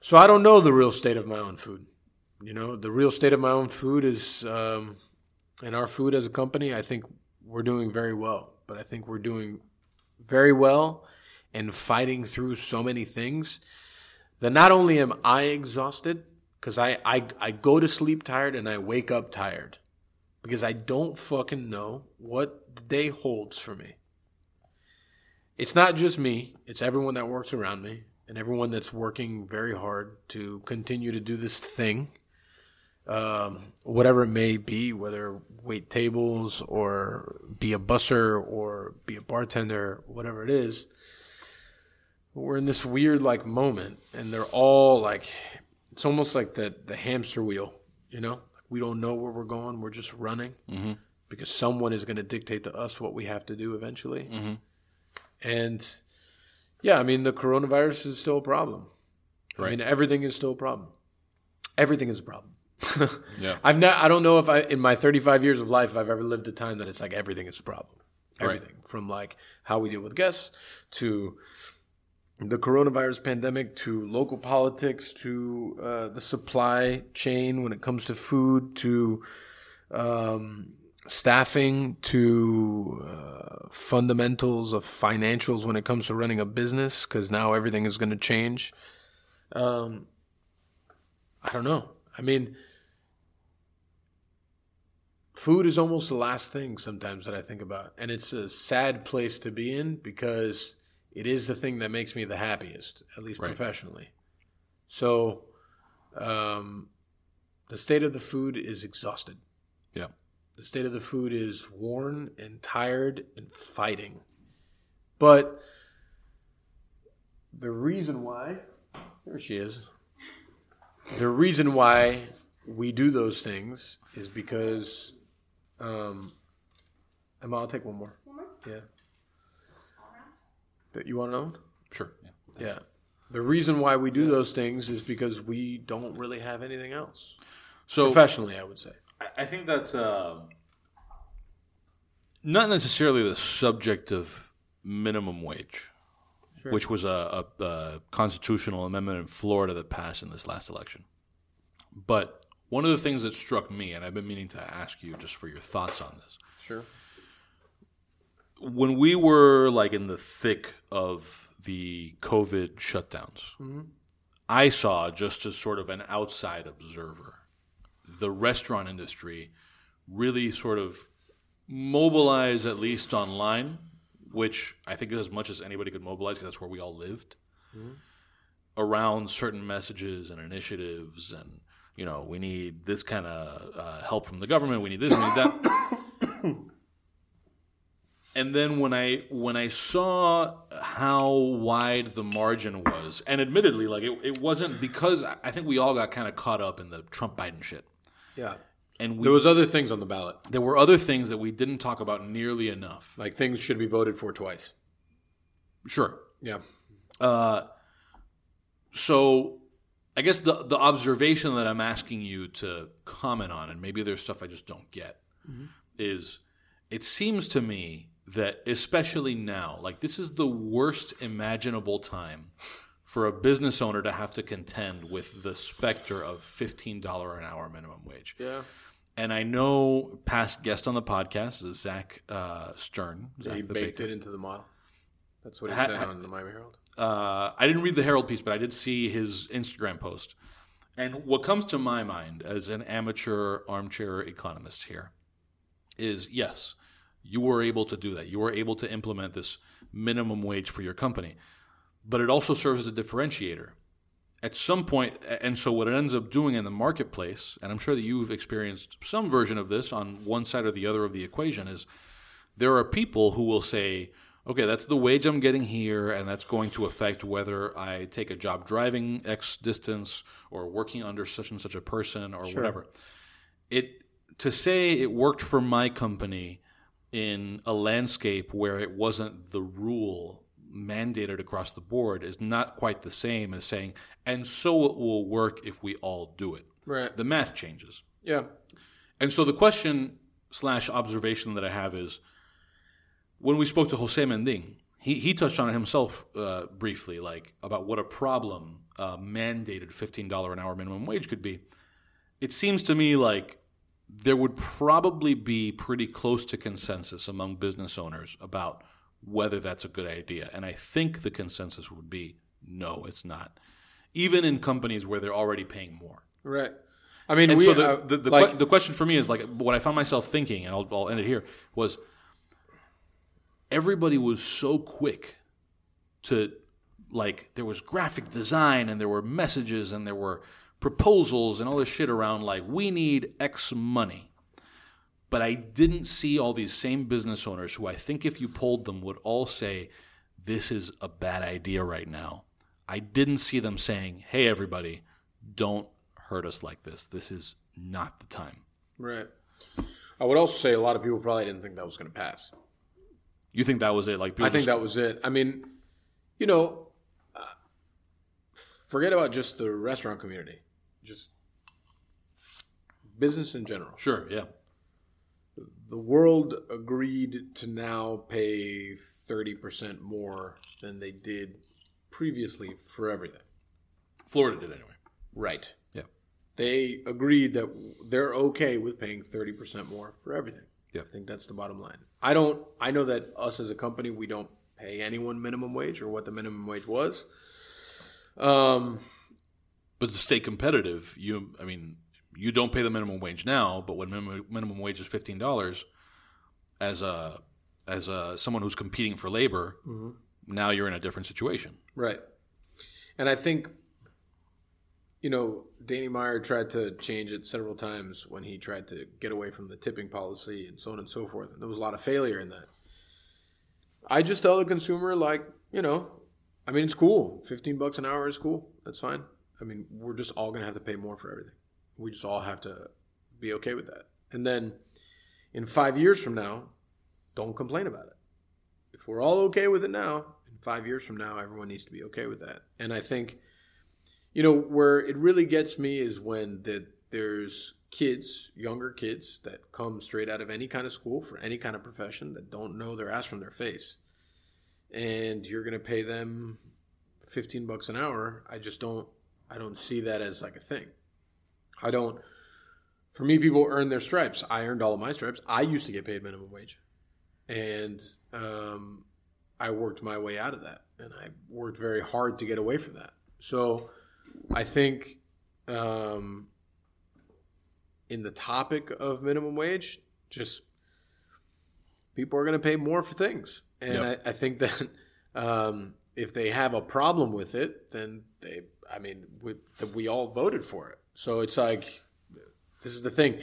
So I don't know the real state of my own food. You know, the real state of my own food is, um, and our food as a company, I think we're doing very well. But I think we're doing very well and fighting through so many things that not only am I exhausted, because I, I I go to sleep tired and I wake up tired because I don't fucking know what the day holds for me. It's not just me; it's everyone that works around me and everyone that's working very hard to continue to do this thing, um, whatever it may be, whether wait tables or be a busser or be a bartender, whatever it is we're in this weird like moment and they're all like it's almost like the the hamster wheel you know? We don't know where we're going. We're just running
Mm-hmm.
because someone is going to dictate to us what we have to do eventually.
Mm-hmm.
and yeah i mean the coronavirus is still a problem. I mean everything is still a problem. Everything is a problem
Yeah.
i've not i don't know if i in my 35 years of life i've ever lived a time that it's like everything is a problem everything from like how we deal with guests to the coronavirus pandemic to local politics to uh, the supply chain when it comes to food to um, staffing to uh, fundamentals of financials when it comes to running a business because now everything is going to change. Um, I don't know. I mean, food is almost the last thing sometimes that I think about, and it's a sad place to be in because it is the thing that makes me the happiest, at least
Right.
professionally. So, um, the state of the food is exhausted.
Yeah.
The state of the food is worn and tired and fighting. But the reason why, there she is. The reason why we do those things is because, um, Emma, I'll take one more.
One more?
Yeah. That you want to know?
Sure. Yeah.
Yeah. The reason why we do those things is because we don't really have anything else.
So
Professionally, I would say.
I- I think that's uh, not necessarily the subject of minimum wage, which was a, a, a constitutional amendment in Florida that passed in this last election. But one of the things that struck me, and I've been meaning to ask you just for your thoughts on this,
Sure.
when we were like in the thick of the COVID shutdowns, mm-hmm. I saw just as sort of an outside observer, the restaurant industry really sort of mobilize at least online, which I think is as much as anybody could mobilize because that's where we all lived, around certain messages and initiatives and. You know, we need this kind of uh, help from the government. We need this, we need that and then when I when I saw how wide the margin was, and admittedly, like it, it wasn't because I think we all got kind of caught up in the Trump Biden shit,
Yeah.
And we,
There was other things on the ballot,
there were other things that we didn't talk about nearly enough.
like things should be voted for twice.
Sure.
Yeah.
Uh, so I guess the the observation that I'm asking you to comment on, and maybe there's stuff I just don't get, is it seems to me that especially now, like this is the worst imaginable time for a business owner to have to contend with the specter of fifteen dollar an hour minimum wage.
Yeah.
And I know past guest on the podcast is Zak uh, Stern. Zak
he
the
baked
baker.
it into the model. That's what he
Ha-
said on the Miami Herald.
uh, I didn't read the Herald piece, but I did see his Instagram post. And what comes to my mind as an amateur armchair economist here is yes, you were able to do that. You were able to implement this minimum wage for your company, but it also serves as a differentiator. At some point, and so what it ends up doing in the marketplace, and I'm sure that you've experienced some version of this on one side or the other of the equation, is there are people who will say, okay, that's the wage I'm getting here, and that's going to affect whether I take a job driving X distance or working under such and such a person or whatever. It to say it worked for my company in a landscape where it wasn't the rule mandated across the board is not quite the same as saying, and so it will work if we all do it.
Right.
The math changes.
Yeah.
And so the question slash observation that I have is when we spoke to Jose Mendin, he, he touched on it himself uh, briefly, like about what a problem uh, mandated $15 an hour minimum wage could be. It seems to me like there would probably be pretty close to consensus among business owners about whether that's a good idea. And I think the consensus would be no, it's not. Even in companies where they're already paying more.
Right. I mean,
And
we
so the,
uh,
the, the,
like
the question for me is like what I found myself thinking, and I'll, I'll end it here, was everybody was so quick to like there was graphic design and there were messages and there were proposals and all this shit around like we need X money. But I didn't see all these same business owners who I think if you polled them would all say, This is a bad idea right now. I didn't see them saying, Hey everybody, don't hurt us like this. This is not the time.
right. I would also say a lot of people probably didn't think that was going to pass.
You think that was it? Like
I think
just-
that was it. I mean, you know, uh, forget about just the restaurant community, just business in general.
Sure, yeah.
The world agreed to now pay 30% more than they did previously for everything.
Florida did anyway.
Right.
Yeah.
They agreed that they're okay with paying 30% more for everything.
Yeah.
I think that's the bottom line. I don't I know that us as a company we don't pay anyone minimum wage or what the minimum wage was. Um
But to stay competitive, you I mean, you don't pay the minimum wage now, but when minimum, minimum wage is fifteen dollars, as a as a someone who's competing for labor, mm-hmm. now you're in a different situation.
Right. And I think, you know, Danny Meyer tried to change it several times when he tried to get away from the tipping policy and so on and so forth. And there was a lot of failure in that. I just tell the consumer, like, you know, I mean, it's cool. 15 bucks an hour is cool. That's fine. I mean, we're just all going to have to pay more for everything. We just all have to be okay with that. And then in five years from now, don't complain about it if we're all okay with it now, in five years from now, everyone needs to be okay with that. And I think, you know, where it really gets me is when that there's kids, younger kids that come straight out of any kind of school for any kind of profession that don't know their ass from their face, and you're going to pay them fifteen bucks an hour. I just don't, I don't see that as like a thing. I don't. For me, people earn their stripes. I earned all of my stripes. I used to get paid minimum wage and um, I worked my way out of that, and I worked very hard to get away from that. So I think um, in the topic of minimum wage, just people are going to pay more for things, and
Yep.
I, I think that um, if they have a problem with it, then they, I mean, we, we all voted for it. So it's like this is the thing.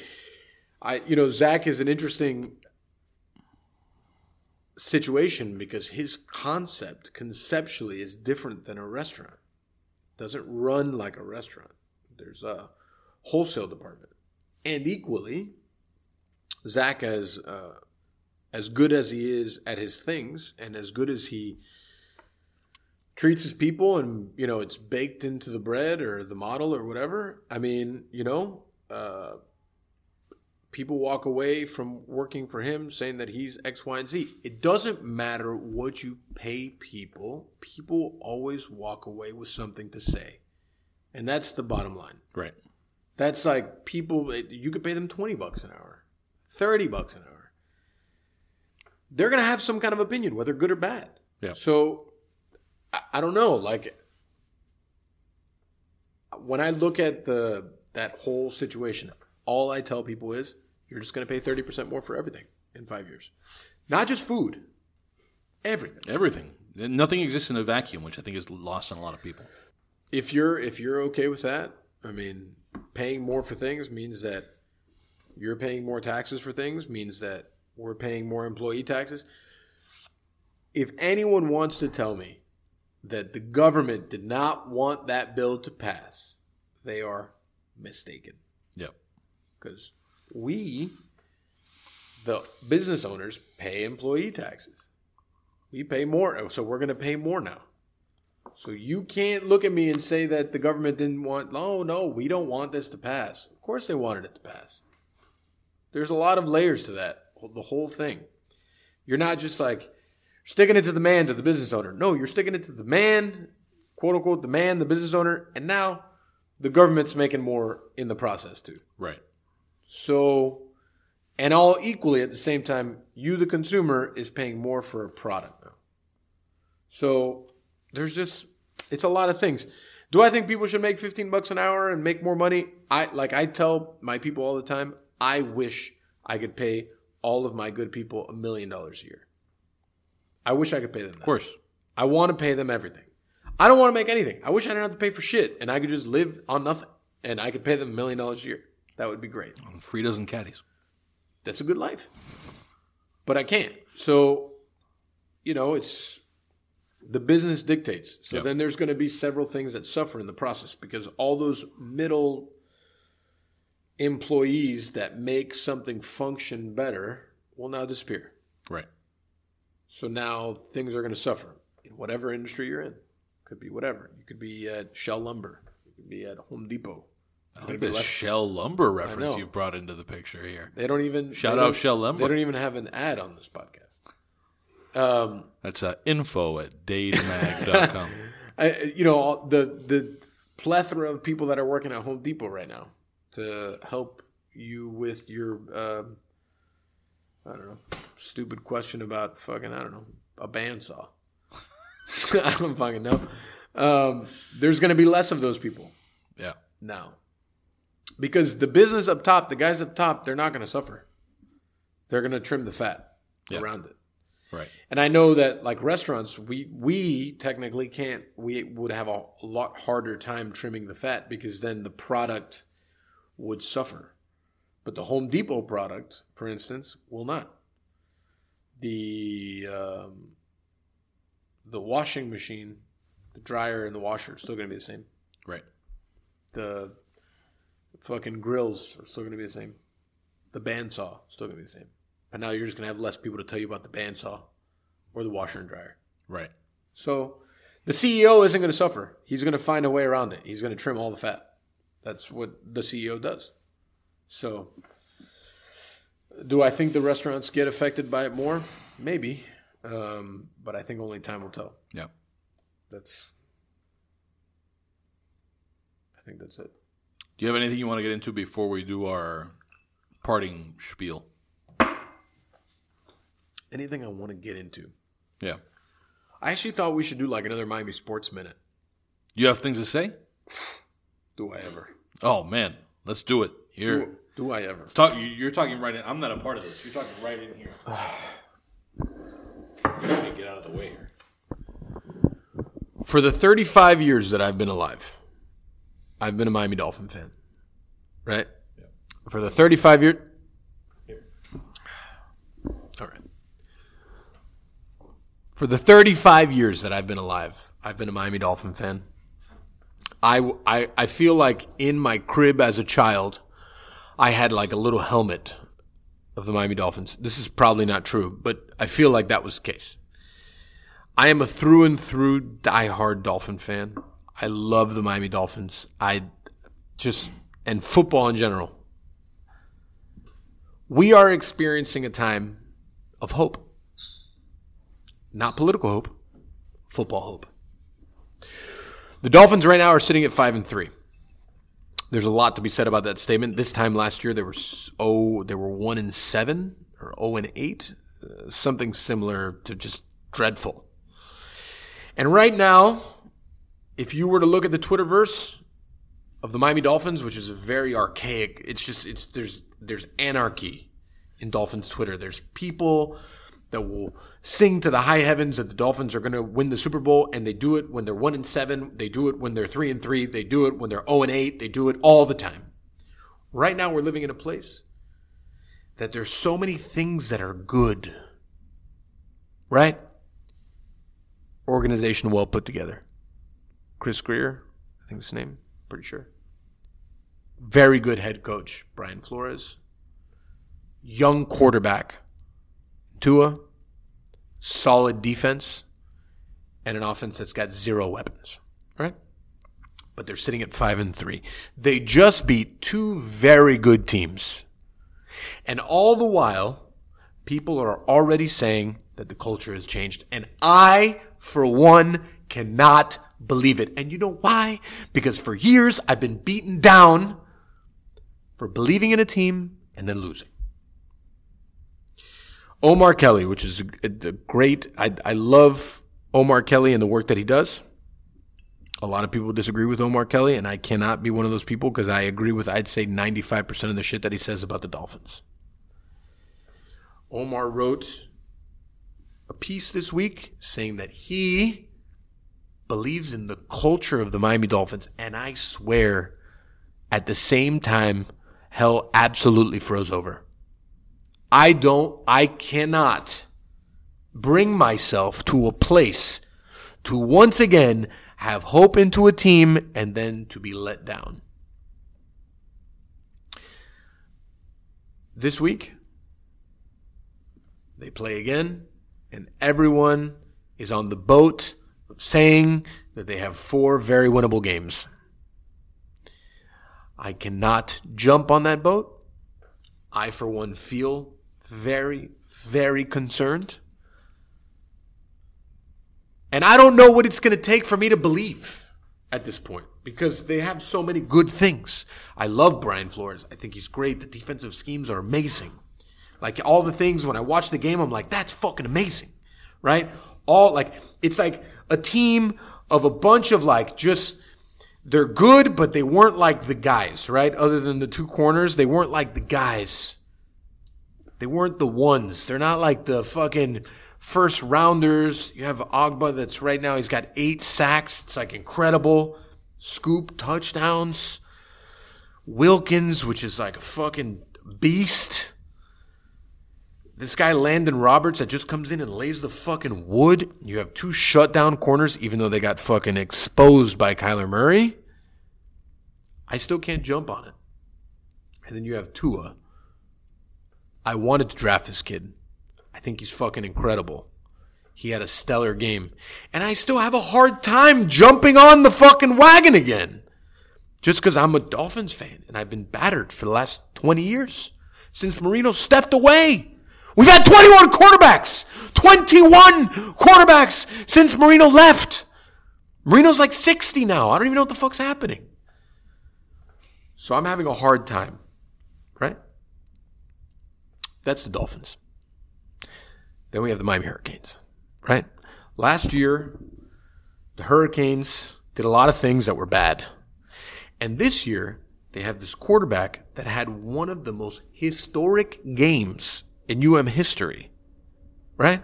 I, you know, Zak is an interesting situation because his concept conceptually is different than a restaurant. It doesn't run like a restaurant. There's a wholesale department, and equally, Zak as uh, as good as he is at his things, and as good as he treats his people, and you know it's baked into the bread or the model or whatever. I mean, you know. Uh, people walk away from working for him saying that he's X, Y, and Z. It doesn't matter what you pay people, people always walk away with something to say. And that's the bottom line.
Right.
That's like people, you could pay them 20 bucks an hour, 30 bucks an hour. They're going to have some kind of opinion, whether good or bad.
Yeah.
So I, don't know. Like, when I look at the that whole situation, all I tell people is you're just going to pay 30% more for everything in five years. Not just food, everything.
Everything. Nothing exists in a vacuum, which I think is lost on a lot of people.
If you're if you're okay with that, I mean, paying more for things means that you're paying more taxes for things means that we're paying more employee taxes. If anyone wants to tell me that the government did not want that bill to pass, they are mistaken.
Yep.
because we, the business owners, pay employee taxes. We pay more, so we're going to pay more now. So you can't look at me and say that the government didn't want. No, no, we don't want this to pass. Of course, they wanted it to pass. There's a lot of layers to that, the whole thing. You're not just like sticking it to the man, to the business owner. No, you're sticking it to the man, quote unquote, the man, the business owner, and now the government's making more in the process too.
Right.
So, and all equally at the same time, you, the consumer, is paying more for a product now. So, there's just, it's a lot of things. Do I think people should make 15 bucks an hour and make more money? I like I tell my people all the time, I wish I could pay all of my good people a million dollars a year. I wish I could pay them that.
Of course.
I want to pay them everything. I don't want to make anything. I wish I didn't have to pay for shit and I could just live on nothing and I could pay them a million dollars a year. That would be great.
Fritas and caddies.
That's a good life. But I can't. So, you know, it's the business dictates. So
Yep.
then there's going to be several things that suffer in the process because all those middle employees that make something function better will now disappear.
Right.
So now things are going to suffer in whatever industry you're in. Could be whatever. You could be at Shell Lumber. You could be at Home Depot.
I like this Shell Lumber reference you brought into the picture here.
They don't even
Shout out Shell Lumber.
They don't even have an ad on this podcast. Um,
That's uh, info at dademag.com.
I, you know the the plethora of people that are working at Home Depot right now to help you with your um I don't know stupid question about fucking I don't know a bandsaw. I don't fucking know. Um, there's going to be less of those people
yeah.
now because the business up top, the guys up top, they're not going to suffer. They're going to trim the fat
Yeah.
around it.
Right.
And I know that like restaurants, we we technically can't. We would have a lot harder time trimming the fat because then the product would suffer. But the Home Depot product, for instance, will not. The um, the washing machine, the dryer and the washer are still going to be the same.
Right.
The fucking grills are still going to be the same. The bandsaw is still going to be the same. But now you're just going to have less people to tell you about the bandsaw or the washer and dryer.
Right.
So the CEO isn't going to suffer. He's going to find a way around it. He's going to trim all the fat. That's what the CEO does. So do I think the restaurants get affected by it more? Maybe. Um, but I think only time will tell.
Yeah.
That's. I think that's it.
Do you have anything you want to get into before we do our parting spiel?
Anything I want to get into?
Yeah.
I actually thought we should do like another Miami Sports Minute.
You have things to say?
Do I ever?
Oh man, let's do it. Here.
Do, do I ever?
Talk, you- you're talking right in. I'm not a part of this. You're talking right in here. Get out of the way here.
For the 35 years that I've been alive, I've been a Miami Dolphin fan. Right? For the 35 years. All right. For the 35 years that I've been alive, I've been a Miami Dolphin fan. I, I, I feel like in my crib as a child, I had like a little helmet of the Miami Dolphins. This is probably not true, but I feel like that was the case. I am a through and through diehard Dolphin fan. I love the Miami Dolphins. I just, and football in general. We are experiencing a time of hope. Not political hope, football hope. The Dolphins right now are sitting at 5 and 3. There's a lot to be said about that statement. This time last year, they were oh, they were one and seven or zero and eight, uh, something similar to just dreadful. And right now, if you were to look at the Twitterverse of the Miami Dolphins, which is very archaic, it's just it's there's there's anarchy in Dolphins Twitter. There's people that will sing to the high heavens that the Dolphins are going to win the Super Bowl, and they do it when they're one and seven. They do it when they're three and three. They do it when they're zero and eight. They do it all the time. Right now, we're living in a place that there's so many things that are good. Right? Organization well put together. Chris Grier, I think his name, pretty sure. Very good head coach, Brian Flores. Young quarterback, Tua. Solid defense, and an offense that's got zero weapons. Right? But they're sitting at five and three. They just beat two very good teams. And all the while, people are already saying that the culture has changed. And I, for one, cannot believe it. And you know why? Because for years I've been beaten down for believing in a team and then losing. Omar Kelly, which is a, a great, I, I love Omar Kelly and the work that he does. A lot of people disagree with Omar Kelly, and I cannot be one of those people because I agree with, I'd say, 95% of the shit that he says about the Dolphins. Omar wrote a piece this week saying that he believes in the culture of the Miami Dolphins, and I swear at the same time, hell absolutely froze over. I don't, I cannot bring myself to a place to once again have hope into a team and then to be let down. This week, they play again, and everyone is on the boat saying that they have four very winnable games. I cannot jump on that boat. I, for one, feel very, very concerned. And I don't know what it's going to take for me to believe at this point because they have so many good things. I love Brian Flores. I think he's great. The defensive schemes are amazing. Like all the things when I watch the game, I'm like, that's fucking amazing. Right? All like, it's like a team of a bunch of like just, they're good, but they weren't like the guys, right? Other than the two corners, they weren't like the guys. They weren't the ones. They're not like the fucking first rounders. You have Ogbah that's right now, he's got eight sacks. It's like incredible. Scoop touchdowns. Wilkins, which is like a fucking beast. This guy, Elandon Roberts, that just comes in and lays the fucking wood. You have two shutdown corners, even though they got fucking exposed by Kyler Murray. I still can't jump on it. And then you have Tua. I wanted to draft this kid. I think he's fucking incredible. He had a stellar game. And I still have a hard time jumping on the fucking wagon again. Just because I'm a Dolphins fan and I've been battered for the last 20 years since Marino stepped away. We've had 21 quarterbacks. 21 quarterbacks since Marino left. Marino's like 60 now. I don't even know what the fuck's happening. So I'm having a hard time, right? That's the Dolphins. Then we have the Miami Hurricanes, right? Last year, the Hurricanes did a lot of things that were bad. And this year, they have this quarterback that had one of the most historic games in UM history, right?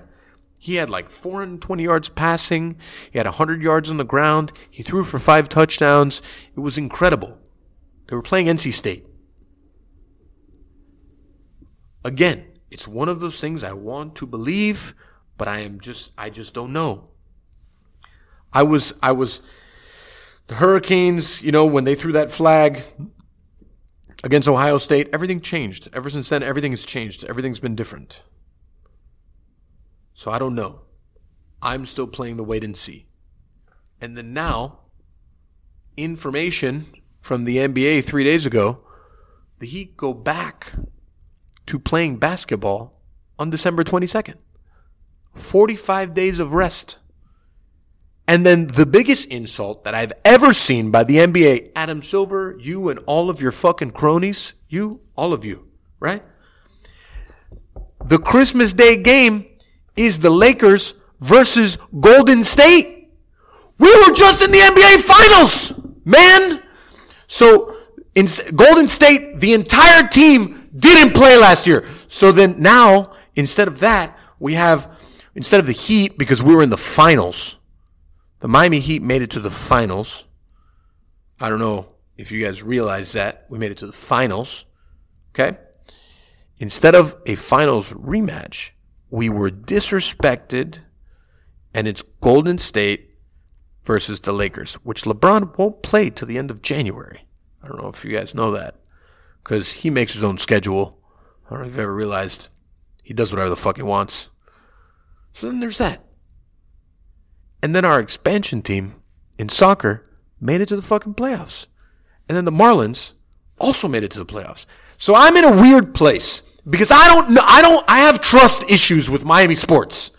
He had like 420 yards passing. He had 100 yards on the ground. He threw for five touchdowns. It was incredible. They were playing NC State. Again, it's one of those things I want to believe, but I am just I just don't know. I was I was the Hurricanes, you know, when they threw that flag against Ohio State, everything changed. Ever since then, everything has changed. Everything's been different. So I don't know. I'm still playing the wait and see. And then now, information from the NBA three days ago, the Heat go back to playing basketball on December 22nd. 45 days of rest. And then the biggest insult that I've ever seen by the NBA, Adam Silver, you and all of your fucking cronies, you, all of you, right? The Christmas Day game is the Lakers versus Golden State. We were just in the NBA Finals, man. So in Golden State, the entire team didn't play last year. So then now, instead of that, we have, instead of the Heat, because we were in the finals, the Miami Heat made it to the finals. I don't know if you guys realize that. We made it to the finals. Okay? Instead of a finals rematch, we were disrespected, and it's Golden State versus the Lakers, which LeBron won't play till the end of January. I don't know if you guys know that because he makes his own schedule. I don't know if you've ever realized he does whatever the fuck he wants. So then there's that. And then our expansion team in soccer made it to the fucking playoffs. And then the Marlins also made it to the playoffs. So I'm in a weird place because I don't know, I don't, I have trust issues with Miami sports.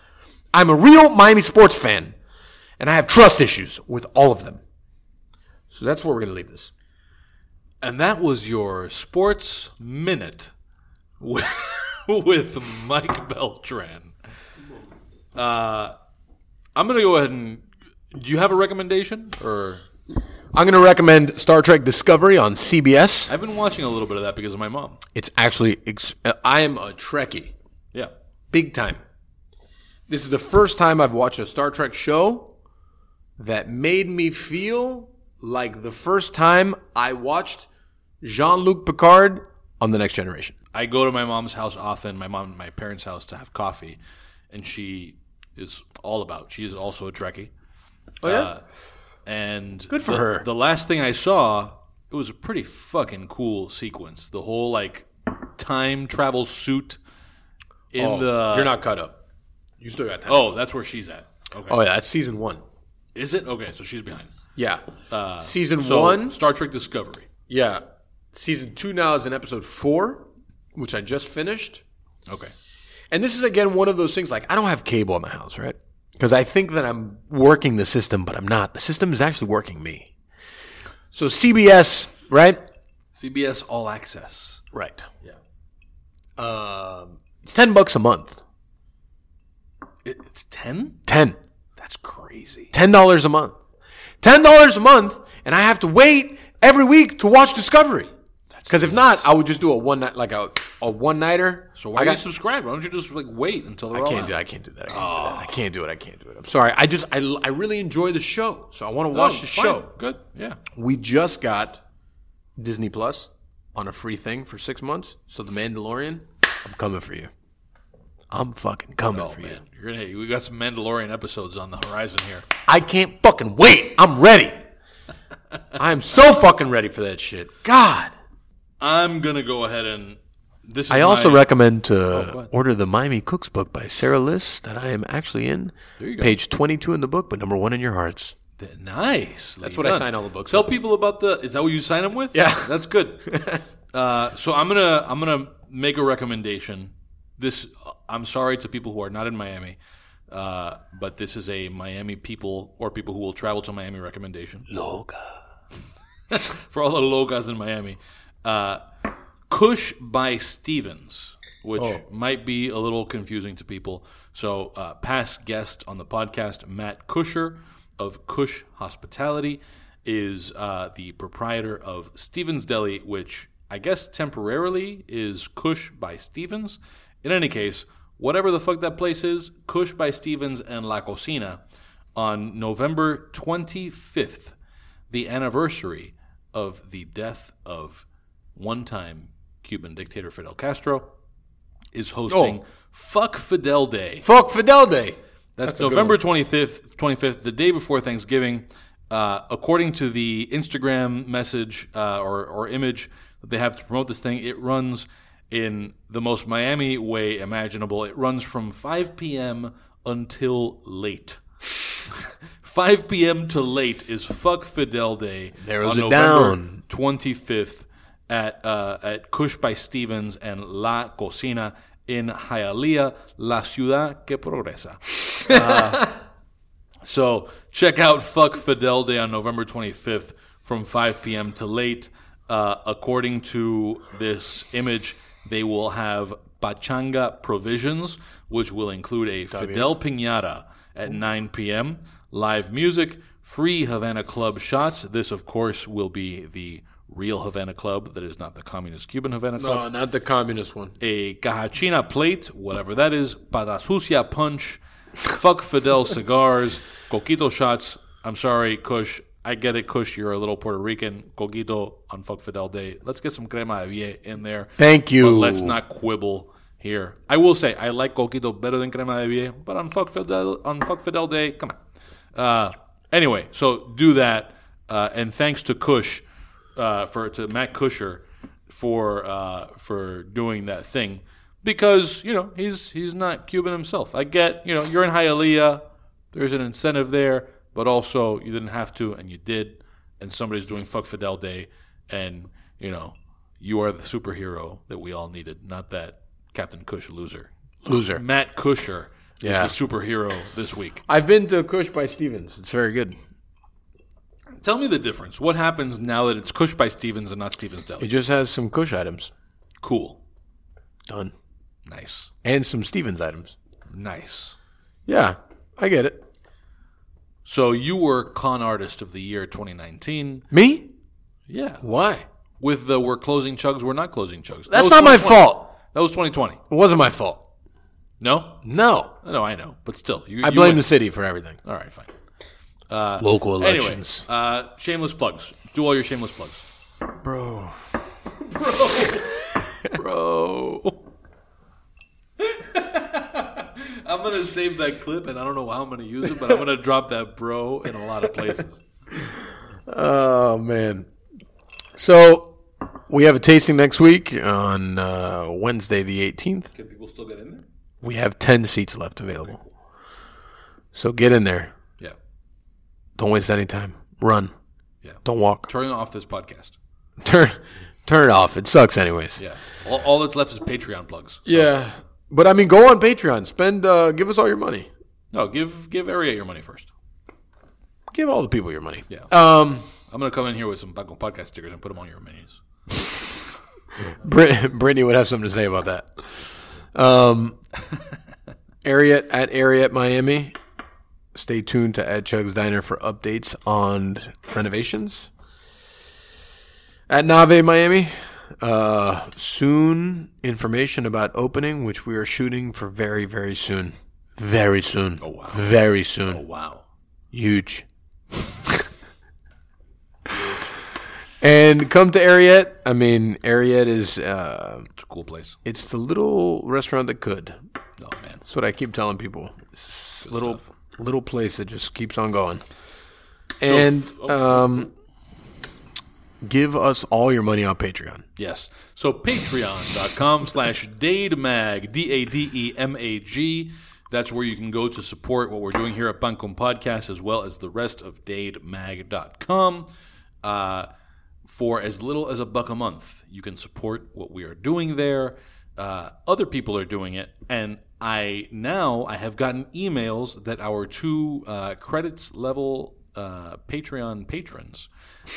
I'm a real Miami sports fan and I have trust issues with all of them. So that's where we're going to leave this.
And that was your sports minute with, with Mike Beltran. Uh, I'm gonna go ahead and. Do you have a recommendation or?
I'm going to recommend Star Trek Discovery on CBS.
I've been watching a little bit of that because of my mom.
It's actually, ex- uh, I am a Trekkie,
Yeah.
big time. This is the first time I've watched a Star Trek show that made me feel like the first time I watched Jean Luc Picard on The Next Generation.
I go to my mom's house often, my mom and my parents' house to have coffee, and she is all about. She is also a Trekkie.
Oh, yeah?
Uh, and
Good for
the-
her.
The last thing I saw, it was a pretty fucking cool sequence. The whole like time travel suit in
Oh,
the
you're not cut up. You still got time.
Oh, that's where she's at. Okay.
Oh, yeah, that's season one.
Is it? Okay, so she's behind.
Yeah. season
So
one,
Star Trek Discovery.
yeah. Season two now is in episode four, which I just finished.
Okay.
And this is again one of those things like I don't have cable in my house, right? Because I think that I'm working the system, but I'm not. The system is actually working me. So CBS, right?
CBS All Access.
Right. Yeah. Um, it's ten bucks a month.
It, it's ten.
Ten.
That's crazy.
Ten dollars a month. Ten dollars a month, and I have to wait every week to watch Discovery. Because if not, I would just do a one night, like a a one nighter.
So why
I
do you subscribe? Why don't you just like wait until they're
I can't do. I can't do that. I can't, do that. Oh. I can't do it. I can't do it. I'm sorry. I just I, I really enjoy the show, so I want to
Oh,
watch the
fine.
show.
Good. Yeah.
We just got Disney Plus on a free thing for six months. So the Mandalorian, I'm coming for you. I'm fucking coming oh, for you.
Oh, Man, you're gonna. We got some Mandalorian episodes on the horizon here.
I can't fucking wait. I'm ready. I'm so fucking ready for that shit. God.
I'm gonna go ahead and. This is
I also
my-
recommend to
go ahead.
order the Miami Cooks book by Sara Liss that I am actually in.
There you go.
Page 22 in the book, but number one in your hearts.
Th- Nice.
That's what I sign all the books
Tell
with.
people about the. Is that what you sign them with?
Yeah.
that's good. uh, so I'm gonna I'm gonna make a recommendation. This I'm sorry to people who are not in Miami, uh, but this is a Miami people or people who will travel to Miami recommendation
Loga.
for all the logos in Miami. Uh, Kush by Stephen's, which
Oh.
might be a little confusing to people. So, uh, past guest on the podcast, Matt Kuscher of Kush Hospitality, is uh, the proprietor of Stephen's Deli, which I guess temporarily is Kush by Stephen's. In any case, whatever the fuck that place is, Kush by Stephen's and La Cocina on November 25th the anniversary of the death of one time Cuban dictator Fidel Castro, is hosting
Oh.
Fuck Fidel Day.
Fuck Fidel Day.
That's,
good
November 25th, 25th, the day before Thanksgiving. Uh, according to the Instagram message uh, or, or image that they have to promote this thing, it runs in the most Miami way imaginable. It runs from 5 p.m. until late. 5 p.m. to late is Fuck Fidel Day
Narrows
on
it
November
down.
25th at uh, at Kush by Stephen's and La Cocina in Hialeah, La Ciudad que Progresa. Uh, so check out Fuck Fidel Day on November 25th from 5 p.m. to late. Uh, according to this image, they will have Pachanga provisions, which will include a Fidel Pinata at 9 p.m., live music, free Havana Club shots. This, of course, will be the real Havana Club that is not the communist Cuban Havana Club
No, not the communist one.
a caja china plate, whatever that is, para sucia punch, fuck Fidel cigars, coquito shots. I'm sorry, Kush. I get it, Kush. You're a little Puerto Rican. Coquito on fuck Fidel Day. Let's get some crema de vie in there.
Thank you.
But let's not quibble here. I will say I like coquito better than crema de vie, but on fuck Fidel on fuck Fidel Day, come on. Uh, anyway, so do that, uh, and thanks to Kush uh, for to Matt Kuscher for uh, for doing that thing because you know he's he's not Cuban himself. I get you know you're in Hialeah, there's an incentive there, but also you didn't have to and you did, and somebody's doing fuck Fidel Day, and you know you are the superhero that we all needed, not that Captain Kush loser.
Loser.
Matt Kuscher
Yeah.
is the superhero this week.
I've been to Kush by Stephen's. It's very good.
Tell me the difference. What happens now that it's Kush by Stephen's and not
Stephen's
Deli?
It just has some Kush items.
Cool.
Done.
Nice.
And some Stephen's items.
Nice.
Yeah, I get it.
So you were con artist of the year 2019.
Me?
Yeah.
Why?
With the we're closing chugs, we're not closing chugs. That
That's
was
not my
2020.
fault.
That was 2020.
It wasn't my fault.
No?
No.
No, I know. But still. You,
I
you
blame
win.
the city for everything.
All right, fine.
Local
Anyway,
elections.
uh, shameless plugs. Do all your shameless plugs.
Bro.
Bro. Bro. I'm going to save that clip, and I don't know how I'm going to use it, but I'm going to drop that bro in a lot of places.
Oh man. So we have a tasting next week on uh, Wednesday the 18th.
Can people still get in there?
We have 10 seats left available. So get in there. Don't waste any time. Run.
Yeah.
Don't walk.
Turn off this podcast.
Turn turn it off. It sucks anyways.
Yeah. All, all that's left is Patreon plugs.
Yeah. But I mean go on Patreon. Spend uh, give us all your money.
No, give give Ariete your money first.
Give all the people your money.
Yeah.
Um
I'm going to come in here with some podcast stickers and put them on your menus.
Brit- Brittany would have something to say about that. Um, Ariete at Ariete Miami. Stay tuned to Ed Chug's Diner for updates on renovations. At Nave Miami, uh, soon information about opening, which we are shooting for very, very soon. Very soon.
Oh, wow.
Very soon.
Oh, wow.
Huge. and come to Ariete. I mean, Ariete is uh,
It's a cool place.
it's the little restaurant that could.
Oh, man.
That's what I keep telling people. It's little little place that just keeps on going. And
oh.
um, give us all your money on Patreon.
Yes. So patreon.com slash dademag, D-A-D-E-M-A-G. That's where you can go to support what we're doing here at Pan Con Podcast as well as the rest of dademag.com. Uh, for as little as a buck a month, you can support what we are doing there. Uh, other people are doing it, and I now I have gotten emails that our two uh, credits level uh, Patreon patrons,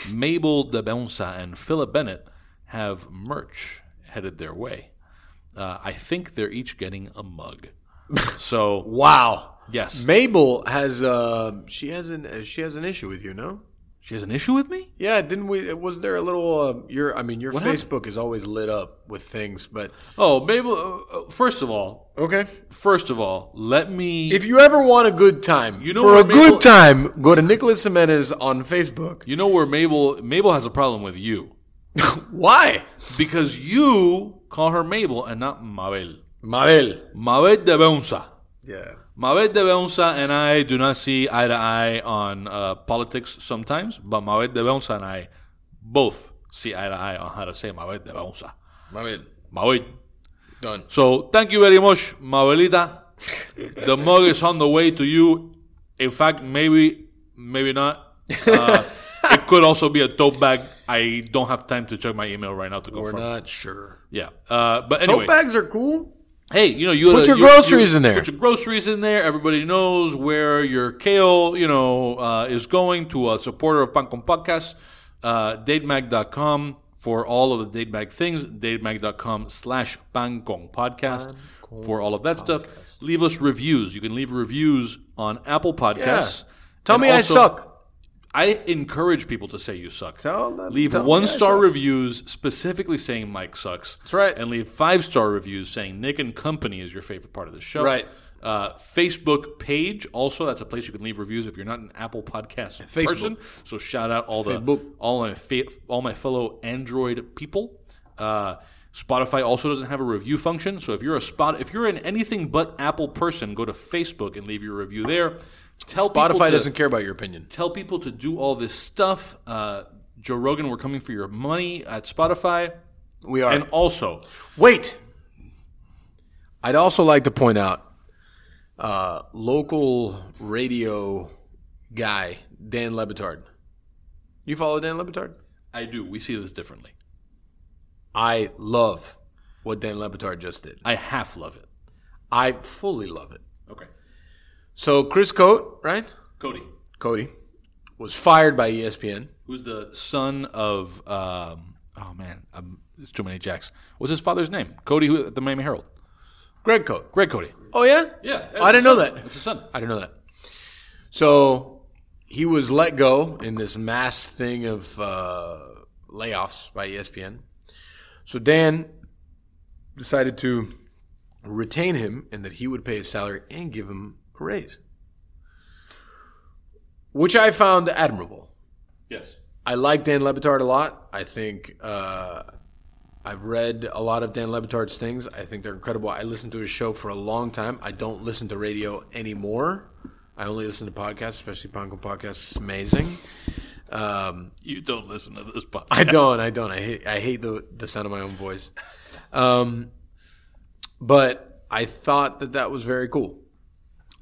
Mabel De DeBonsa and Philip Bennett, have merch headed their way. Uh, I think they're each getting a mug. So
Wow.
yes,
Mabel has uh she has an uh, she has an issue with you, no?
She has an issue with me.
Yeah, didn't we? Wasn't there a little? Uh, your, I mean, your
happened?
Facebook is always lit up with things, but
Oh, Mabel. Uh, uh, first of all,
okay.
first of all, let me.
If you ever want a good time,
You know
for a
Mabel-
good time, go to Nicholas Jimenez on Facebook.
you know where Mabel Mabel has a problem with you
Why?
because you call her Mabel and not Mabel.
Mabel.
Mabel de Bonsa.
Yeah.
Mabel de Bonsa and I do not see eye to eye on uh, politics sometimes, but Mabel de Bonsa and I both see eye to eye on how to say Mabel de Bonsa.
Mabel.
Mabel.
Done.
So thank you very much, Mabelita. the mug is on the way to you. In fact, maybe, maybe not. Uh, it could also be a tote bag. I don't have time to check my email right now to
We're
confirm.
not sure.
Yeah, uh, but anyway,
Tote bags are cool.
Hey, you know, you
Put
gotta-
your groceries in there.
Put your groceries in there. Everybody knows where your kale, you know, uh, is going to a supporter of Pan Con Podcast. Uh, dademag.com for all of the Dademag things. Dademag.com slash Pan Con Podcast for all of that stuff. Leave us reviews. You can leave reviews on Apple Podcasts.
Tell
And
me I suck.
I encourage people to say you suck.
Tell them-
leave
tell
one star reviews specifically saying Mike sucks. That's
right.
And leave five star reviews saying Nick and Company is your favorite part of the show.
Right.
Uh, Facebook page also that's a place you can leave reviews if you're not an Apple Podcast
Facebook.
person. So shout out all the
Facebook.
all my fa- all my fellow Android people. Uh, Spotify also doesn't have a review function, so if you're a spot if you're an anything but Apple person, go to Facebook and leave your review there. Tell people
Spotify
to-
doesn't care about your opinion.
tell people to do all this stuff. Uh, Joe Rogan, we're coming for your money at Spotify.
We are.
And also,
Wait. I'd also like to point out uh, local radio guy, Dan Le Batard. You follow Dan Le Batard?
I do. We see this differently.
I love what Dan Le Batard just did.
I half love it.
I fully love it. So Chris Cote, right?
Cote,
Cote was fired by ESPN.
who's the son of, um, oh man, um, it's too many Jacks. What's his father's name? Cote, who at the Miami Herald.
Greg Cote.
Greg Cote.
Oh yeah,
Yeah.
I didn't know that.
It's his son.
I didn't know that. So he was let go in this mass thing of uh, layoffs by ESPN. So Dan decided to retain him and that he would pay his salary and give him a raise, which I found admirable.
Yes.
I like Dan Le Batard a lot. I think uh, I've read a lot of Dan Le Batard's things. I think they're incredible. I listened to his show for a long time. I don't listen to radio anymore. I only listen to podcasts, especially Pan Con podcasts. It's amazing. Um,
You don't listen to this podcast.
I don't. I don't. I hate. I hate the the sound of my own voice. Um, but I thought that that was very cool.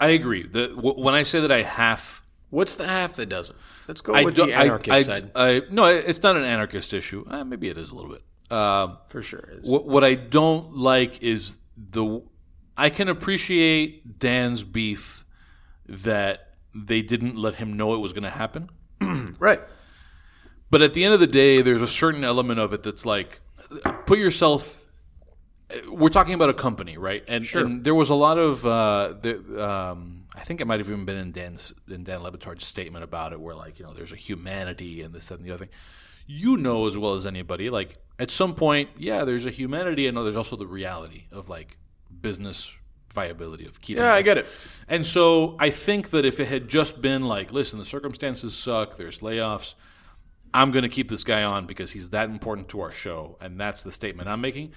I agree. The, w- when I say that I half
What's the half that doesn't? Let's go
I
with
don't-
the
I-
anarchist
I,
side.
I- no, it's not an anarchist issue. Uh, maybe it is a little bit. Um,
for sure. Is.
what, what I don't like is the. I can appreciate Dan's beef that they didn't let him know it was going to happen.
Right.
But at the end of the day, there's a certain element of it that's like, put yourself. We're talking about a company, right? And, and there was a lot of, uh, the, um, I think it might have even been in Dan's in Dan Le Batard's statement about it, where like you know, there's a humanity and this, that, and the other thing. You know as well as anybody, like at some point, yeah, there's a humanity, and there's also the reality of like business viability of keeping.
Yeah, I get it.
And so I think that if it had just been like, listen, the circumstances suck, there's layoffs, I'm going to keep this guy on because he's that important to our show, and that's the statement I'm making.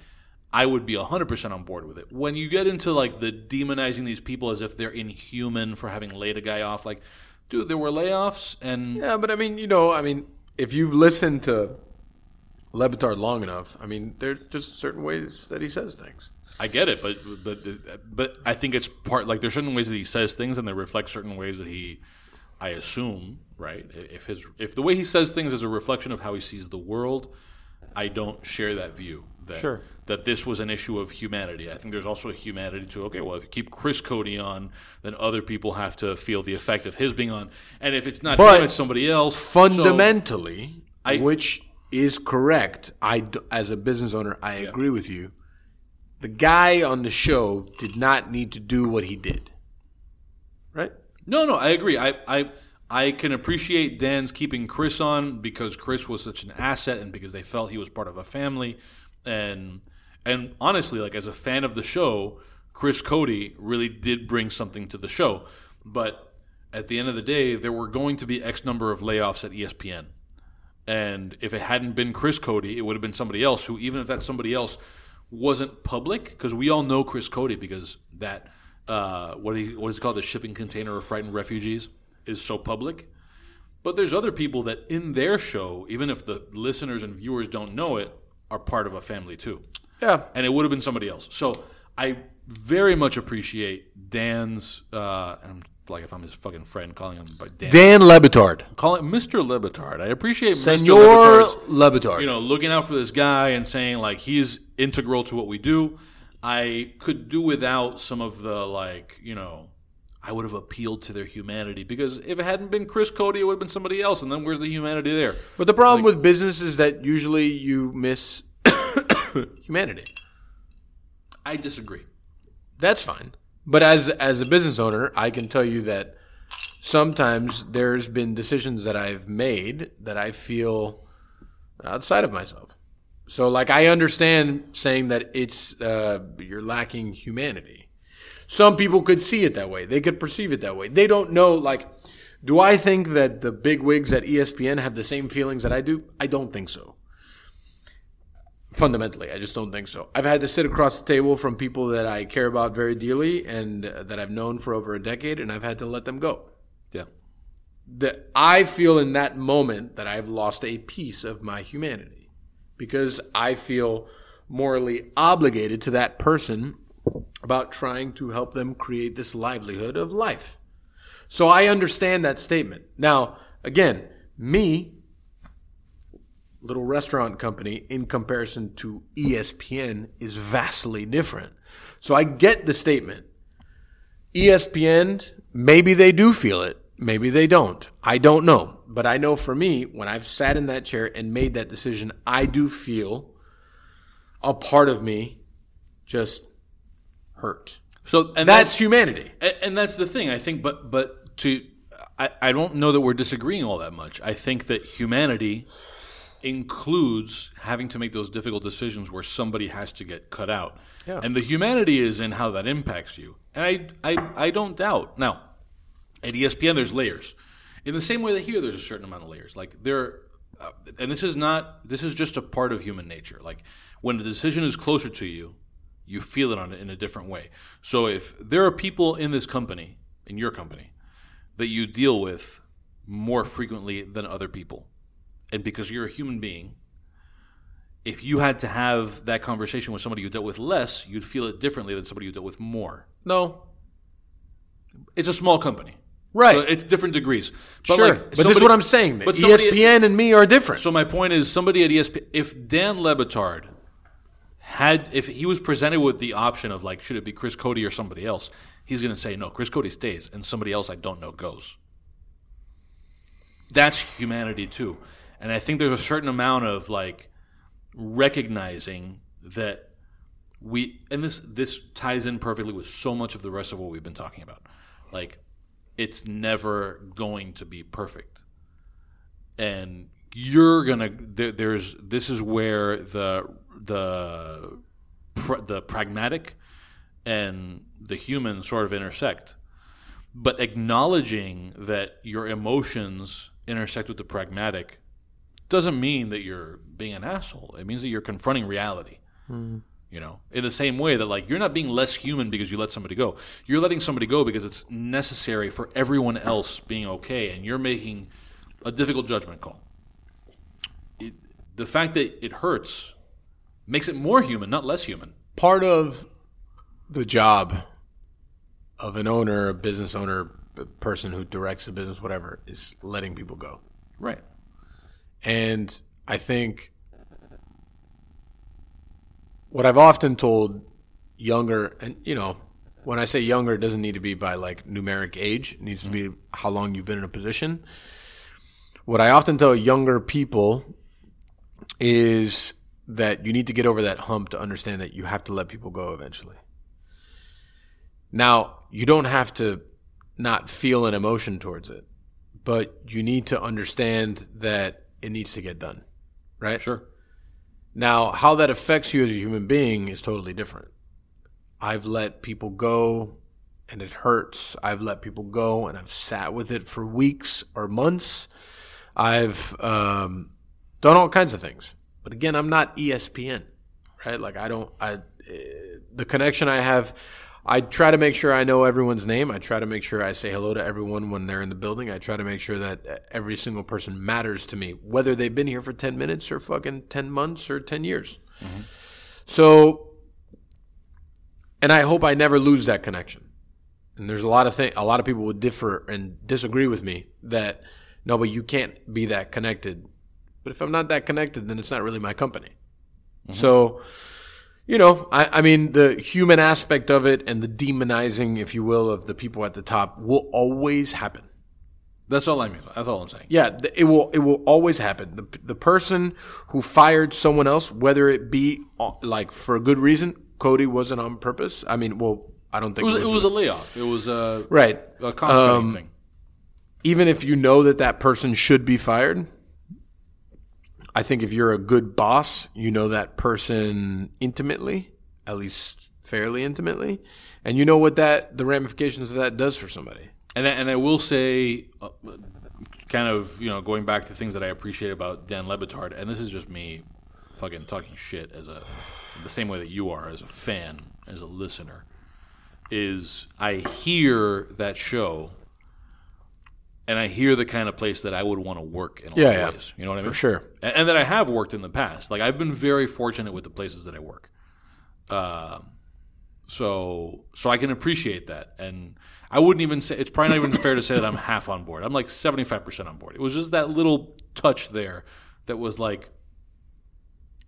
I would be 100% on board with it. When you get into like the demonizing these people as if they're inhuman for having laid a guy off, like, dude, there were layoffs, and
Yeah, but I mean, you know, I mean, if you've listened to Le Batard long enough, I mean, there's just certain ways that he says things.
I get it, but but but I think it's part like there's certain ways that he says things, and they reflect certain ways that he, I assume, right? If his if the way he says things is a reflection of how he sees the world, I don't share that view. That,
Sure.
That this was an issue of humanity. I think there's also a humanity to okay, well, if you keep Chris Cote on, then other people have to feel the effect of his being on, and if it's not
But
him, it's somebody else. So-
Fundamentally,
I-
which is correct, I as a business owner, I agree with you. The guy on the show did not need to do what he did. Right?
No, no, I agree. I, I, I can appreciate Dan's keeping Chris on because Chris was such an asset, and because they felt he was part of a family, and and honestly, like as a fan of the show, Chris Cote really did bring something to the show. But at the end of the day, there were going to be X number of layoffs at ESPN, and if it hadn't been Chris Cote, it would have been somebody else. Who, even if that somebody else wasn't public, because we all know Chris Cote because that uh, what he what is called the shipping container of frightened refugees is so public. But there's other people that in their show, even if the listeners and viewers don't know it, are part of a family too.
Yeah.
And it would have been somebody else. So I very much appreciate Dan's. Uh, and I'm like if I'm his fucking friend, calling him by Dan.
Dan Le Batard.
Call it Mr. Le Batard. I appreciate Mr.
Senor
Le Batard's
Lebitard.
you know, looking out for this guy and saying like he's integral to what we do. I could do without some of the like, you know, I would have appealed to their humanity because if it hadn't been Chris Cote, it would have been somebody else, and then where's the humanity there?
But the problem with business is that usually you miss humanity.
I disagree.
That's fine. But as as a business owner, I can tell you that sometimes there's been decisions that I've made that I feel outside of myself. So like I understand saying that it's uh, you're lacking humanity. Some people could see it that way. They could perceive it that way. They don't know like do I think that the big wigs at ESPN have the same feelings that I do? I don't think so. Fundamentally, I just don't think so. I've had to sit across the table from people that I care about very dearly and uh, that I've known for over a decade, and I've had to let them go.
Yeah.
That I feel in that moment that I've lost a piece of my humanity because I feel morally obligated to that person about trying to help them create this livelihood of life. So I understand that statement. Now, again, me, little restaurant company, in comparison to ESPN, is vastly different. So I get the statement. ESPN, maybe they do feel it. Maybe they don't. I don't know. But I know for me, when I've sat in that chair and made that decision, I do feel a part of me just hurt.
So and
That's humanity.
And, and that's the thing, I think. But but to I, I don't know that we're disagreeing all that much. I think that humanity includes having to make those difficult decisions where somebody has to get cut out.
Yeah.
And the humanity is in how that impacts you. And I, I, I don't doubt. Now, at ESPN, there's layers. In the same way that here, there's a certain amount of layers. Like there, uh, and this is not. This is just a part of human nature. Like when the decision is closer to you, you feel it on it in a different way. So if there are people in this company, in your company, that you deal with more frequently than other people, and because you're a human being, if you had to have that conversation with somebody you dealt with less, you'd feel it differently than somebody you dealt with more.
No.
It's a small company.
Right.
So it's different degrees. But
sure.
like,
but this is what I'm saying.
But somebody-
ESPN and me are different.
So my point is, somebody at ESPN, if Dan Le Batard had, if he was presented with the option of like, should it be Chris Cote or somebody else, he's going to say no. Chris Cote stays, and somebody else I don't know goes. That's humanity too, and I think there's a certain amount of like recognizing that we, and this this ties in perfectly with so much of the rest of what we've been talking about, like it's never going to be perfect and you're gonna there, there's this is where the the pr- the pragmatic and the human sort of intersect. But acknowledging that your emotions intersect with the pragmatic doesn't mean that you're being an asshole. It means that you're confronting reality hmm. you know in the same way that like you're not being less human because you let somebody go. You're letting somebody go because it's necessary for everyone else being okay and you're making a difficult judgment call. It, the fact that it hurts makes it more human not less human
part of the job of an owner, a business owner, a person who directs a business, whatever, is letting people go.
right
And I think what I've often told younger, and you know, when I say younger, it doesn't need to be by like numeric age. It needs to be how long you've been in a position. What I often tell younger people is that you need to get over that hump to understand that you have to let people go eventually. Now, you don't have to not feel an emotion towards it, but you need to understand that it needs to get done, right?
sure
Now, how that affects you as a human being is totally different. I've let people go and it hurts. I've let people go and I've sat with it for weeks or months. I've um, done all kinds of things. But again, I'm not ESPN, right? Like I don't. I uh, the connection I have. I try to make sure I know everyone's name. I try to make sure I say hello to everyone when they're in the building. I try to make sure that every single person matters to me, whether they've been here for 10 minutes or fucking 10 months or 10 years. So, and I hope I never lose that connection. And there's a lot of thing, a lot of people would differ and disagree with me that no, but you can't be that connected. But if I'm not that connected, then it's not really my company. So, you know, I, I mean, the human aspect of it and the demonizing, if you will, of the people at the top will always happen.
that's all i mean that's all i'm saying
Yeah, it will. It will always happen. The the person who fired someone else, whether it be uh, like for a good reason, Cote wasn't on purpose. I mean, well, I don't
it
think
was, it was a layoff it was a,
right.
a cost
Um,
thing
Even if you know that that person should be fired, I think if you're a good boss, you know that person intimately, at least fairly intimately, and you know what that the ramifications of that does for somebody.
And I, and I will say, uh, kind of, you know, going back to things that I appreciate about Dan Le Batard, and this is just me fucking talking shit as a, the same way that you are as a fan, as a listener, is I hear that show and I hear the kind of place that I would want to work in a
Yeah,
lot
yeah.
of ways. You know what I mean?
For sure.
And, and that I have worked in the past. Like I've been very fortunate with the places that I work. Um, so so I can appreciate that, and I wouldn't even say it's probably not even fair to say that I'm half on board. I'm like 75 percent on board. It was just that little touch there that was like,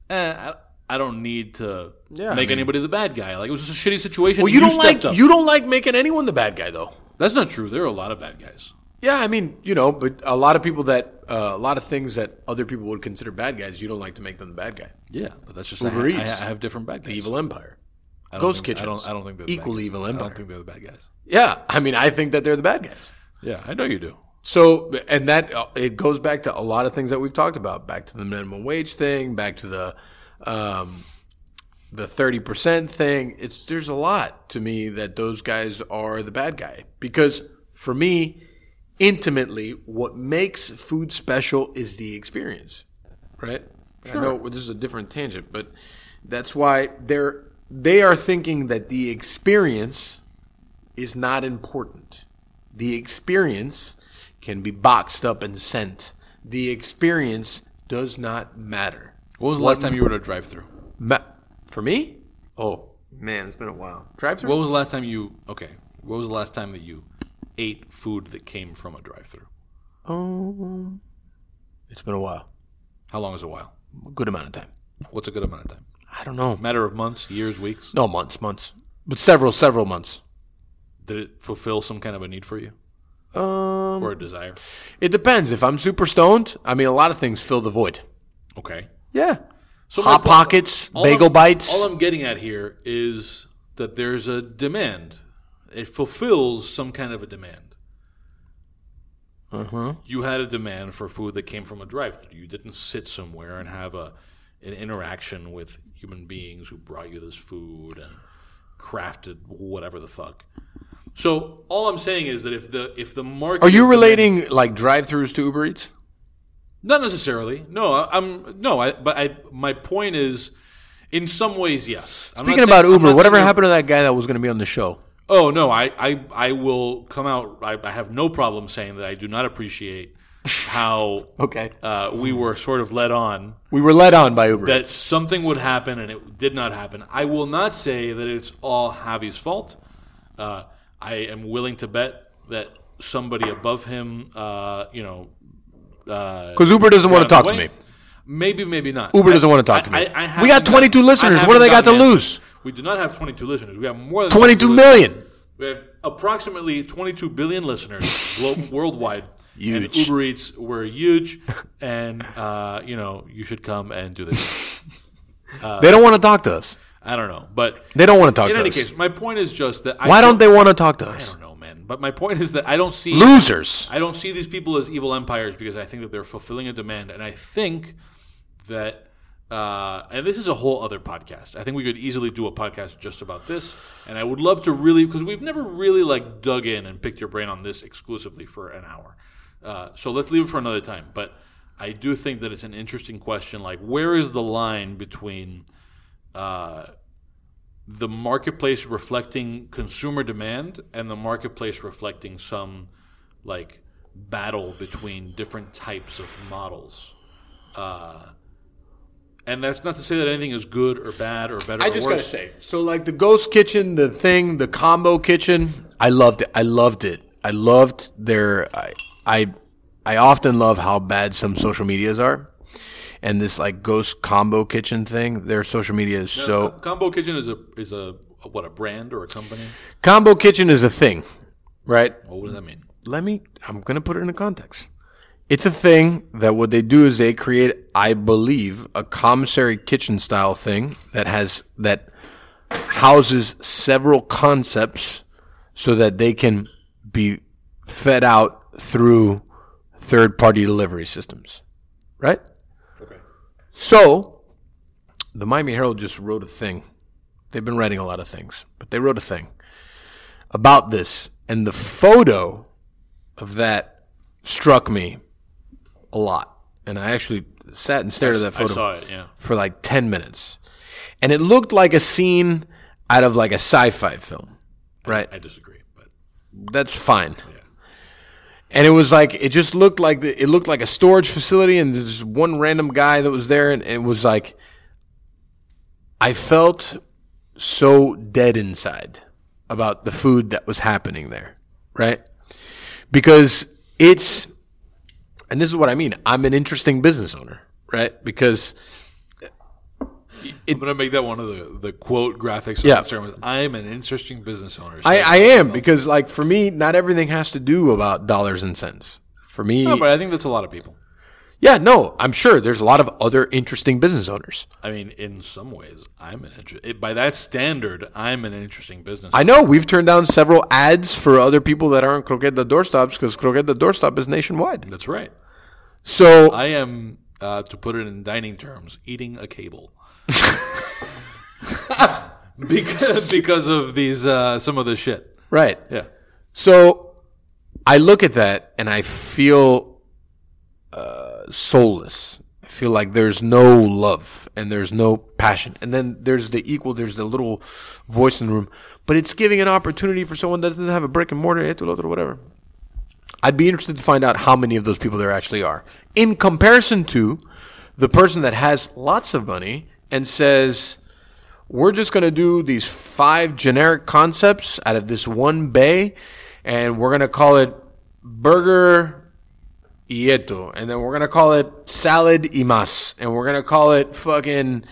eh, I, I don't need to
Yeah, I
make
mean-
anybody the bad guy. Like it was just a shitty situation.
Well, you, don't like
up.
you don't like making anyone the bad guy though.
That's not true. There are a lot of bad guys.
Yeah, I mean, you know, but a lot of people that uh, a lot of things that other people would consider bad guys, you don't like to make them the bad guy.
Yeah, but that's just
Uber
I,
Eats.
I have different bad guys.
The evil empire.
I don't
Ghost
think,
Kitchens.
I don't. I don't think they're the bad
Equal
guys.
evil
I
empire.
don't think they're the bad guys.
Yeah, I mean, I think that they're the bad guys.
Yeah, I know you do.
So, and that uh, it goes back to a lot of things that we've talked about, back to the minimum wage thing, back to the um, the thirty percent thing. It's there's a lot to me that those guys are the bad guy because for me, intimately, what makes food special is the experience, right? Sure. I know this is a different tangent, but that's why they're they are thinking that the experience is not important. The experience can be boxed up and sent. The experience does not matter.
What was the last time you were at a drive-through?
Ma- for me? Oh man, it's been a while. Drive through.
What was the last time you? Okay, what was the last time that you ate food that came from a drive-through?
Um, it's been a while.
How long is a while?
A good amount of time.
What's a good amount of time?
I don't know.
Matter of months, years, weeks?
No months, months, but several, several months.
Did it fulfill some kind of a need for you
Um,
or a desire?
it depends. If I'm super stoned, I mean, a lot of things fill the void.
Okay.
Yeah.
So
Hot
po-
pockets, bagel
I'm-
bites.
All I'm getting at here is that there's a demand. It fulfills some kind of a demand.
uh-huh.
You had a demand for food that came from a drive-through. You didn't sit somewhere and have a an interaction with human beings who brought you this food and crafted whatever the fuck. So all I'm saying is that if the if the market
Are you relating like drive-throughs to Uber Eats?
Not necessarily. No, I- I'm no. I but I my point is, in some ways, yes. I'm
Speaking about Uber, whatever happened to that guy that was going to be on the show?
Oh no, I I, I will come out. I, I have no problem saying that I do not appreciate how
Okay.
uh, we were sort of led on
We were led on by Uber.
that something would happen and it did not happen. I will not say that it's all Javi's fault. Uh, I am willing to bet that somebody above him, uh, you know,
Because Uber doesn't want to talk to me.
Maybe, maybe not.
Uber
I-
doesn't want to talk to me.
I- I-
We got
haven't
22 listeners. What do they got to lose?
We do not have 22 listeners. We have more than
22
listeners. We have approximately 22 billion listeners worldwide. And
Huge.
Uber Eats, we're huge, and uh, you know you should come and do this.
they don't want to talk to us.
I don't know, but
They don't want to talk to us.
in
to
any
us.
case, my point is just that. I
Why don't they want to talk to us?
I don't know, man. But my point is that I don't see
Losers.
I don't see these people as evil empires because I think that they're fulfilling a demand, and I think that. Uh, and this is a whole other podcast. I think we could easily do a podcast just about this, and I would love to really because we've never really like dug in and picked your brain on this exclusively for an hour. Uh, so let's leave it for another time. But I do think that it's an interesting question. Like, where is the line between uh, the marketplace reflecting consumer demand and the marketplace reflecting some like battle between different types of models. Uh, and that's not to say that anything is good or bad or better
I just gotta say, so like the ghost kitchen, the thing, the combo kitchen, I loved it. I loved it. I loved their. I I, I often love how bad some social medias are, and this like ghost combo kitchen thing. Their social media is so uh,
Combo Kitchen is a is a what a brand or a company.
combo kitchen is a thing, right?
What does that mean?
let me i'm going to put it in a context it's a thing that what they do is they create i believe a commissary kitchen style thing that has that houses several concepts so that they can be fed out through third party delivery systems. Right?
Okay.
so the miami herald just wrote a thing. They've been writing a lot of things but they wrote a thing about this. And the photo of that struck me a lot. And I actually sat and stared at that
I
photo
saw it. Yeah.
for like 10 minutes. And it looked like a scene out of like a sci fi film, right?
I disagree, but
That's fine. And it was like, it just looked like, the, it looked like a storage facility and there's one random guy that was there and it was like, I felt so dead inside about the food that was happening there, right? Because it's, and this is what I mean. I'm an interesting business owner, right? Because
I'm gonna make that one of the, the quote graphics.
Yeah.
Instagram. I am an interesting business owner.
I,
So-
I am because like for me, not everything has to do about dollars and cents. For me,
No, but I think that's a lot of people.
Yeah, no, I'm sure there's a lot of other interesting business owners.
I mean, in some ways, I'm an inter- by that standard, I'm an interesting business.
I know we've turned down several ads for other people that aren't Croqueta doorstops because Croqueta doorstop is nationwide.
That's right.
So
I am, uh, to put it in dining terms, eating a cable. because, because of these uh, some of the shit.
right.
Yeah.
So I look at that and I feel uh, soulless. I feel like there's no love and there's no passion. And then there's the equal, there's the little voice in the room. But it's giving an opportunity for someone that doesn't have a brick and mortar, lo whatever. I'd be interested to find out how many of those people there actually are. In comparison to the person that has lots of money and says, we're just going to do these five generic concepts out of this one bay, and we're going to call it burger y and then we're going to call it salad imas. and we're going to call it fucking,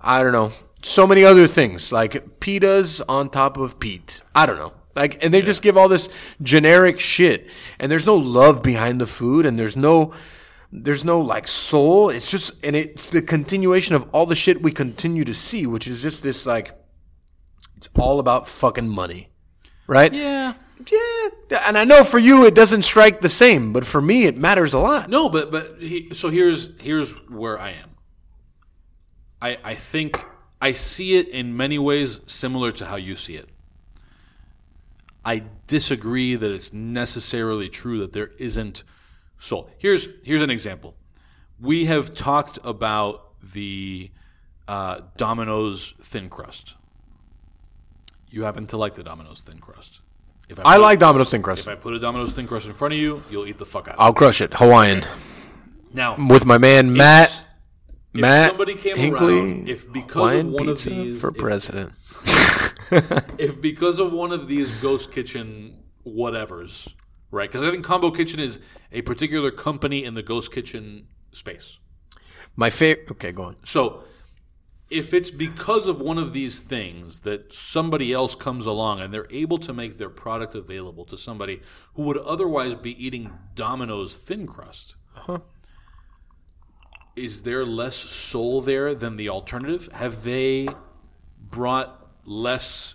I don't know, so many other things, like pitas on top of Pete. I don't know. Like, and they just give all this generic shit, and there's no love behind the food, and there's no, there's no like soul. It's just, and it's the continuation of all the shit we continue to see, which is just this like, it's all about fucking money, right?
Yeah.
Yeah, and I know for you it doesn't strike the same, but for me it matters a lot.
No, but but he, so here's here's where I am. I I think I see it in many ways similar to how you see it. I disagree that it's necessarily true that there isn't soul. Here's here's an example. We have talked about the uh, Domino's thin crust. You happen to like the Domino's thin crust. If
I
put-
like Domino's thin crust.
If I put a Domino's thin crust in front of you, you'll eat the fuck out of it.
I'll crush it. Hawaiian
Now,
with my man Matt.
if
Matt
somebody came
Hinckley.
around, if because
Hawaiian
of one of these,
for
if-
president.
if because of one of these ghost kitchen whatevers, right? Because I think Combo Kitchen is a particular company in the ghost kitchen space.
My favorite. Okay, go on.
So, if it's because of one of these things that somebody else comes along and they're able to make their product available to somebody who would otherwise be eating Domino's thin crust, uh-huh. is there less soul there than the alternative? Have they brought less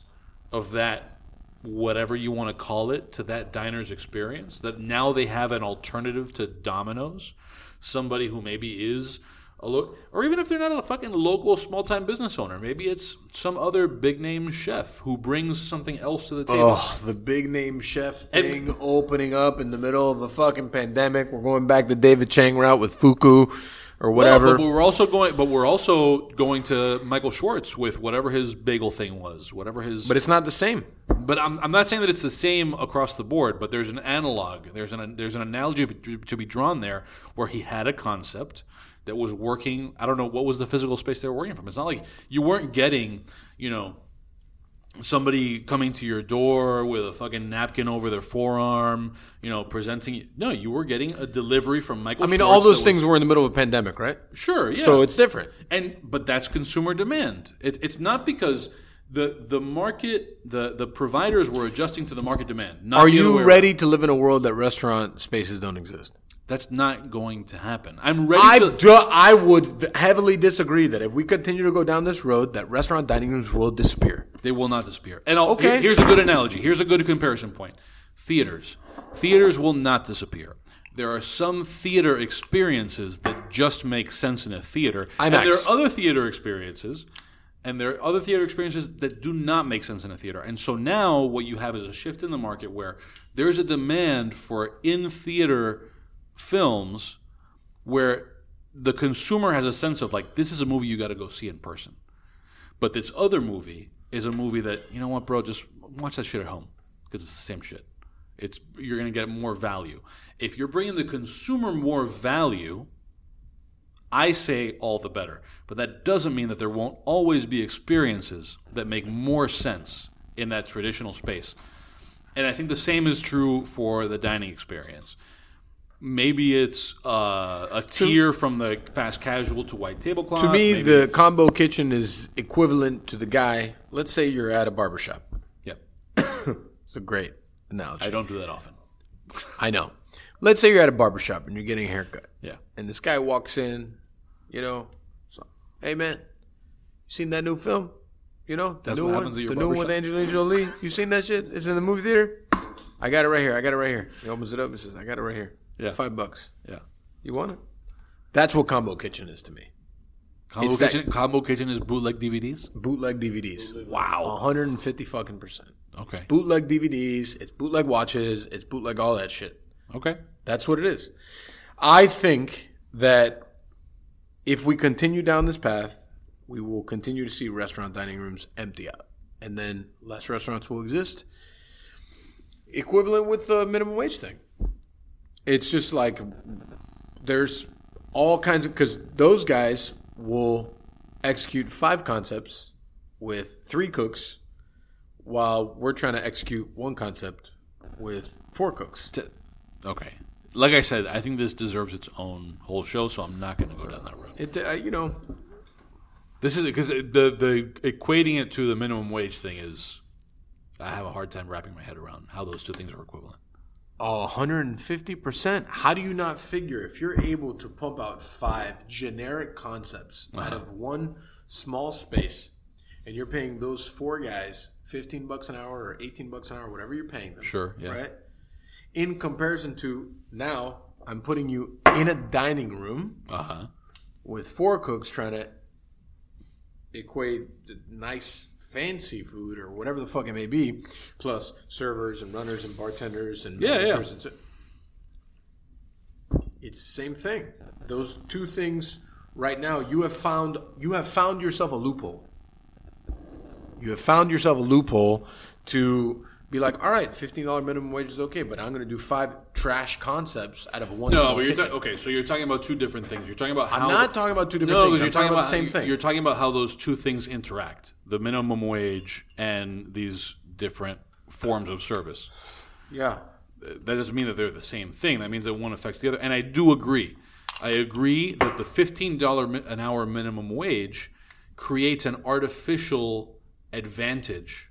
of that, whatever you want to call it, to that diner's experience? That now they have an alternative to Domino's? Somebody who maybe is lo- or even if they're not a fucking local small time business owner, maybe it's some other big name chef who brings something else to the table.
Oh, the big name chef
And-
thing opening up in the middle of a fucking pandemic. We're going back the David Chang route with Fuku or
Well,
whatever.
but we're also going, but we're also going to Michael Schwartz with whatever his bagel thing was, whatever his.
but it's not the same.
But I'm, I'm not saying that it's the same across the board, but there's an analog. There's an there's an analogy to be drawn there where he had a concept that was working. I don't know what was the physical space they were working from. It's not like you weren't getting, you know, somebody coming to your door with a fucking napkin over their forearm, you know, presenting. No, you were getting a delivery from Michael.
I mean,
Schwartz
all those things
was-
were in the middle of a pandemic, right?
sure, yeah.
So it's different.
and but that's consumer demand. It, it's not because. The, the market the, the providers were adjusting to the market demand. Not
Are you ready to live in a world that restaurant spaces don't exist?
That's not going to happen. I'm ready
I,
to.
do, I would heavily disagree that if we continue to go down this road, that restaurant dining rooms will disappear.
They will not disappear. And I'll,
Okay.
here- here's a good analogy. Here's a good comparison point. Theaters. Theaters will not disappear. There are some theater experiences that just make sense in a theater. And
IMAX.
there are other theater experiences, and there are other theater experiences that do not make sense in a theater. And so now what you have is a shift in the market where there's a demand for in theater films where the consumer has a sense of like this is a movie you got to go see in person. But this other movie is a movie that you know what, bro, just watch that shit at home because it's the same shit. It's you're gonna get more value if you're bringing the consumer more value. I say all the better, but that doesn't mean that there won't always be experiences that make more sense in that traditional space. And I think the same is true for the dining experience. Maybe it's uh, a tier from the fast casual to white tablecloth.
To me,
Maybe
the
it's-
combo kitchen is equivalent to the guy. Let's say you're at a barbershop.
Yep.
It's a great analogy.
I don't do that often.
I know. let's say you're at a barber shop and you're getting a haircut,
Yeah.
and this guy walks in, you know, so, hey man, you seen that new film? You know, the
That's
new
what
one,
happens at your
the new one with
barbershop?
Angelina Jolie. You seen that shit? It's in the movie theater. I got it right here. I got it right here. He opens it up and says, "I got it right here.
Yeah.
five bucks.
Yeah.
You want it?" That's what Combo Kitchen is to me.
Combo
It's that-
kitchen. Combo kitchen is bootleg DVDs.
Bootleg DVDs. Wow, 150 fucking percent.
Okay.
It's bootleg DVDs. It's bootleg watches. It's bootleg all that shit.
Okay.
That's what it is. I think that if we continue down this path, we will continue to see restaurant dining rooms empty out. And then less restaurants will exist. Equivalent with the minimum wage thing. It's just like there's all kinds of, because those guys will execute five concepts with three cooks while we're trying to execute one concept with four cooks.
T- Okay. Like I said, I think this deserves its own whole show, so I'm not going to go down that road.
It, uh, you know,
This is because the the equating it to the minimum wage thing is, I have a hard time wrapping my head around how those two things are equivalent.
A hundred and fifty percent. How do you not figure if you're able to pump out five generic concepts
Uh-huh.
out of one small space, and you're paying those four guys fifteen bucks an hour or eighteen bucks an hour, whatever you're paying them,
Sure, yeah.
right? In comparison to now, I'm putting you in a dining room
Uh huh.
with four cooks trying to equate the nice fancy food or whatever the fuck it may be, plus servers and runners and bartenders and
Yeah,
managers
yeah.
and so- it's the same thing. Those two things right now you have found you have found yourself a loophole. You have found yourself a loophole to be like, all right, fifteen dollar minimum wage is okay, but I'm going to do five trash concepts out of one.
No, but you're ta- okay. So you're talking about two different things. You're talking about how
I'm not talking about two different
no,
things.
because you're talking about
the same thing.
You're talking about how those two things interact: the minimum wage and these different forms of service.
yeah.
that doesn't mean that they're the same thing. That means that one affects the other. And I do agree. I agree that the fifteen dollar an hour minimum wage creates an artificial advantage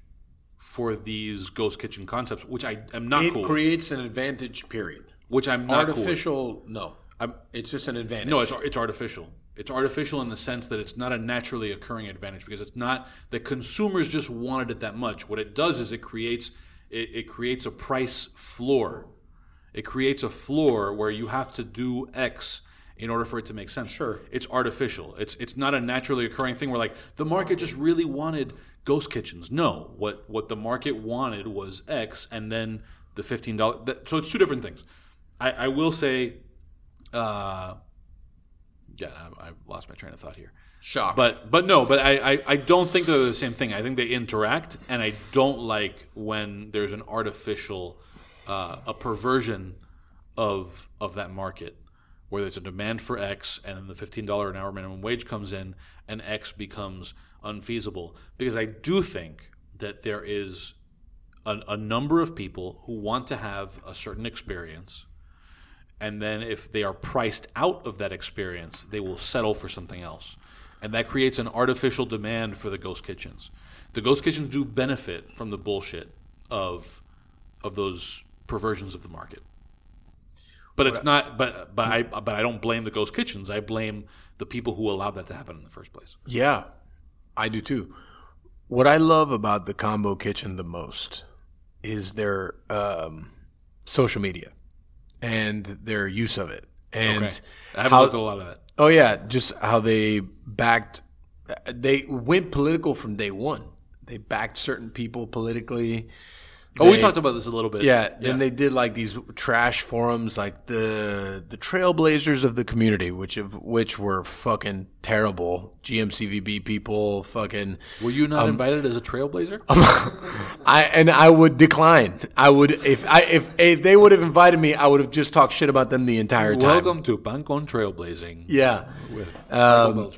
for these ghost kitchen concepts, which I am not
It
cool.
creates an advantage. Period.
Which I'm not cool.
Artificial, no.
I'm-
it's just an advantage.
No, it's it's artificial. It's artificial in the sense that it's not a naturally occurring advantage because it's not that consumers just wanted it that much. What it does is it creates it, it creates a price floor. It creates a floor where you have to do X in order for it to make sense.
Sure.
It's artificial. It's it's not a naturally occurring thing where like the market just really wanted ghost kitchens. No, what what the market wanted was X, and then the fifteen dollars. So it's two different things. I, I will say. Uh, yeah, I, I lost my train of thought here.
shocked.
But but no, but I, I, I don't think they're the same thing. I think they interact, and I don't like when there's an artificial, uh, a perversion of of that market, where there's a demand for X, and then the fifteen dollar an hour minimum wage comes in, and X becomes unfeasible. Because I do think that there is a, a number of people who want to have a certain experience and then if they are priced out of that experience, they will settle for something else. And that creates an artificial demand for the ghost kitchens. The ghost kitchens do benefit from the bullshit of of those perversions of the market. But it's not but but I but I don't blame the ghost kitchens. I blame the people who allowed that to happen in the first place.
yeah, I do too. What I love about the combo kitchen the most is their um, social media and their use of it, and
Okay. I haven't
how-
looked at a lot of it.
Oh yeah, just how they backed. They went political from day one. They backed certain people politically.
Oh, we talked about this a little bit.
Yeah, and they did like these trash forums, like the the Trailblazers of the community, which of which were fucking terrible. GMCVB people, fucking.
Were you not invited as a trailblazer?
I and I would decline. I would if I if if they would have invited me, I would have just talked shit about them the entire time.
Welcome to Pan Con Trailblazing
Yeah.
with
Um.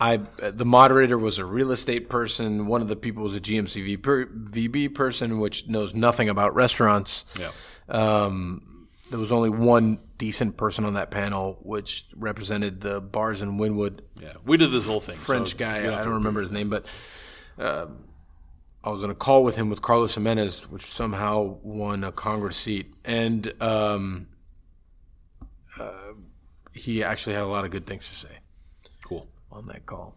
I the moderator was a real estate person. One of the people was a per, VB person, which knows nothing about restaurants.
Yeah.
Um, there was only one decent person on that panel, which represented the bars in Wynwood.
Yeah. We did this whole thing.
French
so
guy, I don't remember his name, but uh, I was on a call with him with Carlos Gimenez, which somehow won a Congress seat, and um, uh, he actually had a lot of good things to say. On that call.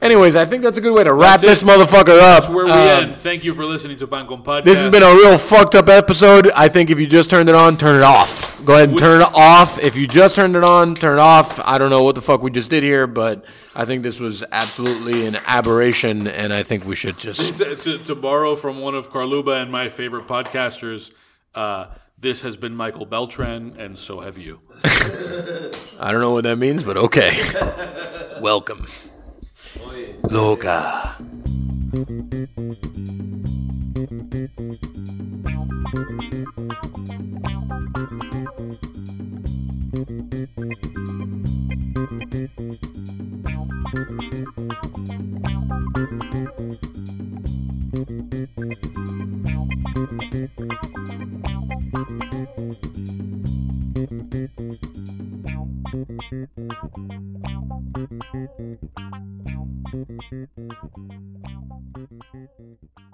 Anyways, I think that's a good way to wrap
That's
this motherfucker up.
Where we
Um,
end. Thank you for listening to Pan Con Podcast.
This has been a real fucked up episode. I think if you just turned it on, turn it off. Go ahead and turn it off. If you just turned it on, turn it off. I don't know what the fuck we just did here, but I think this was absolutely an aberration, and I think we should just.
to, to borrow from one of Carluba and my favorite podcasters, uh, this has been Michael Beltran, and so have you.
I don't know what that means, but okay. Welcome. Loca. Thank you.